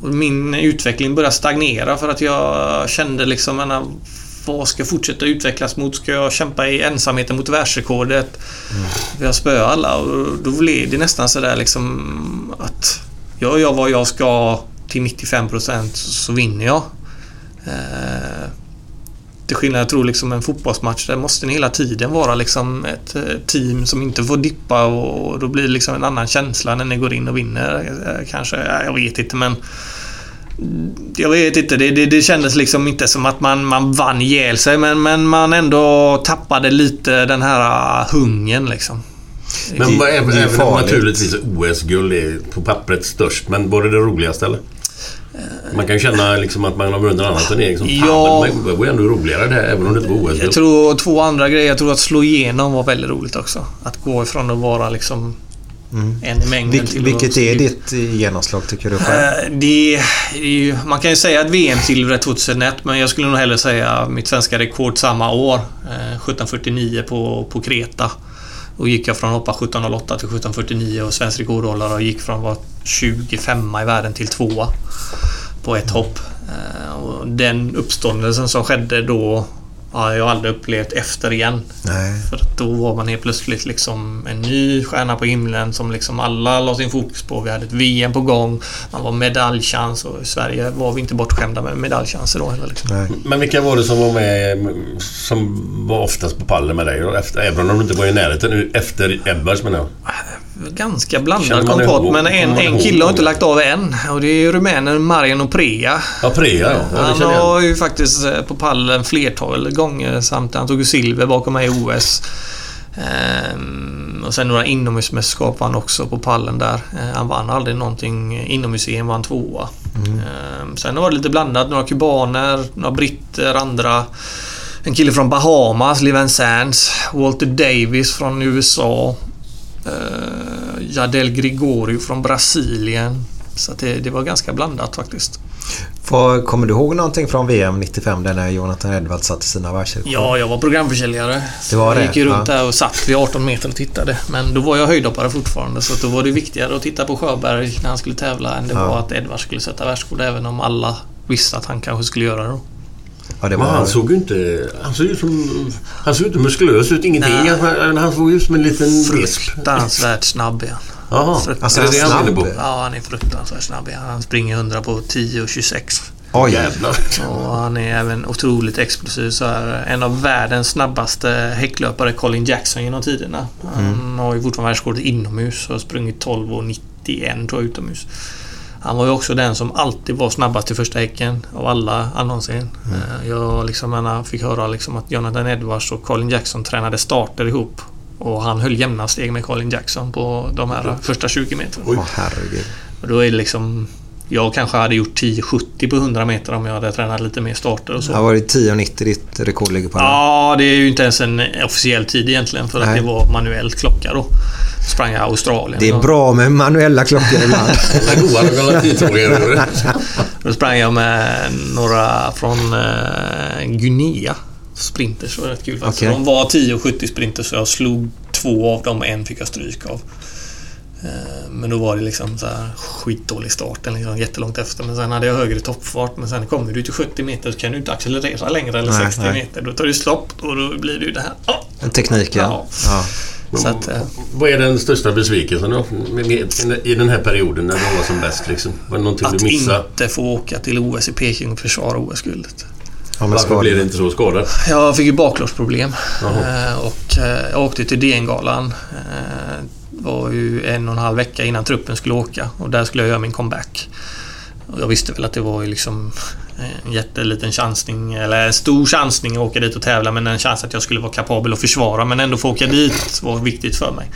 Och min utveckling började stagnera för att jag kände liksom, vad ska jag fortsätta utvecklas mot? Ska jag kämpa i ensamheten mot världsrekordet? Mm. Jag spöar alla och då blev det nästan sådär liksom att gör jag vad jag ska till 95% så vinner jag. Eh, till skillnad, jag tror liksom en fotbollsmatch, där måste ni hela tiden vara liksom ett eh, team som inte får dippa och då blir det liksom en annan känsla när ni går in och vinner. Eh, kanske, jag vet inte men jag vet inte, det, det, det kändes liksom inte som att man, man vann ihjäl sig men, men man ändå tappade lite den här hungern liksom. Men det även, även om farligt. naturligtvis OS-guld är på pappret störst. Men var det det roligaste eller? Man kan ju känna liksom att man har vunnit en annan turnering som Ja. men det var ju ändå roligare det här, även om det inte var Jag OS-guld. tror två andra grejer. Jag tror att slå igenom var väldigt roligt också. Att gå ifrån att vara liksom en i mängden Vil, till vilket är ditt genomslag tycker du själv? Eh, Det är ju, man kan ju säga att VM-silvret 2001 men jag skulle nog hellre säga mitt svenska rekord samma år. eh, 1749 på, på Kreta. Då gick jag från hoppa 1708 till 1749 och svensk rekordhållare och gick från vara 25 i världen till tvåa på ett hopp. Eh, Och den uppståndelsen som skedde då har jag aldrig upplevt efter igen. Nej. För att då var man helt plötsligt liksom en ny stjärna på himlen som liksom alla la sin fokus på. Vi hade ett VM på gång. Man var medaljchans och i Sverige var vi inte bortskämda med medaljchanser då heller. Liksom. Nej. Men vilka var det som var med som var oftast på pallen med dig? då? Efter, även om de inte var i närheten. Efter Edwards menar jag. Ganska blandad kompott men en, en kille har inte lagt av än. Och det är rumänen Marian Oprea. Ja, Prea ja. ja Han var ju faktiskt eh, på pallen flertal gånger samt han tog ju silver bakom mig i OS. Ehm, och sen några inomhusmästerskap vann också på pallen där. Ehm, han vann aldrig någonting inomhus-EM, vann tvåa. Ehm, sen var det lite blandat. Några kubaner, några britter, andra. En kille från Bahamas, Liven Sands. Walter Davis från USA. Jadel Gregorio från Brasilien. Så det, det var ganska blandat faktiskt. Kommer du ihåg någonting från VM 95 där när Jonathan Edwards satte sina världsrekord? Ja, jag var programförsäljare. Det var jag gick runt ja. där och satt vid 18 meter och tittade. Men då var jag höjdhoppare fortfarande så då var det viktigare att titta på Sjöberg när han skulle tävla än det Ja. var att Edvard skulle sätta världsrekord även om alla visste att han kanske skulle göra det. Ja, var... han såg ju inte... Han såg ju som... Han såg inte muskulös ut, ingenting. Nej. Han, han såg ju som en liten visp. Fruktansvärt snabb han. Jaha, Fruktansvärt är det på? snabb. Ja, han är fruktansvärt snabb. Han springer 100 på 10 och 26. Oj! Jävlar. Och han är även otroligt explosiv. Så här, en av världens snabbaste häcklöpare, Colin Jackson genom tiderna. Han har ju fortfarande världsrekordet inomhus och har sprungit 12 och 91 tror jag utomhus. Han var ju också den som alltid var snabbast i första häcken av alla annonsen. Eh, Jag liksom, menar, fick höra liksom att Jonathan Edwards och Colin Jackson tränade starter ihop. Och han höll jämna steg med Colin Jackson på de här första 20 metrarna. Åh herregud. Och då är det liksom... Jag kanske hade gjort 10,70 på 100 meter om jag hade tränat lite mer starter och så. Ja, var det 10,90 ditt rekord ligger på? nu? Ja, det är ju inte ens en officiell tid egentligen för att Nej. det var manuell klocka då. Sprang jag Australien. Det är bra med manuella klockor ibland. Det är. Då sprang jag med några från eh, Guinea. Sprinters var rätt kul faktiskt. Okej. De var 10,70 sprinters så jag slog två av dem och en fick jag stryk av. Eh, Men då var det liksom så här skitdålig start, liksom, jättelångt efter. Men sen hade jag högre toppfart. Men sen kommer du till 70 meter så kan du inte accelerera längre eller Nej, 60 nej. meter. Då tar du stopp och då blir det ju det här. Ah! Tekniken. Ja. Ja. Så att, eh, Vad är den största besvikelsen då? I den här perioden när de var som bäst liksom? Var det någonting att du missade? inte få åka till OS i Peking och försvara OS-guldet. Ja, men Varför blev det inte så skadad? Jag fick ju baklårsproblem. Jaha. Eh, och jag åkte till DN-galan. Eh, var ju en och en halv vecka innan truppen skulle åka och där skulle jag göra min comeback. Och jag visste väl att det var liksom en jätteliten chansning, eller en stor chansning att åka dit och tävla men en chans att jag skulle vara kapabel att försvara men ändå få åka dit var viktigt för mig.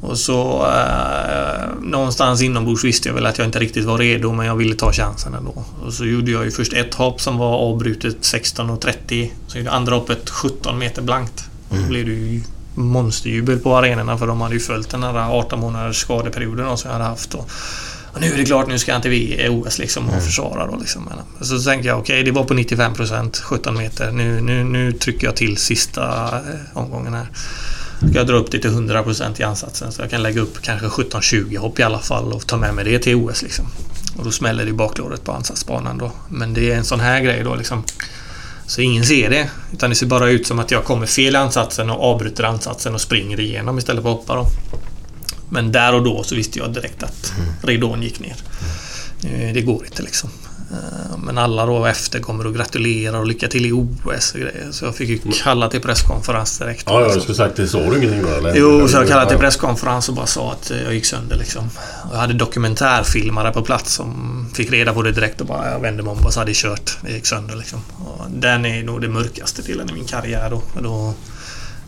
Och så eh, någonstans inombords visste jag väl att jag inte riktigt var redo men jag ville ta chansen ändå. Och så gjorde jag ju först ett hopp som var avbrutet 16.30. Så gjorde andra hoppet 17 meter blankt. Och då blev det ju monsterjubel på arenorna för de hade ju följt den här 18 månaders skadeperioden då som jag hade haft. Och, och nu är det klart, nu ska jag inte vi OS liksom och försvara då liksom. Så tänkte jag okej, det var på 95% 17 meter. Nu, nu, nu trycker jag till sista eh, omgången här. Ska jag dra upp det till 100% i ansatsen så jag kan lägga upp kanske 17-20 hopp i alla fall och ta med mig det till OS liksom. Och då smäller det i baklåret på ansatsbanan då. Men det är en sån här grej då liksom. Så ingen ser det. Utan det ser bara ut som att jag kommer fel i ansatsen och avbryter ansatsen och springer igenom istället för att hoppa då. Men där och då så visste jag direkt att ridån gick ner. Eh, Det går inte liksom. Eh, Men alla då efter kommer och gratulerar och lycka till i OS och grejer. Så jag fick ju kalla till presskonferens direkt. Ja, ja, jag skulle sagt det. Såg du ingenting då eller? Jo, så jag kallade till presskonferens och bara sa att eh, jag gick sönder liksom. Och jag hade dokumentärfilmare på plats som fick reda på det direkt och bara jag vände mig om och bara så hade jag kört. Det gick sönder liksom. Och den är nog det mörkaste delen i min karriär då. Då,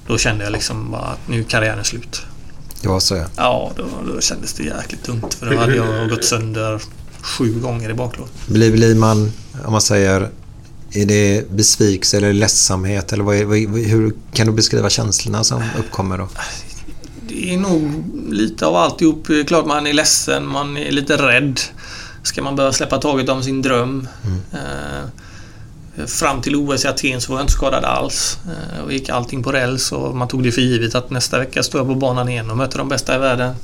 då kände jag liksom bara att nu är karriären slut. Det var så ja. Ja, då, då kändes det jäkligt tungt för då hade jag gått sönder sju gånger i baklåret. Blir, blir man, om man säger, är det besvikelse eller ledsamhet? Eller vad är, vad, hur kan du beskriva känslorna som uppkommer då? Det är nog lite av alltihop. Det är Klart man är ledsen, man är lite rädd. Ska man börja släppa taget om sin dröm? Eh, fram till OS i Aten så var jag inte skadad alls. Eh, och gick allting på räls och man tog det för givet att nästa vecka står jag på banan igen och möter de bästa i världen.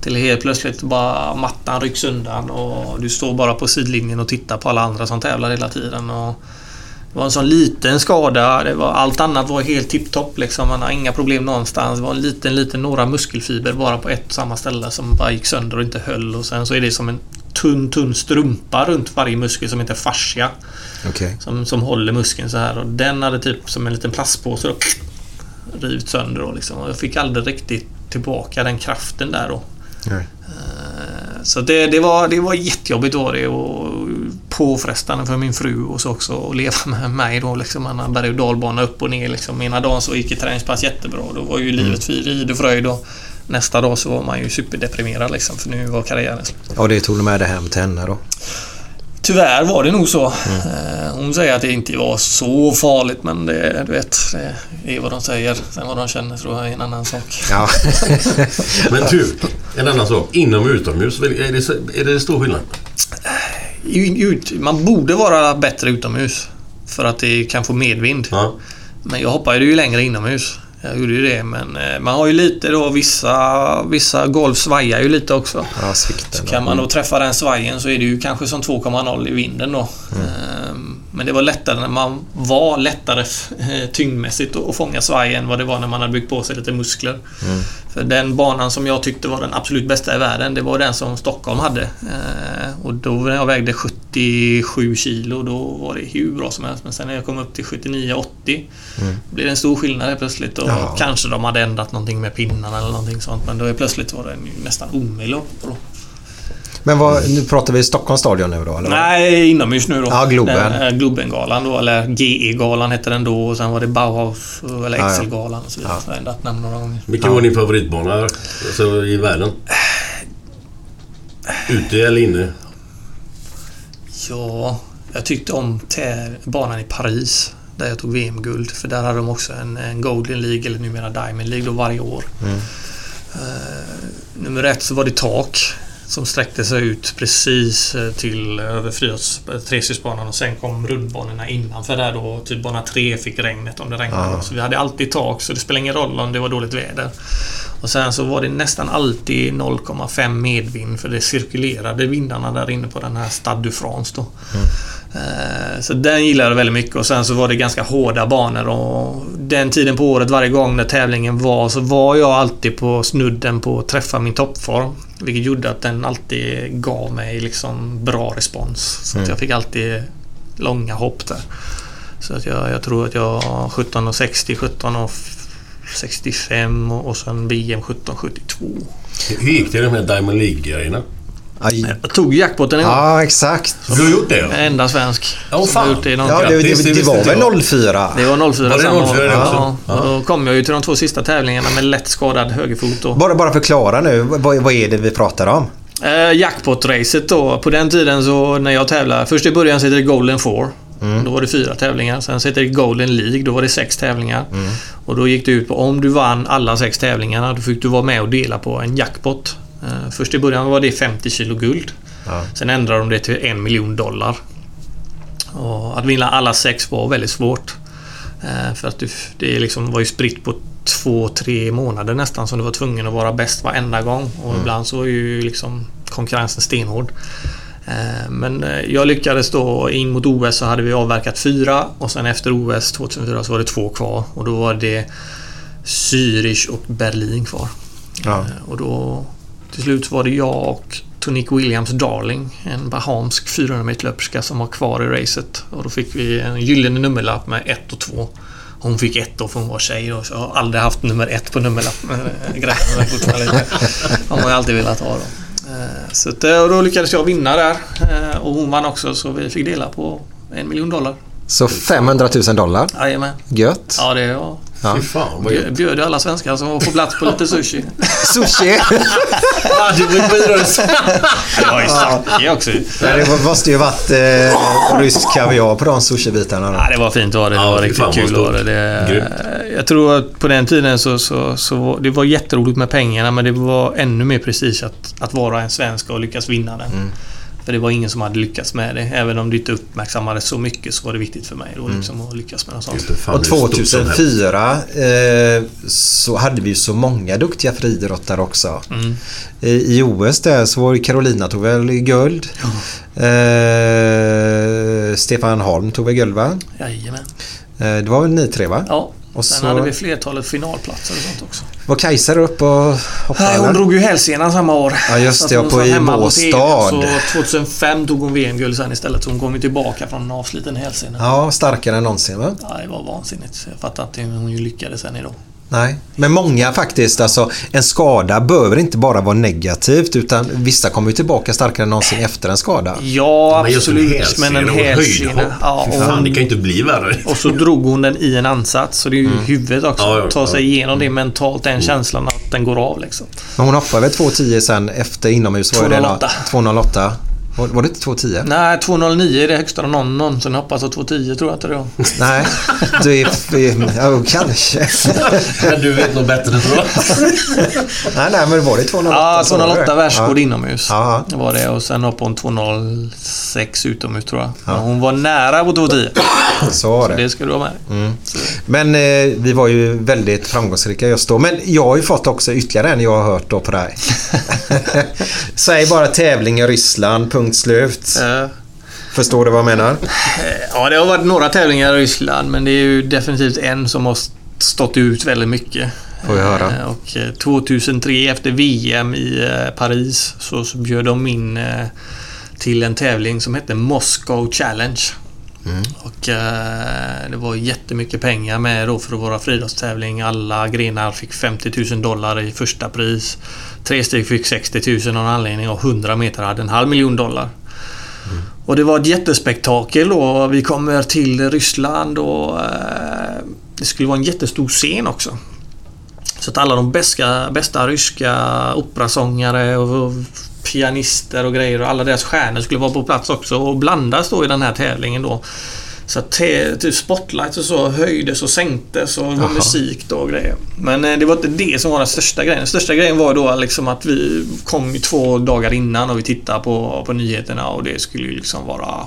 Till helt plötsligt bara mattan rycks undan och du står bara på sidlinjen och tittar på alla andra som tävlar hela tiden. Och det var en sån liten skada. Det var, allt annat var helt tipptopp. Liksom. Man har inga problem någonstans. Det var en liten, liten, några muskelfiber bara på ett och samma ställe som bara gick sönder och inte höll. Och sen så är det som en tunn, tunn strumpa runt varje muskel som heter fascia. Okej. Som, som håller muskeln så här. Och den hade typ som en liten plastpåse då, rivit sönder. Då, liksom. Och jag fick aldrig riktigt tillbaka den kraften där då. Nej. Eh, Så det, det, var, det var jättejobbigt var det och påfrestande för min fru och så också att leva med mig då liksom. Man har berg och dalbana upp och ner liksom. Ena dagen så gick ett träningspass jättebra. Då var ju livet frid och fröjd och nästa dag så var man ju superdeprimerad liksom för nu var karriären slut. Och det tog du med dig hem till henne då? Tyvärr var det nog så. Eh, Hon säger att det inte var så farligt men det, du vet, det är vad de säger. Sen vad de känner tror jag är en annan sak. Ja. Men du, En annan sak. Inom och utomhus. Är det, är det stor skillnad? Ut, man borde vara bättre utomhus. För att det kan få medvind. Ja. Men jag hoppade ju längre inomhus. Jag gjorde ju det men eh, man har ju lite då vissa, vissa golv svajar ju lite också. Ja, svikten. Kan man då träffa den svajen så är det ju kanske som 2,0 i vinden då. Ehm, Men det var lättare när man var lättare tyngdmässigt att fånga svaj än vad det var när man hade byggt på sig lite muskler. För den banan som jag tyckte var den absolut bästa i världen det var den som Stockholm hade. Eh, Och då när jag vägde 77 kilo då var det hur bra som helst. Men sen när jag kom upp till 79-80 blev det en stor skillnad helt plötsligt. Och Ja. kanske de hade ändrat någonting med pinnarna eller någonting sånt. Men då plötsligt var den nästan omöjlig att. Men vad, nu pratar vi Stockholms stadion nu då? Eller? Nej, inomhus nu då. Ja, Globen. Den, eh, Globengalan då, eller GE-galan hette den då och sen var det Bauhaus eller Ja, ja. Excel-galan och så vidare. Så jag har ändrat namn några gånger. Vilken var din favoritbana alltså, i världen? Ute eller inne? Ja, jag tyckte om banan i Paris. Där jag tog VM-guld. För där hade de också en, en Golden League, eller numera Diamond League, då varje år. Eh, nummer ett så var det tak. Som sträckte sig ut precis eh, till eh, över friidrotts- eh, och sen kom rundbanorna innanför där då. Typ bana tre fick regnet om det regnade. Ja. Så vi hade alltid tak så det spelar ingen roll om det var dåligt väder. Och sen så var det nästan alltid 0,5 medvind för det cirkulerade vindarna där inne på den här Stade du France då. Eh, Så den gillade jag väldigt mycket och sen så var det ganska hårda banor och den tiden på året varje gång när tävlingen var så var jag alltid på snudden på att träffa min toppform. Vilket gjorde att den alltid gav mig liksom bra respons. Så att jag fick alltid långa hopp där. Så att jag, jag tror att jag 17,60, 17,65 och, och sen VM 17,72. Hur gick det i de här Diamond League-grejerna? Aj. Jag tog jackpotten en gång. Ja, exakt. Du har gjort det? Ja. Enda svensk Åh, som har fan. gjort det någon Ja, det, det, det var väl jag. 04? Det var 04 Var det samma 04 år. Ja, och då kom jag ju till de två sista tävlingarna med lätt skadad högerfot. Bara, bara förklara nu. Vad, vad är det vi pratar om? Eh, Jackpot-racet då. På den tiden så när jag tävlade. Först i början så hette det Golden Four. Då var det fyra tävlingar. Sen så hette det Golden League. Då var det sex tävlingar. Och då gick det ut på om du vann alla sex tävlingarna då fick du vara med och dela på en jackpot. Eh, Först i början var det 50 kilo guld. Ja. Sen ändrade de det till en miljon dollar. Och att vinna alla sex var väldigt svårt. Eh, För att det liksom var ju spritt på två, tre månader nästan som du var tvungen att vara bäst varenda gång. Och ibland så var ju liksom konkurrensen stenhård. Eh, Men jag lyckades då in mot OS så hade vi avverkat fyra och sen efter OS 2004 så var det två kvar och då var det Zürich och Berlin kvar. Ja. Och då till slut var det jag och Tonique Williams Darling, en bahamsk 400 meter löperska som var kvar i racet. Och då fick vi en gyllene nummerlapp med 1 och 2. Hon fick ett då för hon var tjej då, så jag har aldrig haft nummer ett på nummerlappen. Lite... De har alltid velat ha dem. Eh, Så att, eh, och då lyckades jag vinna där. Eh, Och hon vann också så vi fick dela på en miljon dollar. Så 500 000 dollar. Jajamän. Gött. Ja, det var... Ja. Fy fan vad bjö- gött. Bjöd alla svenskar som var på plats på lite sushi. Sushi! Ah, du bidra. Det var ju sake också. Men det måste ju varit eh, rysk kaviar på de sushibitarna. Ja, det var fint var det. Det Ja, var riktigt kul var det. det. Jag tror att på den tiden så, så, så det var jätteroligt med pengarna men det var ännu mer precis att, att vara en svensk och lyckas vinna den. Mm. För det var ingen som hade lyckats med det. Även om det inte uppmärksammades så mycket så var det viktigt för mig då Mm. liksom att lyckas med något sånt. Och det är stort som helst. 2004 eh, så hade vi så många duktiga friidrottare också. Mm. I, I OS där så var Carolina tog väl guld. Eh, Stefan Holm tog väl guld va? Jajamän. Eh, det var väl ni tre va? Ja. Och Sen så- hade vi flertalet finalplatser och sånt också. Var Kajsa upp och hoppade? Nej, hon eller? drog ju hälsenan samma år. Ja, just det, hon på i Båstad. Så 2005 tog hon VM-guld sen istället. Så hon kom ju tillbaka från en avsliten hälsena. Ja, starkare än någonsin va? Ja, det var vansinnigt. Jag fattar inte hur hon lyckades än idag. Nej, men många faktiskt. Alltså, en skada behöver inte bara vara negativt utan vissa kommer ju tillbaka starkare än någonsin efter en skada. Ja, Men absolut. Men en och hälsena. Ja, och, fan, det kan ju inte bli värre. och så drog hon den i en ansats. Så det är ju huvudet också. Ja, ja, Ta sig igenom det mentalt, den känslan att den går av liksom. Men hon hoppade väl 2.10 sen efter inomhus var ju det då? 2.08. 2.08. Var, var det inte 2.10? Nej, 2.09 är det högsta någon någonsin hoppas och 2.10 tror jag inte det var. Nej, det är... Ja, kanske. Men du vet nog bättre tror jag. nej, nej, men var det 2.08? Ja, så var det. 2.08 världsrekord Ja. inomhus. Ja. Det var det och sen hoppade hon 2.06 utomhus tror jag. Men hon var nära på 2.10. Så var Så det. det ska du ha med dig. Men eh, vi var ju väldigt framgångsrika just då. Men jag har ju fått också ytterligare en jag har hört då på dig. Säg bara tävling i Ryssland, slut. Eh, Förstår du vad jag menar? Ja, det har varit några tävlingar i Ryssland men det är ju definitivt en som har stått ut väldigt mycket. Får vi höra. Eh, Och eh, 2003 efter VM i eh, Paris så, så bjöd de in eh, till en tävling som hette Moscow Challenge. Och eh, det var jättemycket pengar med då för våra friidrottstävling. Alla grenar fick 50 000 dollar i första pris. Tre steg fick 60 000 av någon anledning och 100 meter hade en halv miljon dollar. Och det var ett jättespektakel då. Vi kommer till Ryssland och eh, det skulle vara en jättestor scen också. Så att alla de bästa, bästa ryska operasångare och pianister och grejer och alla deras stjärnor skulle vara på plats också och blandas då i den här tävlingen då. Så typ spotlights och så höjdes och sänktes och var musik då och grejer. Men eh, det var inte det som var den största grejen. Den största grejen var då liksom att vi kom två dagar innan och vi tittade på, på nyheterna och det skulle ju liksom vara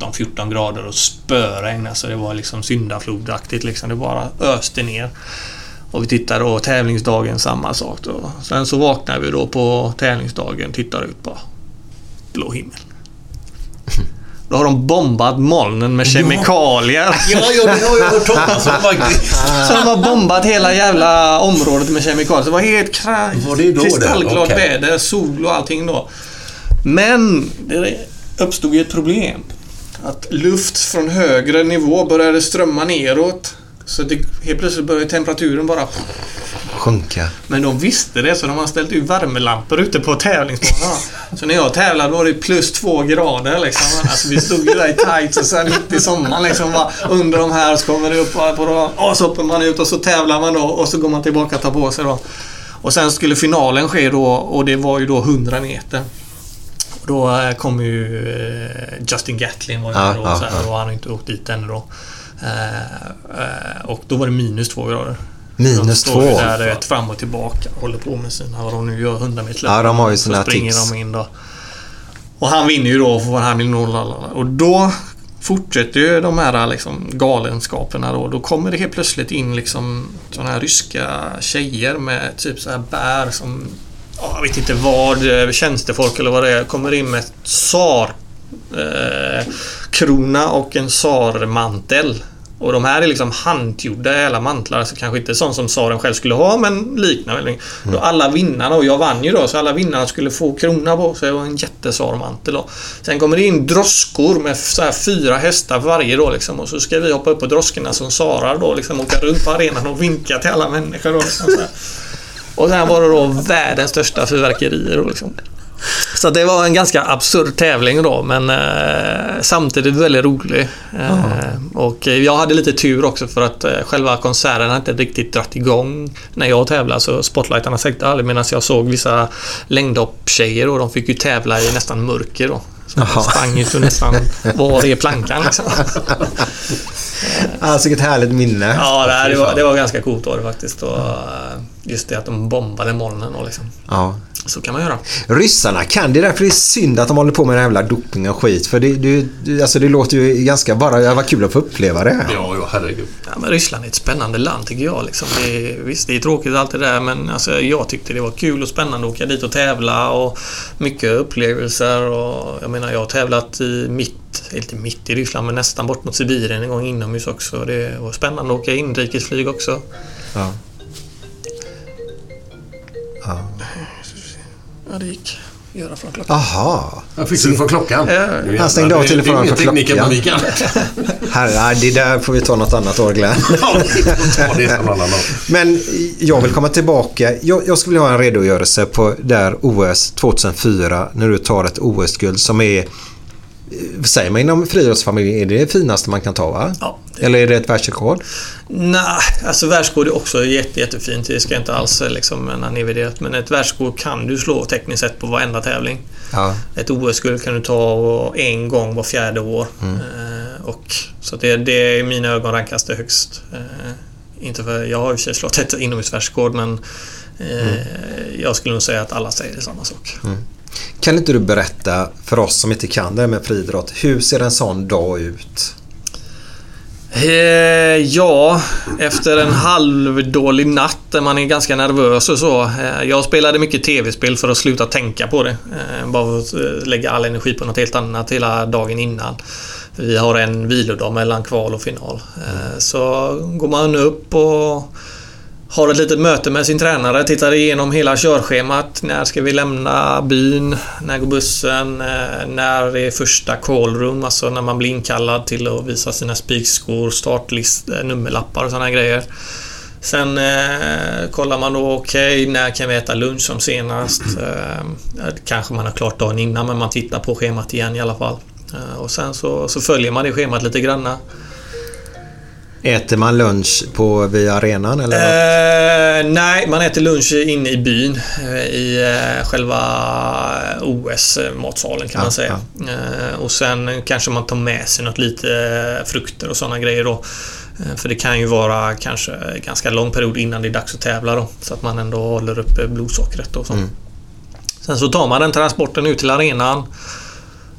13-14 grader och spöregn. Alltså det var liksom syndaflodaktigt liksom. Det bara öste ner. Och vi tittade då tävlingsdagen samma sak då. Sen så vaknade vi då på tävlingsdagen tittar ut på blå himmel. Då har de bombat molnen med kemikalier. Ja, ja, det har jag hört talas om faktiskt. Så de har bombat hela jävla området med kemikalier. Så det var helt Var det då kristallklart Okej. väder, sol och allting då. Men det uppstod ju ett problem. Att luft från högre nivå började strömma neråt. Så det, helt plötsligt började temperaturen bara... Sjunka. Men de visste det så de har ställt ut värmelampor ute på tävlingsbanan. Så när jag tävlade var det plus två grader liksom. Alltså vi stod ju där i tights och sen mitt i sommaren liksom. Bara under de här så kommer det upp på dem. Och så hoppar man ut och så tävlar man då och så går man tillbaka och tar på sig då. Och sen skulle finalen ske då och det var ju då 100 meter. Och då eh, kom ju eh, Justin Gatlin var ju Ja, då. ja, så här, ja. och han har inte åkt dit ännu då. Eh, eh, och då var det minus två grader. Minus de står två? där vet, fram och tillbaka håller på med sina, vad de nu gör, 100 meter Ja, de har ju Så sina springer tips. de in då. Och han vinner ju då en halv miljon dollar. Och då fortsätter ju de här liksom galenskaperna då. Då kommer det helt plötsligt in liksom sådana här ryska tjejer med typ så här bär som ja, jag vet inte vad, eh, tjänstefolk eller vad det är, kommer in med ett tsar eh, krona och en tsarmantel. Och de här är liksom handgjorda hela mantlar, alltså kanske inte sånt som tsaren själv skulle ha men liknar väldigt. Då alla vinnarna, och jag vann ju då, så alla vinnarna skulle få krona på sig och en jättesarmantel då. Sen kommer det in droskor med så här fyra hästar varje då liksom och så ska vi hoppa upp på droskorna som sarar då liksom åka runt på arenan och vinka till alla människor då. Liksom, så här. Och sen var det då världens största fyrverkerier då liksom. Så det var en ganska absurd tävling då men eh, samtidigt väldigt rolig. Eh, och jag hade lite tur också för att eh, själva konserten hade inte riktigt dratt igång när jag tävlade så spotlightarna sänkte aldrig medan jag såg vissa längdhopptjejer och de fick ju tävla i nästan mörker då. Så de sprang ju så nästan var är plankan liksom. Alltså vilket härligt minne. Ja, det, här, det, var, det var ganska coolt det faktiskt. Och, eh, just det att de bombade molnen och liksom. Ja. Så kan man göra. Ryssarna kan, det är därför det är synd att de håller på med den här jävla doping och skit. För det, det, det- alltså det låter ju ganska bara, det var kul att få uppleva det. Ja, ja, herregud. Ja, men Ryssland är ett spännande land tycker jag. Liksom. Det är, visst, det är tråkigt allt det där men alltså, jag tyckte det var kul och spännande att åka dit och tävla och mycket upplevelser. Och, jag menar, jag har tävlat i mitt, inte mitt i Ryssland, men nästan bort mot Sibirien en gång inomhus också. Det var spännande att åka inrikesflyg också. Ja. Ja, det gick. Göra från klockan. Aha. Jag fick du för klockan. Ja, Han stängde av. Det- telefonen det är än klockan. vi kan. Här, nej, det där får vi ta något annat år Glenn. Ja, ta det annan. Men jag vill komma tillbaka. Jag, jag skulle vilja ha en redogörelse på där OS 2004 när du tar ett OS-guld som är Säger man inom friidrottsfamiljen, är det det finaste man kan ta va? Ja, Eller är det ett världsrekord? Nej, alltså världsrekord är också jätte, jättefint. Det ska inte alls liksom nedvärderat. Men ett världsrekord kan du slå tekniskt sett på varenda tävling. Ja. Ett OS-guld kan du ta en gång var fjärde år. Mm. Eh, och, så det, det är i mina ögon rankas det högst. Eh, inte för, jag har sig slått ett inomhusvärldsrekord men eh, Mm. jag skulle nog säga att alla säger samma sak. Kan inte du berätta för oss som inte kan det här med friidrott, hur ser en sån dag ut? Eh, ja, efter en halvdålig natt där man är ganska nervös och så. Eh, jag spelade mycket tv-spel för att sluta tänka på det. Eh, bara för att eh, lägga all energi på något helt annat hela dagen innan. Vi har en vilodag mellan kval och final. Eh, så går man upp och har ett litet möte med sin tränare, tittar igenom hela körschemat. När ska vi lämna byn? När går bussen? Eh, när är första callroom? Alltså när man blir inkallad till att visa sina spikskor, startlist, eh, nummerlappar och sådana grejer. Sen eh, kollar man då, okej, när kan vi äta lunch som senast? Eh, eh, kanske man har klart dagen innan, men man tittar på schemat igen i alla fall. Eh, och sen så, så följer man det schemat lite granna. Äter man lunch på via arenan eller? Eh, nej, man äter lunch inne i byn. eh, I eh, själva OS-matsalen kan Ja, man säga. Eh, och sen kanske man tar med sig något lite eh, frukter och sådana grejer då. Eh, För det kan ju vara kanske ganska lång period innan det är dags att tävla då. Så att man ändå håller uppe blodsockret och så. Mm. Sen så tar man den transporten ut till arenan.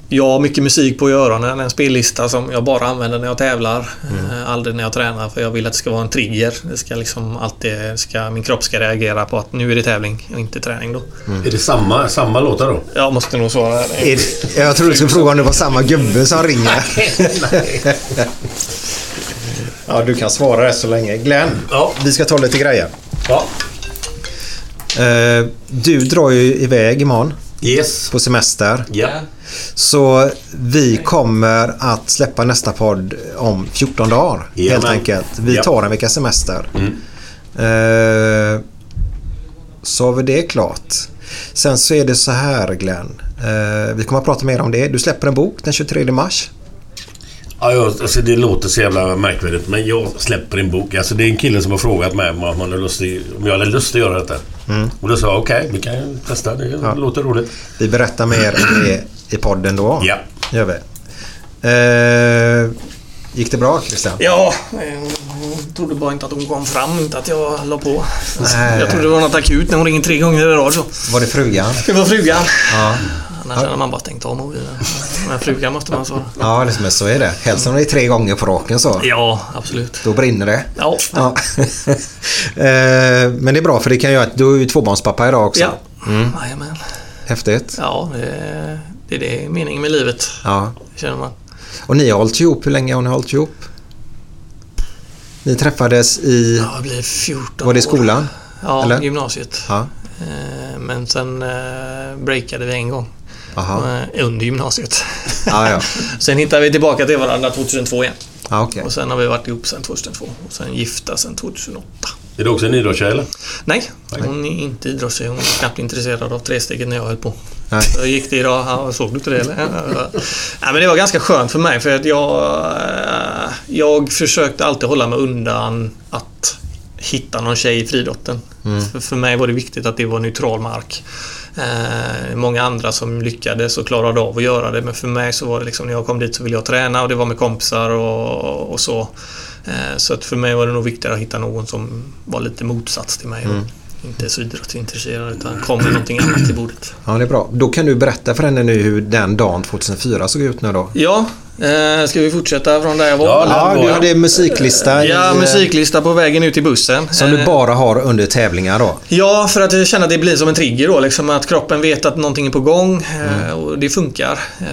Jag har mycket musik på i öronen, en spellista som jag bara använder när jag tävlar. Eh, Aldrig när jag tränar för jag vill att det ska vara en trigger. Det ska liksom alltid, ska, min kropp ska reagera på att nu är det tävling och inte träning då. Är det samma, samma låtar då? Jag måste nog svara. Är det, jag trodde du skulle fråga om det var samma gubbe som ringer. ja, du kan svara det så länge. Glenn, Ja. vi ska ta lite grejer. Ja. Eh, du drar ju iväg imorgon Yes. på semester. Ja. Så vi kommer att släppa nästa podd om 14 dagar. helt Jajamän. enkelt. Vi tar en veckas semester. Mm. Eh, så har vi det klart. Sen så är det så här Glenn. Eh, vi kommer att prata mer om det. Du släpper en bok den 23 mars. Ja, jag, alltså det låter så jävla märkvärdigt men jag släpper en bok. Alltså det är en kille som har frågat mig om, man har lust om jag hade lust att göra detta. Och då sa jag okej, vi kan ju testa. Det låter roligt. Vi berättar mer om det i podden då. Ja. Gör vi. Eh, gick det bra Christian? Ja, jag trodde bara inte att hon kom fram, inte att jag la på. Nej. Jag trodde det var något akut när hon ringer tre gånger i rad. Så. Var det frugan? Det var frugan. Ja. Annars hade man bara stängt av mobilen. Men frugan måste man svara. Ja, liksom, så är det. Helst om det är tre gånger på raken så. Ja, absolut. Då brinner det. Ja. Ja. Eh, Men det är bra för det kan göra att du är ju tvåbarnspappa idag också. Ja. Mm. Jajamän. Häftigt. Ja, det är, det är det meningen med livet. Ja. Känner man. Och ni har hållit ihop. Hur länge har ni hållit ihop? Ni träffades i... Ja, det blir 14 Var det i år. skolan? Ja, Eller? gymnasiet. Ja. Eh, Men sen eh, breakade vi en gång. Aha. Under gymnasiet. Ja, ja. sen hittade vi tillbaka till varandra 2002 igen. Ja, okej. Och sen har vi varit ihop sen 2002. Och sen gifta sen 2008. Är du också en idrottstjej eller? Nej, hon är inte idrottstjej. Hon är knappt intresserad av tresteget när jag höll på. Nej. Så gick det idag. Ja, såg du inte det eller? Nej, men det var ganska skönt för mig för att jag... eh, Jag försökte alltid hålla mig undan att hitta någon tjej i friidrotten. För, för mig var det viktigt att det var neutral mark. Eh, många andra som lyckades och klarade av att göra det men för mig så var det liksom när jag kom dit så ville jag träna och det var med kompisar och, och så. Eh, så att för mig var det nog viktigare att hitta någon som var lite motsats till mig. Och inte så idrottsintresserad utan kom med någonting annat till bordet. Ja, det är bra. Då kan du berätta för henne nu hur den dagen 2004 såg ut nu då. Ja, eh, ska vi fortsätta från där jag var? Ja, du hade musiklista Ja, i, eh, musiklista på vägen ut till bussen. som du Eh, bara har under tävlingar då. Ja, för att jag känner att det blir som en trigger då. Liksom att kroppen vet att någonting är på gång eh, och det funkar. Eh,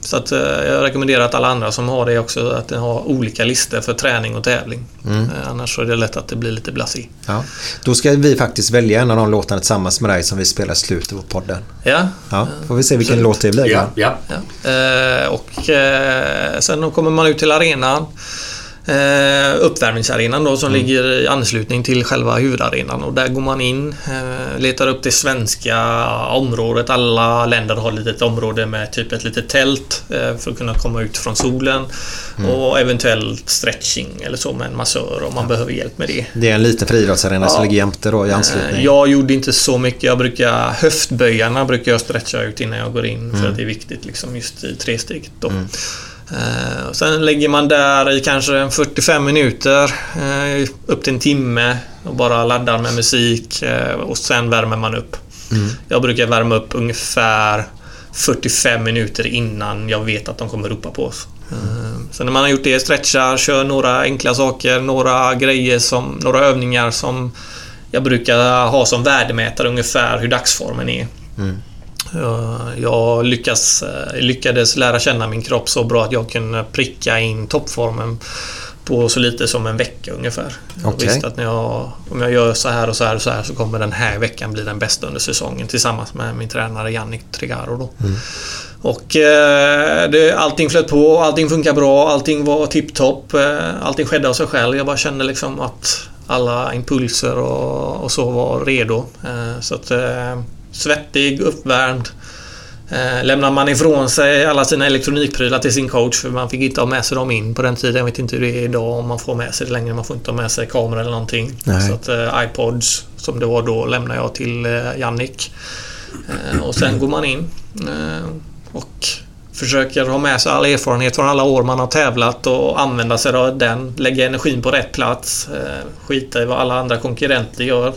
Så att eh, jag rekommenderar att alla andra som har det också att ha olika listor för träning och tävling. Eh, Annars så är det lätt att det blir lite blasé. Ja. Då ska vi faktiskt välja en av de låtarna tillsammans med dig som vi spelar i slutet på podden. Ja, Ja, får vi se vilken låt det blir. Ja. Ja. Ja. Eh, och eh, Eh, sen då kommer man ut till arenan eh, uppvärmningsarenan då som ligger i anslutning till själva huvudarenan och där går man in, eh, letar upp det svenska området. Alla länder har ett litet område med typ ett litet tält eh, för att kunna komma ut från solen och eventuellt stretching eller så med en massör om man behöver hjälp med det. Det är en liten friidrottsarena som Ja. ligger jämte då i anslutning. Eh, Jag gjorde inte så mycket. Jag brukar, höftböjarna brukar jag stretcha ut innan jag går in för att det är viktigt liksom just i tresteget. Då. Eh, sen lägger man där i kanske en 45 minuter eh, upp till en timme och bara laddar med musik eh, och sen värmer man upp. Jag brukar värma upp ungefär 45 minuter innan jag vet att de kommer ropa på oss. Eh, Sen när man har gjort det, stretchar, kör några enkla saker, några grejer som, några övningar som jag brukar ha som värdemätare ungefär hur dagsformen är. Eh, Jag lyckas, eh, lyckades lära känna min kropp så bra att jag kunde pricka in toppformen på så lite som en vecka ungefär. Jag Okej. visste att när jag, om jag gör så här och så här och så här så kommer den här veckan bli den bästa under säsongen tillsammans med min tränare Jannik Trigaro. Då. Och eh, det, allting flöt på, allting funkar bra, allting var tipptopp. Eh, allting skedde av sig själv. Jag bara kände liksom att alla impulser och, och så var redo. Eh, så att eh, svettig, uppvärmd. Eh, lämnar man ifrån sig alla sina elektronikprylar till sin coach för man fick inte ha med sig dem in på den tiden. Jag vet inte hur det är idag om man får med sig det längre. Man får inte ha med sig kamera eller någonting. Nej. Så att eh, iPods som det var då lämnar jag till eh, Jannik. Eh, och sen går man in och försöker ha med sig all erfarenhet från alla år man har tävlat och använda sig av den. Lägga energin på rätt plats. eh, Skita i vad alla andra konkurrenter gör.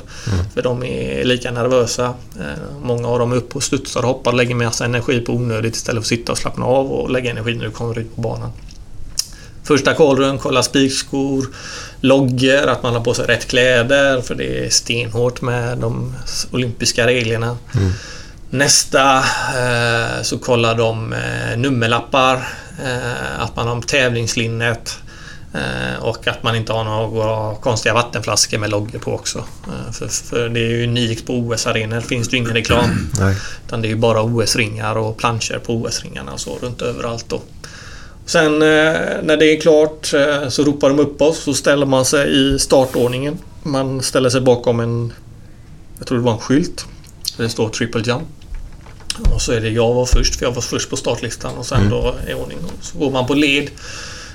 För de är lika nervösa. Eh, Många av dem är uppe och studsar och hoppar och lägger massa energi på onödigt istället för att sitta och slappna av och lägga energi när du kommer ut på banan. Första kollrun, kolla spikskor, loggor, att man har på sig rätt kläder för det är stenhårt med de olympiska reglerna. Nästa eh, så kollar de eh, nummerlappar, eh, att man har tävlingslinnet och att man inte har några konstiga vattenflaskor med loggor på också. För, för det är ju unikt på OS-arenor, finns det ju ingen reklam. Nej. Utan det är ju bara OS-ringar och planscher på OS-ringarna och så runt överallt då. Sen när det är klart så ropar de upp oss så ställer man sig i startordningen. Man ställer sig bakom en, jag tror det var en skylt. Där det står triple jump. Och så är det jag var först, för jag var först på startlistan och sen då i ordning. Så går man på led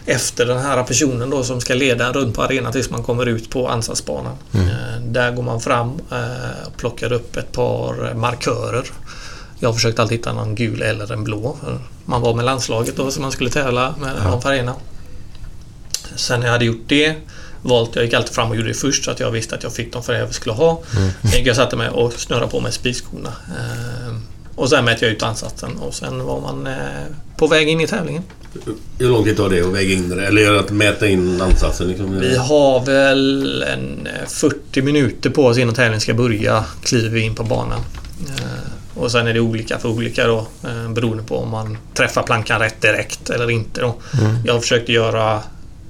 efter den här personen då som ska leda runt på arenan tills man kommer ut på ansatsbanan. Eh, Där går man fram eh, och plockar upp ett par markörer. Jag har försökt alltid hitta någon gul eller en blå. Man var med landslaget då som man skulle tävla med de färgerna. Sen när jag hade gjort det valt, jag gick alltid fram och gjorde det först så att jag visste att jag fick de färger jag skulle ha. Gick jag satte mig och snurrade på mig spikskorna. Eh, Och sen mätte jag ut ansatsen och sen var man eh, på väg in i tävlingen. Hur lång tid tar det att väga in det? Eller att mäta in ansatsen? Liksom? Vi har väl en eh, 40 minuter på oss innan tävlingen ska börja. Kliver vi in på banan. Eh, Och sen är det olika för olika då eh, beroende på om man träffar plankan rätt direkt eller inte. Då. Jag försökte göra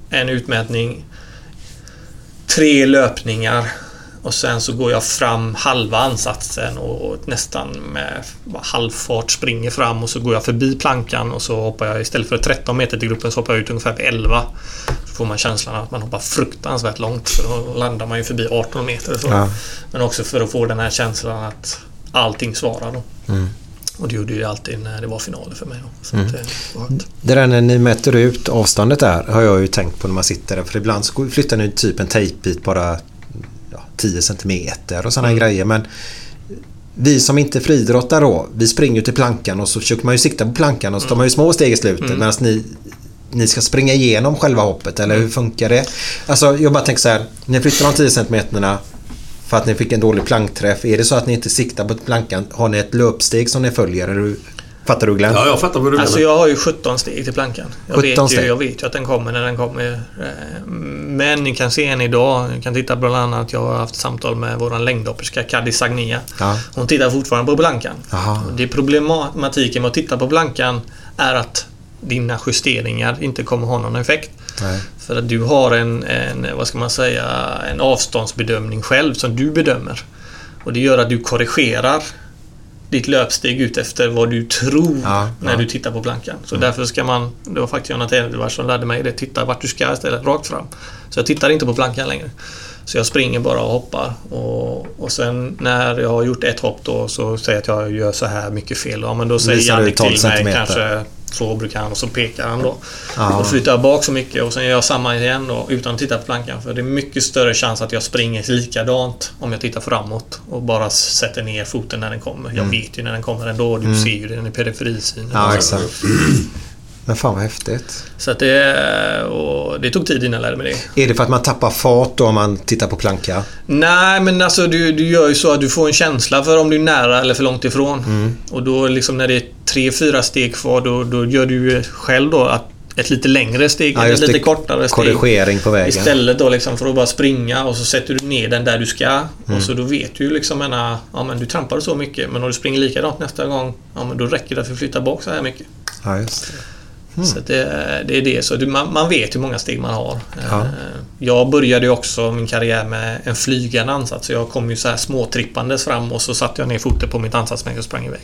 en utmätning, tre löpningar och sen så går jag fram halva ansatsen och nästan med halvfart springer fram och så går jag förbi plankan och så hoppar jag istället för 13 meter till gruppen så hoppar jag ut ungefär vid 11. Så får man känslan att man hoppar fruktansvärt långt för då landar man ju förbi 18 meter så. Ja. Men också för att få den här känslan att allting svarar då. Och det gjorde ju alltid när det var finaler för mig. Då. Att det. Det där när ni mäter ut avståndet där har jag ju tänkt på när man sitter där. För ibland så flyttar ni typ en tejpbit bara 10 centimeter och sådana Mm. grejer. Men vi som inte friidrottar då, vi springer ju till plankan och så försöker man ju sikta på plankan och så tar man ju små steg i slutet Mm. medan ni ni ska springa igenom själva hoppet eller hur funkar det? Alltså jag bara tänker så här, ni flyttar de 10 centimeterna för att ni fick en dålig plankträff. Är det så att ni inte siktar på plankan, har ni ett löpsteg som ni följer? Du, fattar du Glenn? Ja, jag fattar vad du Alltså menar. jag har ju 17 steg till plankan. Jag, 17 vet ju, steg? jag vet ju att den kommer när den kommer. Eh, Men ni kan se en idag. Ni kan titta bland annat. Jag har haft samtal med vår längdhopperska Kadi Sagnia. Ja. Hon tittar fortfarande på plankan. Aha. Det är problematiken med att titta på plankan är att dina justeringar inte kommer ha någon effekt. Nej. För att du har en, en, vad ska man säga, en avståndsbedömning själv som du bedömer. Och det gör att du korrigerar ditt löpsteg ut efter vad du tror Ja, när ja. du tittar på plankan. Så därför ska man, det var faktiskt Jonathan Edwards som lärde mig det, titta vart du ska istället, rakt fram. Så jag tittar inte på plankan längre. Så jag springer bara och hoppar. Och, och sen när jag har gjort ett hopp då så säger jag att jag gör så här mycket fel. Ja, men då säger Visar Jannik 12 till mig kanske så brukar han och så pekar han då. Ja. Då flyttar bak så mycket och sen gör jag samma igen då utan att titta på plankan. För det är mycket större chans att jag springer likadant om jag tittar framåt och bara sätter ner foten när den kommer. Jag vet ju när den kommer ändå. Du ser ju den i periferisynen. Mm. Ja, Och exakt. Men fan vad häftigt. Så att det, och det tog tid innan jag lärde mig det. Är det för att man tappar fart då om man tittar på planka? Nej, men alltså du, du gör ju så att du får en känsla för om du är nära eller för långt ifrån. Mm. Och då liksom när det är tre, fyra steg kvar då, då gör du ju själv då att ett lite längre steg Ja, ett lite kortare steg. Korrigering på vägen. Istället då liksom för att bara springa och så sätter du ner den där du ska. Mm. Och så då vet du ju liksom ena, ja men du trampar så mycket men om du springer likadant nästa gång, ja men då räcker det att flytta bak så här mycket. Ja, just det. Så att det, det är det. Så man, man vet hur många steg man har. Ja. Eh, Jag började också min karriär med en flygande ansats. Så jag kom ju så här småtrippandes fram och så satte jag ner foten på mitt ansatsmärke och sprang iväg.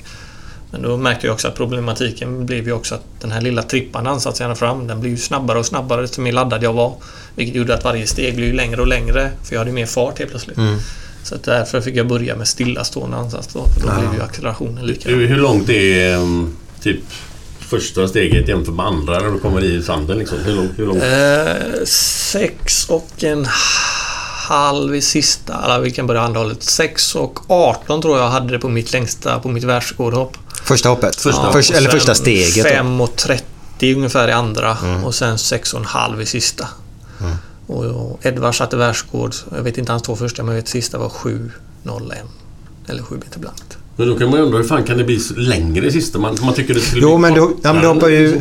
Men då märkte jag också att problematiken blev ju också att den här lilla trippande ansatsen fram, den blev ju snabbare och snabbare desto mer laddad jag var. Vilket gjorde att varje steg blev längre och längre, för jag hade ju mer fart helt plötsligt. Mm. Så att därför fick jag börja med stillastående ansats då, för då Ja. blev ju accelerationen lika. Hur, hur långt är um, typ första steget jämfört med andra när du kommer i sanden? Liksom? Hur långt? Hur långt? Eh, sex och en halv i sista, eller vi kan börja andra hållet. 6 och 18 tror jag hade det på mitt längsta, på mitt världsrekordhopp. Första hoppet? Ja, Först, eller första steget? då? 5 och 30 ungefär i andra och sen 6 och en halv i sista. Och, och Edvard satte världsrekord, jag vet inte hans två första, men jag vet sista var 7.01. Eller 7 meter blankt. Men då kan man ju undra hur fan kan det bli längre i sista? Man, man tycker det skulle Jo, bli men du, ja, men du hoppar ju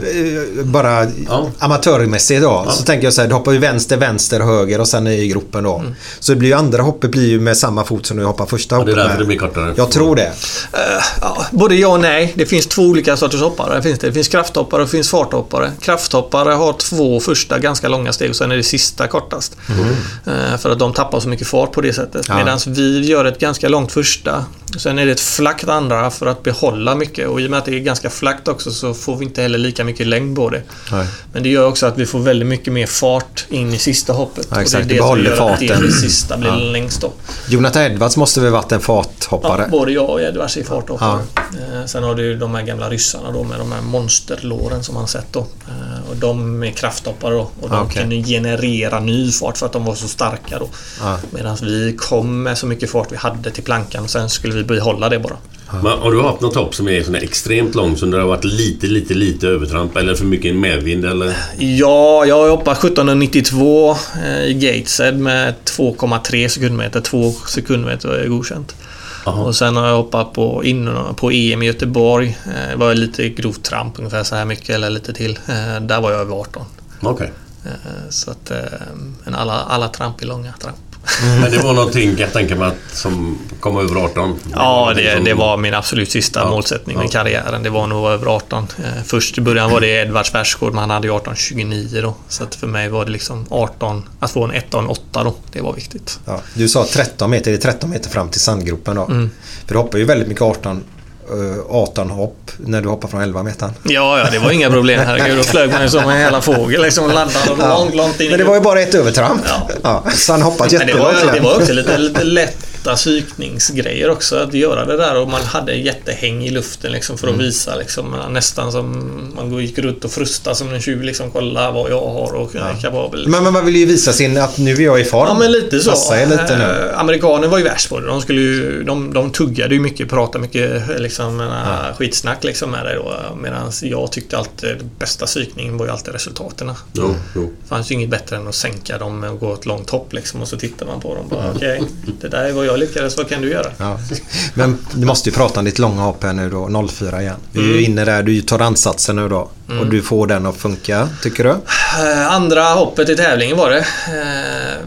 eh, bara Ja. amatörmässigt då. Så tänker jag så här, du hoppar ju vänster, vänster, höger och sen i gropen då. Så det blir ju andra hoppet blir ju med samma fot som du hoppar första Mm. det är hoppet därför med. det blir kortare. Jag tror det. Ja, både ja och nej. Det finns två olika sorters hoppare. Det finns, det. det finns krafthoppare och det finns farthoppare. Krafthoppare har två första ganska långa steg och sen är det sista kortast. Eh, för att de tappar så mycket fart på det sättet. Ja. Medan vi gör ett ganska långt första. Sen är det ett flackt andra för att behålla mycket. Och i och med att det är ganska flackt också så får vi inte heller lika mycket längd på det. Nej. Men det gör också att vi får väldigt mycket mer fart in i sista hoppet. Ja, exakt. Och Det är det som gör att det farten. det sista blir Ja. längst då. Jonathan Edwards måste väl varit en Ja, farthoppare? både jag och Edwards är farthoppare. Eh, Sen har du ju de här gamla ryssarna då med de här monsterlåren som man sett då. Eh, Och de är krafthoppare då. Och de Ah, okej. kan generera ny fart för att de var så starka då. Ja. Medan vi kom med så mycket fart vi hade till plankan och sen skulle vi behålla det bara. Men har du haft något hopp som är sån extremt långt som det har varit lite, lite, lite övertramp eller för mycket medvind eller? Ja, jag hoppat 1792 eh, i Gateshead med 2,3 sekundmeter. 2 sekundmeter är godkänt. Jaha. Och sen har jag hoppat på, in, på EM i Göteborg. Eh, Det var lite grovt tramp, ungefär så här mycket eller lite till. Eh, Där var jag över 18. Okej. Eh, Så att, eh, alla, alla tramp är långa tramp. Men det var någonting, jag tänka mig, att, som kom över 18? Ja, någonting det, som- det var min absolut sista Ja, målsättning med ja. karriären. Det var nog över 18. Eh, Först i början var det Edvards världsrekord, men han hade ju 18.29 då. Så att för mig var det liksom 18, att få en 1 och en 8 då. Det var viktigt. Ja, du sa 13 meter, det är 13 meter fram till sandgropen då. Mm. För du hoppar ju väldigt mycket 18, eh, 18 hopp när du hoppar från 11 meter. Ja, ja, det var inga problem. Herregud, då flög man ju som en hela fågel liksom landade långt, långt in Men det var ju bara ett övertramp. Ja. Ja. så han hoppat Men det var, jättelångt. det var också lite, lite lätta psykningsgrejer också att göra det där och man hade jättehäng i luften liksom för att Mm. visa liksom, nästan som man gick runt och frustade som en tjuv liksom kolla vad jag har och jag är kapabel. Men, men man vill ju visa sin att nu är jag i form. Ja men lite så. Passa lite nu. Eh, Amerikaner var ju värst på det. De, skulle ju, de, de tuggade ju mycket, pratade mycket liksom, ja. skitsnack liksom med det då. Medan jag tyckte alltid bästa psykningen var ju alltid resultaten. Jo, jo. Det fanns ju inget bättre än att sänka dem och gå ett långt hopp liksom och så tittar man på dem bara okej, det där är vad jag lyckades, vad kan du göra? Ja. Men du måste ju prata om ditt långa hopp här nu då, 04 igen. Vi är Mm. ju inne där, du tar ansatsen nu då. Och du får den att funka, tycker du? Eh, Andra hoppet i tävlingen var det. Eh,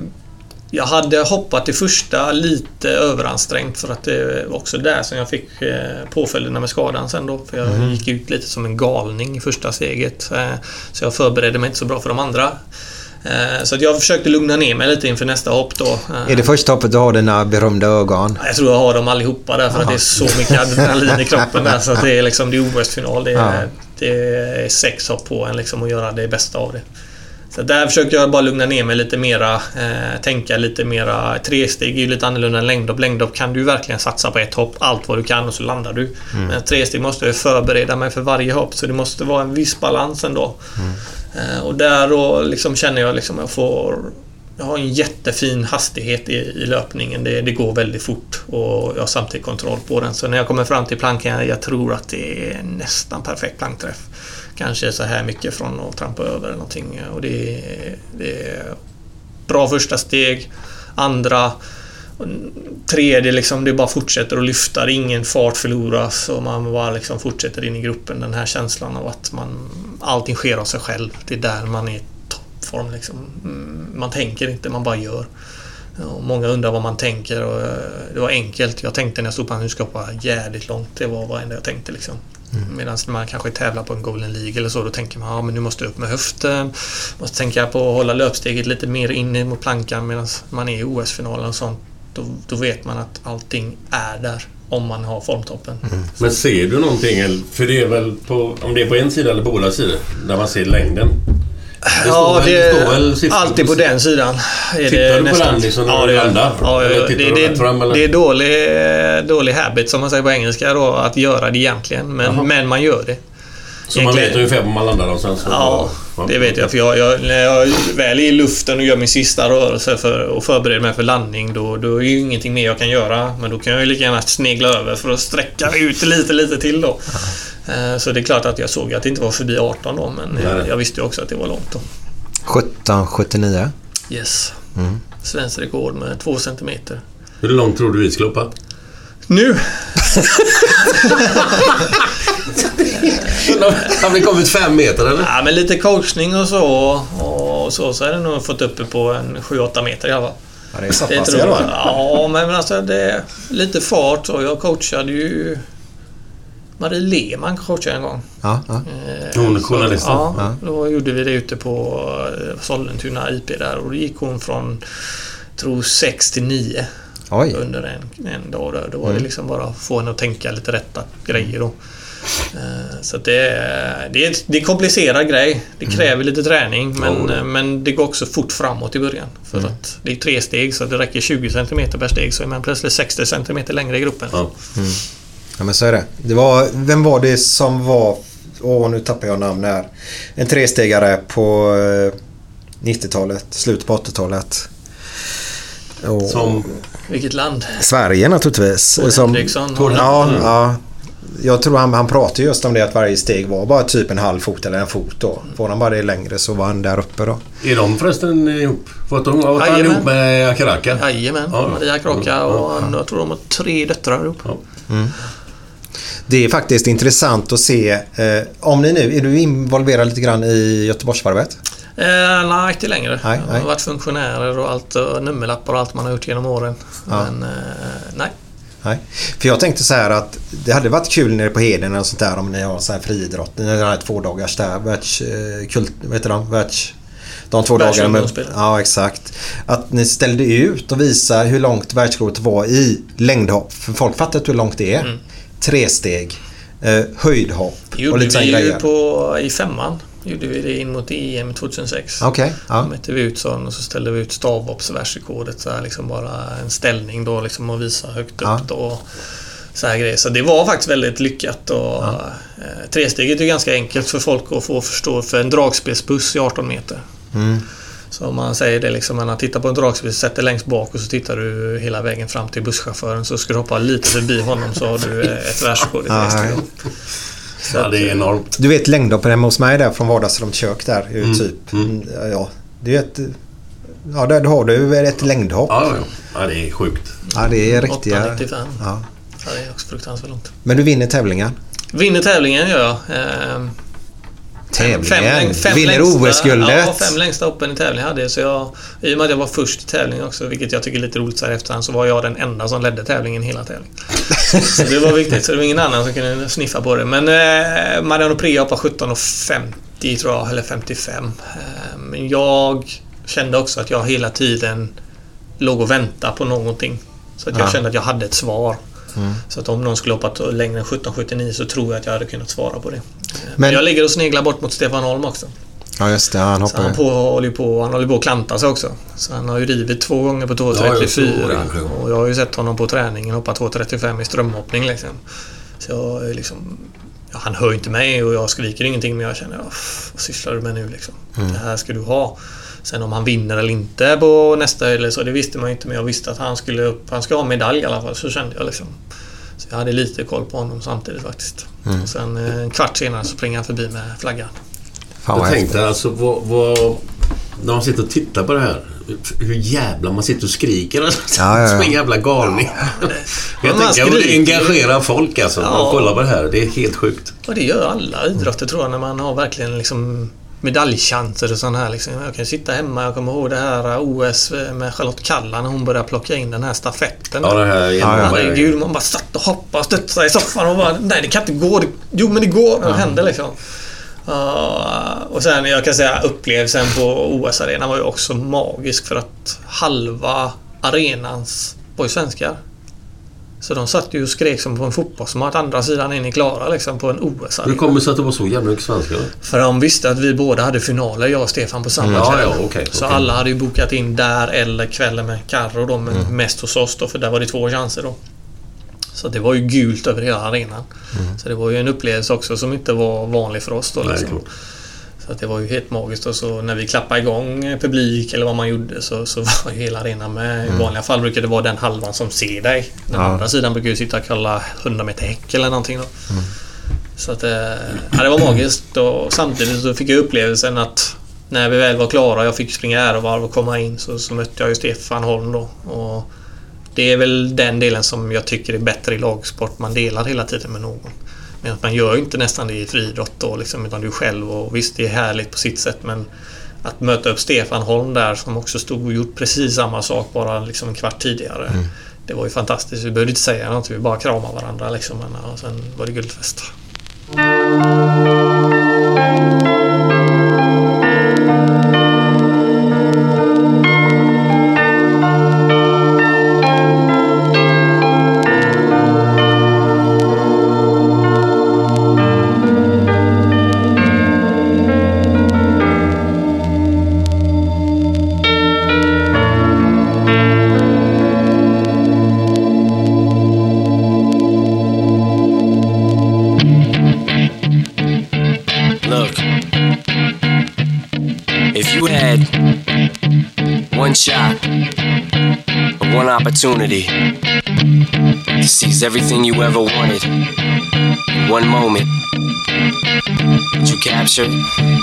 Jag hade hoppat i första lite överansträngt för att det var också där som jag fick eh, påföljderna med skadan sen då. För jag gick ut lite som en galning i första steget. Så jag förberedde mig inte så bra för de andra. Eh, Så att jag försökte lugna ner mig lite inför nästa hopp då. Eh, Är det första hoppet du har dina berömda ögon? Jag tror jag har dem allihopa där för att det är så mycket adrenalin i kroppen där. Så att det är liksom, det är OS-final. Det, är- Ja. det är sex hopp på en liksom och göra det bästa av det. Så där försökte jag bara lugna ner mig lite mera. Eh, tänka lite mera. Tresteg är ju lite annorlunda än längdhopp. Längdhopp kan du verkligen satsa på ett hopp, allt vad du kan och så landar du. Men tresteg måste jag förbereda mig för varje hopp så det måste vara en viss balans ändå. Eh, Eh, och där då liksom känner jag liksom jag får jag har en jättefin hastighet i, i löpningen. Det, det går väldigt fort och jag har samtidigt kontroll på den. Så när jag kommer fram till plankan, jag tror att det är nästan perfekt plankträff. Kanske så här mycket från att trampa över eller någonting. Och det, det är bra första steg. Andra Tredje liksom, det bara fortsätter att lyfta. Ingen fart förloras och man bara liksom fortsätter in i gruppen. Den här känslan av att man, allting sker av sig själv. Det är där man är i toppform. Liksom. Mm, Man tänker inte, man bara gör. Och många undrar vad man tänker och eh, det var enkelt. Jag tänkte när jag stod på ska hoppa jävligt långt. Det var vad enda jag tänkte liksom. Medan när man kanske tävlar på en Golden League eller så, då tänker man ja, men nu måste jag upp med höften. Måste tänka på att hålla löpsteget lite mer in mot plankan medan man är i OS-finalen och sånt. Då, då vet man att allting är där om man har formtoppen. Men ser du någonting? För det är väl på, om det är på en sida eller på båda sidor, där man ser längden. Det ja, väl- det står väl siffror alltid på den sidan. Är Tittar du på den liksom när ja, du det, landar? Ja, Eller det, det, fram, eller? det är dålig, dålig habit som man säger på engelska då, att göra det egentligen. Men, men man gör det. Så man vet ungefär var man landar någonstans? Ja, det vet jag. För jag, jag, när jag väl är i luften och gör min sista rörelse för, och förbereder mig för landning, då, då är ju ingenting mer jag kan göra. Men då kan jag ju lika gärna snegla över för att sträcka ut lite, lite till då. Eh, Så det är klart att jag såg att det inte var förbi 18 då, men Nej. jag, jag visste ju också att det var långt då. 1779. Yes. Svenskt rekord med 2 centimeter. Hur långt tror du vi skulle hoppa? Nu! Har vi kommit fem meter eller? Ja, men lite coachning och så och så, så har jag nog fått upp det på en 7-8 meter i alla fall. Ja, det är så Det pass fall. Ja, men alltså det är lite fart och jag coachade ju Marie Lehmann coachade en gång. Ja, ja. Eh, Hon är så- journalisten. Ja, då gjorde vi det ute på Sollentuna IP där och då gick hon från tror 6 till 9 Oj. under en, en dag. Där. Då var det liksom bara att få henne att tänka lite rätta grejer då. Eh, Så att det, är, det, är, det är en komplicerad grej. Det kräver lite träning men, eh, men det går också fort framåt i början. För att det är tre steg så det räcker 20 cm per steg så är man plötsligt 60 cm längre i gruppen. Ja. Ja, men så är det. det var, vem var det som var... Åh, nu tappar jag namn här. En trestegare på eh, 90-talet, slutet på 80-talet. Och- Som... Vilket land? Sverige naturligtvis. Tord Henriksson. Ja, ja. Jag tror han, han pratade just om det att varje steg var bara typ en halv fot eller en fot då. Får han bara det längre så var han där uppe då. Är de förresten ihop? För att de var han ihop med Akaraka? Jajamän, Ja. Maria Kraka och han, jag tror de har tre döttrar ihop. Ja. Det är faktiskt intressant att se. Eh, om ni nu, är du involverad lite grann i Göteborgsvarvet? Eh, nej, inte längre. Nej, jag nej. har varit funktionärer och allt, och nummerlappar och allt man har gjort genom åren. Ja. Men eh, nej. Nej. För jag tänkte så här att det hade varit kul nere på Heden och sånt där om ni har sån här friidrott. Ni har två dagars där. Världs... eh, Kult, vad heter de? Världs... De två dagarna med... Ja, exakt. Att ni ställde ut och visade hur långt världsrekordet var i längdhopp. För folk fattar inte hur långt det är. Mm. Tresteg. Eh, höjdhopp. Det och gjorde lite såna vi ju grejer. på, i femman. Gjorde vi det in mot EM 2006. Okej. Då ja. mätte vi ut sån och så ställde vi ut stavhoppsvärldsrekordet. Så här liksom bara en ställning då liksom och visa högt upp Ja. då. Så här grejer. Så det var faktiskt väldigt lyckat. Och, eh, tresteget är ganska enkelt för folk att få förstå. För en dragspelsbuss är 18 meter. Mm. Så om man säger det liksom, man tittar på en dragspel, sätter längst bak och så tittar du hela vägen fram till busschauffören så ska du hoppa lite förbi honom så har du eh, ett världsrekord i Tresteg. Ja, det är enormt. Du vet längdhoppen hemma hos mig där från vardagsrummet kök där. är Mm, Typ. Mm, Ja, det är ett... Ja, där har du ett längdhopp. Ja, ja. ja, det är sjukt. Ja, det är riktiga... 8,95. Ja. Ja, det är också fruktansvärt långt. Men du vinner tävlingar. Vinner tävlingen gör jag. Ehm, Tävlingen? fem vinner OS-guldet? Ja, fem längsta hoppen i tävlingen hade jag. Så jag. I och med att jag var först i tävlingen också, vilket jag tycker är lite roligt så här efterhand, så var jag den enda som ledde tävlingen hela tävlingen. så det var viktigt. Så det var ingen annan som kunde sniffa på det. Men eh, Mariano Prea hoppade 17,50 tror jag, eller 55. Eh, men jag kände också att jag hela tiden låg och väntade på någonting. Så att jag Ja. kände att jag hade ett svar. Mm. Så att om någon skulle hoppa t- längre än 1779 så tror jag att jag hade kunnat svara på det. Men, Men- jag ligger och sneglar bort mot Stefan Holm också. Ja, just det. Han Så hoppar han, ju. på, håller ju på, han håller på att klanta sig också. Så han har ju rivit två gånger på Ja, jag såg 2.34. det kanske. och jag har ju sett honom på träningen hoppa 2.35 i strömhoppning liksom. Så jag är liksom... Ja, han hör inte mig och jag skriker ingenting men jag känner "Uff, vad sysslar du med nu liksom? Det här ska du ha. Sen om han vinner eller inte på nästa eller så, det visste man ju inte men jag visste att han skulle upp, han ska ha medalj i alla fall, så kände jag liksom. Så jag hade lite koll på honom samtidigt faktiskt. Och sen eh, en kvart senare så springer han förbi med flaggan. Fan Jag tänkte alltså vad, vad... När man sitter och tittar på det här. Hur jävla man sitter och skriker. Ja, ja, ja. Som en jävla galning. Jag man tänker att det engagerar folk alltså. Ja. Man kollar på det här. Det är helt sjukt. Och det gör alla idrotter tror jag när man har verkligen liksom medaljchanser och sånt här. Liksom. Jag kan sitta hemma. Jag kommer ihåg det här OS med Charlotte Kalla när hon började plocka in den här stafetten. Ja, det här. Herregud, man bara satt och hoppade och studsade i soffan och bara Nej, det kan inte gå. Jo, men det går. Det hände liksom. Uh, och sen, jag kan säga upplevelsen på OS-arenan var ju också magisk för att halva arenans var ju svenskar. Så de satt ju och skrek som på en fotbollsmatch. Andra sidan är ni klara liksom på en Hur OS-arena. kommer det sig att det var så jävla mycket svenskar? För de visste att vi båda hade finaler, jag och Stefan, på samma Mm, ja, kväll. ja, okej, så okej. alla hade ju bokat in där eller kvällen med Carro då, men Mm. mest hos oss då, för där var det två chanser då. Så det var ju gult över hela arenan. Så det var ju en upplevelse också som inte var vanlig för oss då. Mm. Nej, Liksom. klart. Så det var ju helt magiskt och så när vi klappade igång publik eller vad man gjorde så, så var ju hela arenan med. I vanliga fall brukar det vara den halvan som ser dig. Den Ja. andra sidan brukar ju sitta och kalla 100 meter häck eller någonting då. Så att, eh, ja, det var magiskt och samtidigt så fick jag upplevelsen att när vi väl var klara och jag fick springa ärovarv och komma in så, så mötte jag ju Stefan Holm då. Och det är väl den delen som jag tycker är bättre i lagsport. Man delar hela tiden med någon. Men man gör inte nästan det i friidrott då liksom, utan du själv. Och visst, det är härligt på sitt sätt men att möta upp Stefan Holm där som också stod och gjort precis samma sak bara liksom en kvart tidigare. Det var ju fantastiskt. Vi behövde inte säga något. Vi bara kramade varandra liksom. Ja, sen var det guldfest. Opportunity to seize everything you ever wanted, one moment, would you capture it? Or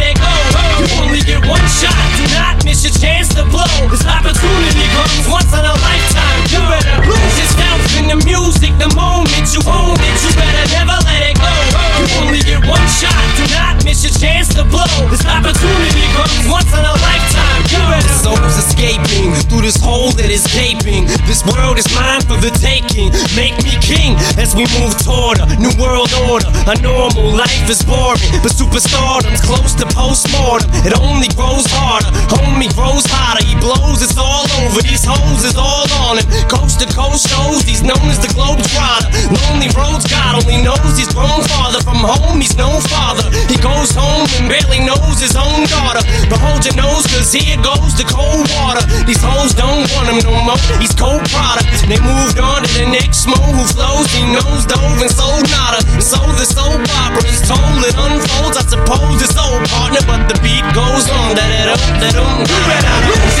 You only get one shot. Do not miss your chance to blow. This opportunity comes once in a lifetime. You better lose yourself in the music. The moment you own it, you better never let it go. You only get one shot. Do not miss your chance to blow. This opportunity comes once in a lifetime. You better soul's escaping through this hole that is gaping. This world is mine for the taking. Make me king as we move toward a new world order. A normal life is boring, but superstardom's close to postmortem. It only grows harder. Homie grows hotter. He blows. It's all over. These hoes is all on him. Coast to coast shows. He's known as the globe trotter. Lonely roads. God only knows he's grown farther from home. He's no father. He goes home and barely knows his own daughter. But hold your nose, cause here goes the cold water. These hoes don't want him no more. He's cold product. They moved on to the next mo who flows. He knows dove and sold nada. So the soap opera is told. It unfolds. I suppose it's old partner, but the beat goes on. Da da da da da. You better lose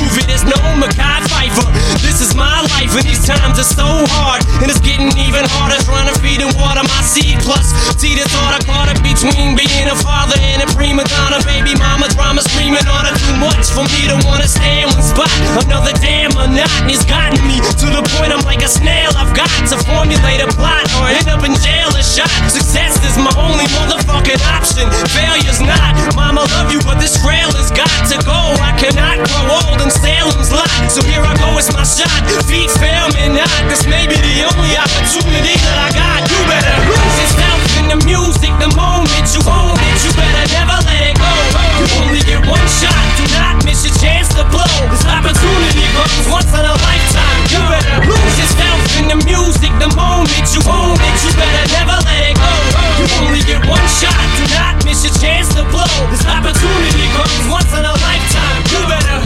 movie, there's no Mackay Pfeiffer. This is my life and these times are so hard. And it's getting even harder trying to feed and water my seed. Plus, see the thought I caught it between being a father and a prima donna. Baby mama drama screaming on it too much for me to wanna stay in one spot. Another damn monotony's gotten me to the point I'm like a snail. I've got to formulate a plot or end up in jail or shot. Success is my only motherfucking option. Failure's not. Mama love you, but this trail has got to go. I cannot grow old in Salem's lot. So here I go, it's my shot. Feet fail me not. This may be the only opportunity that I got. You better lose yourself in the music the moment you own it. You better never let it go. You only get one shot. Do not miss your chance to blow. This opportunity comes once in a lifetime. You better lose yourself in the music the moment you own it. You better never let it go. You only get one shot. Do not miss your chance to blow. This opportunity comes once in a lifetime. You better.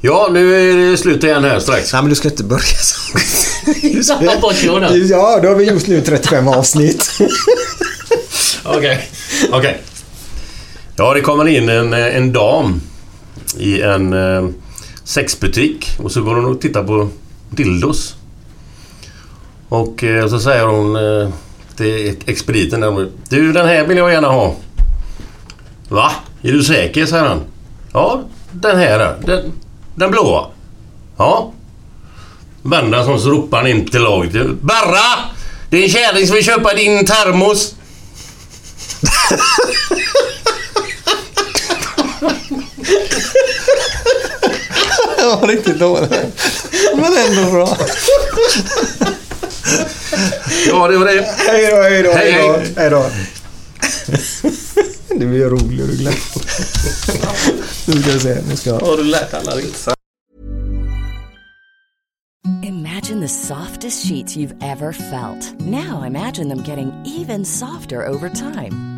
Ja, nu är det slut igen här strax. Nej, men du ska inte börja så. Ja, då har vi gjort nu 35 avsnitt. Okej. Okej. Ja, det kommer in en, en dam i en eh, sexbutik och så går hon och tittar på dildos. Och eh, så säger hon eh, till expediten där, Du, den här vill jag gärna ha. Va? Är du säker? säger han. Ja, den här. är- Den, den blåa. Ja. Vänder han så ropar han in till laget. Berra! Det är en kärring som vill köpa din termos. Det var riktigt dåligt. Men ändå bra. Ja, det var det. Hej då, hej då. Hej då. Du är rolig, du glömde. Nu ska vi se. Nu ska jag... Har du lärt alla ritsa? Imagine the softest sheets you've ever felt. Now imagine them getting even softer over time.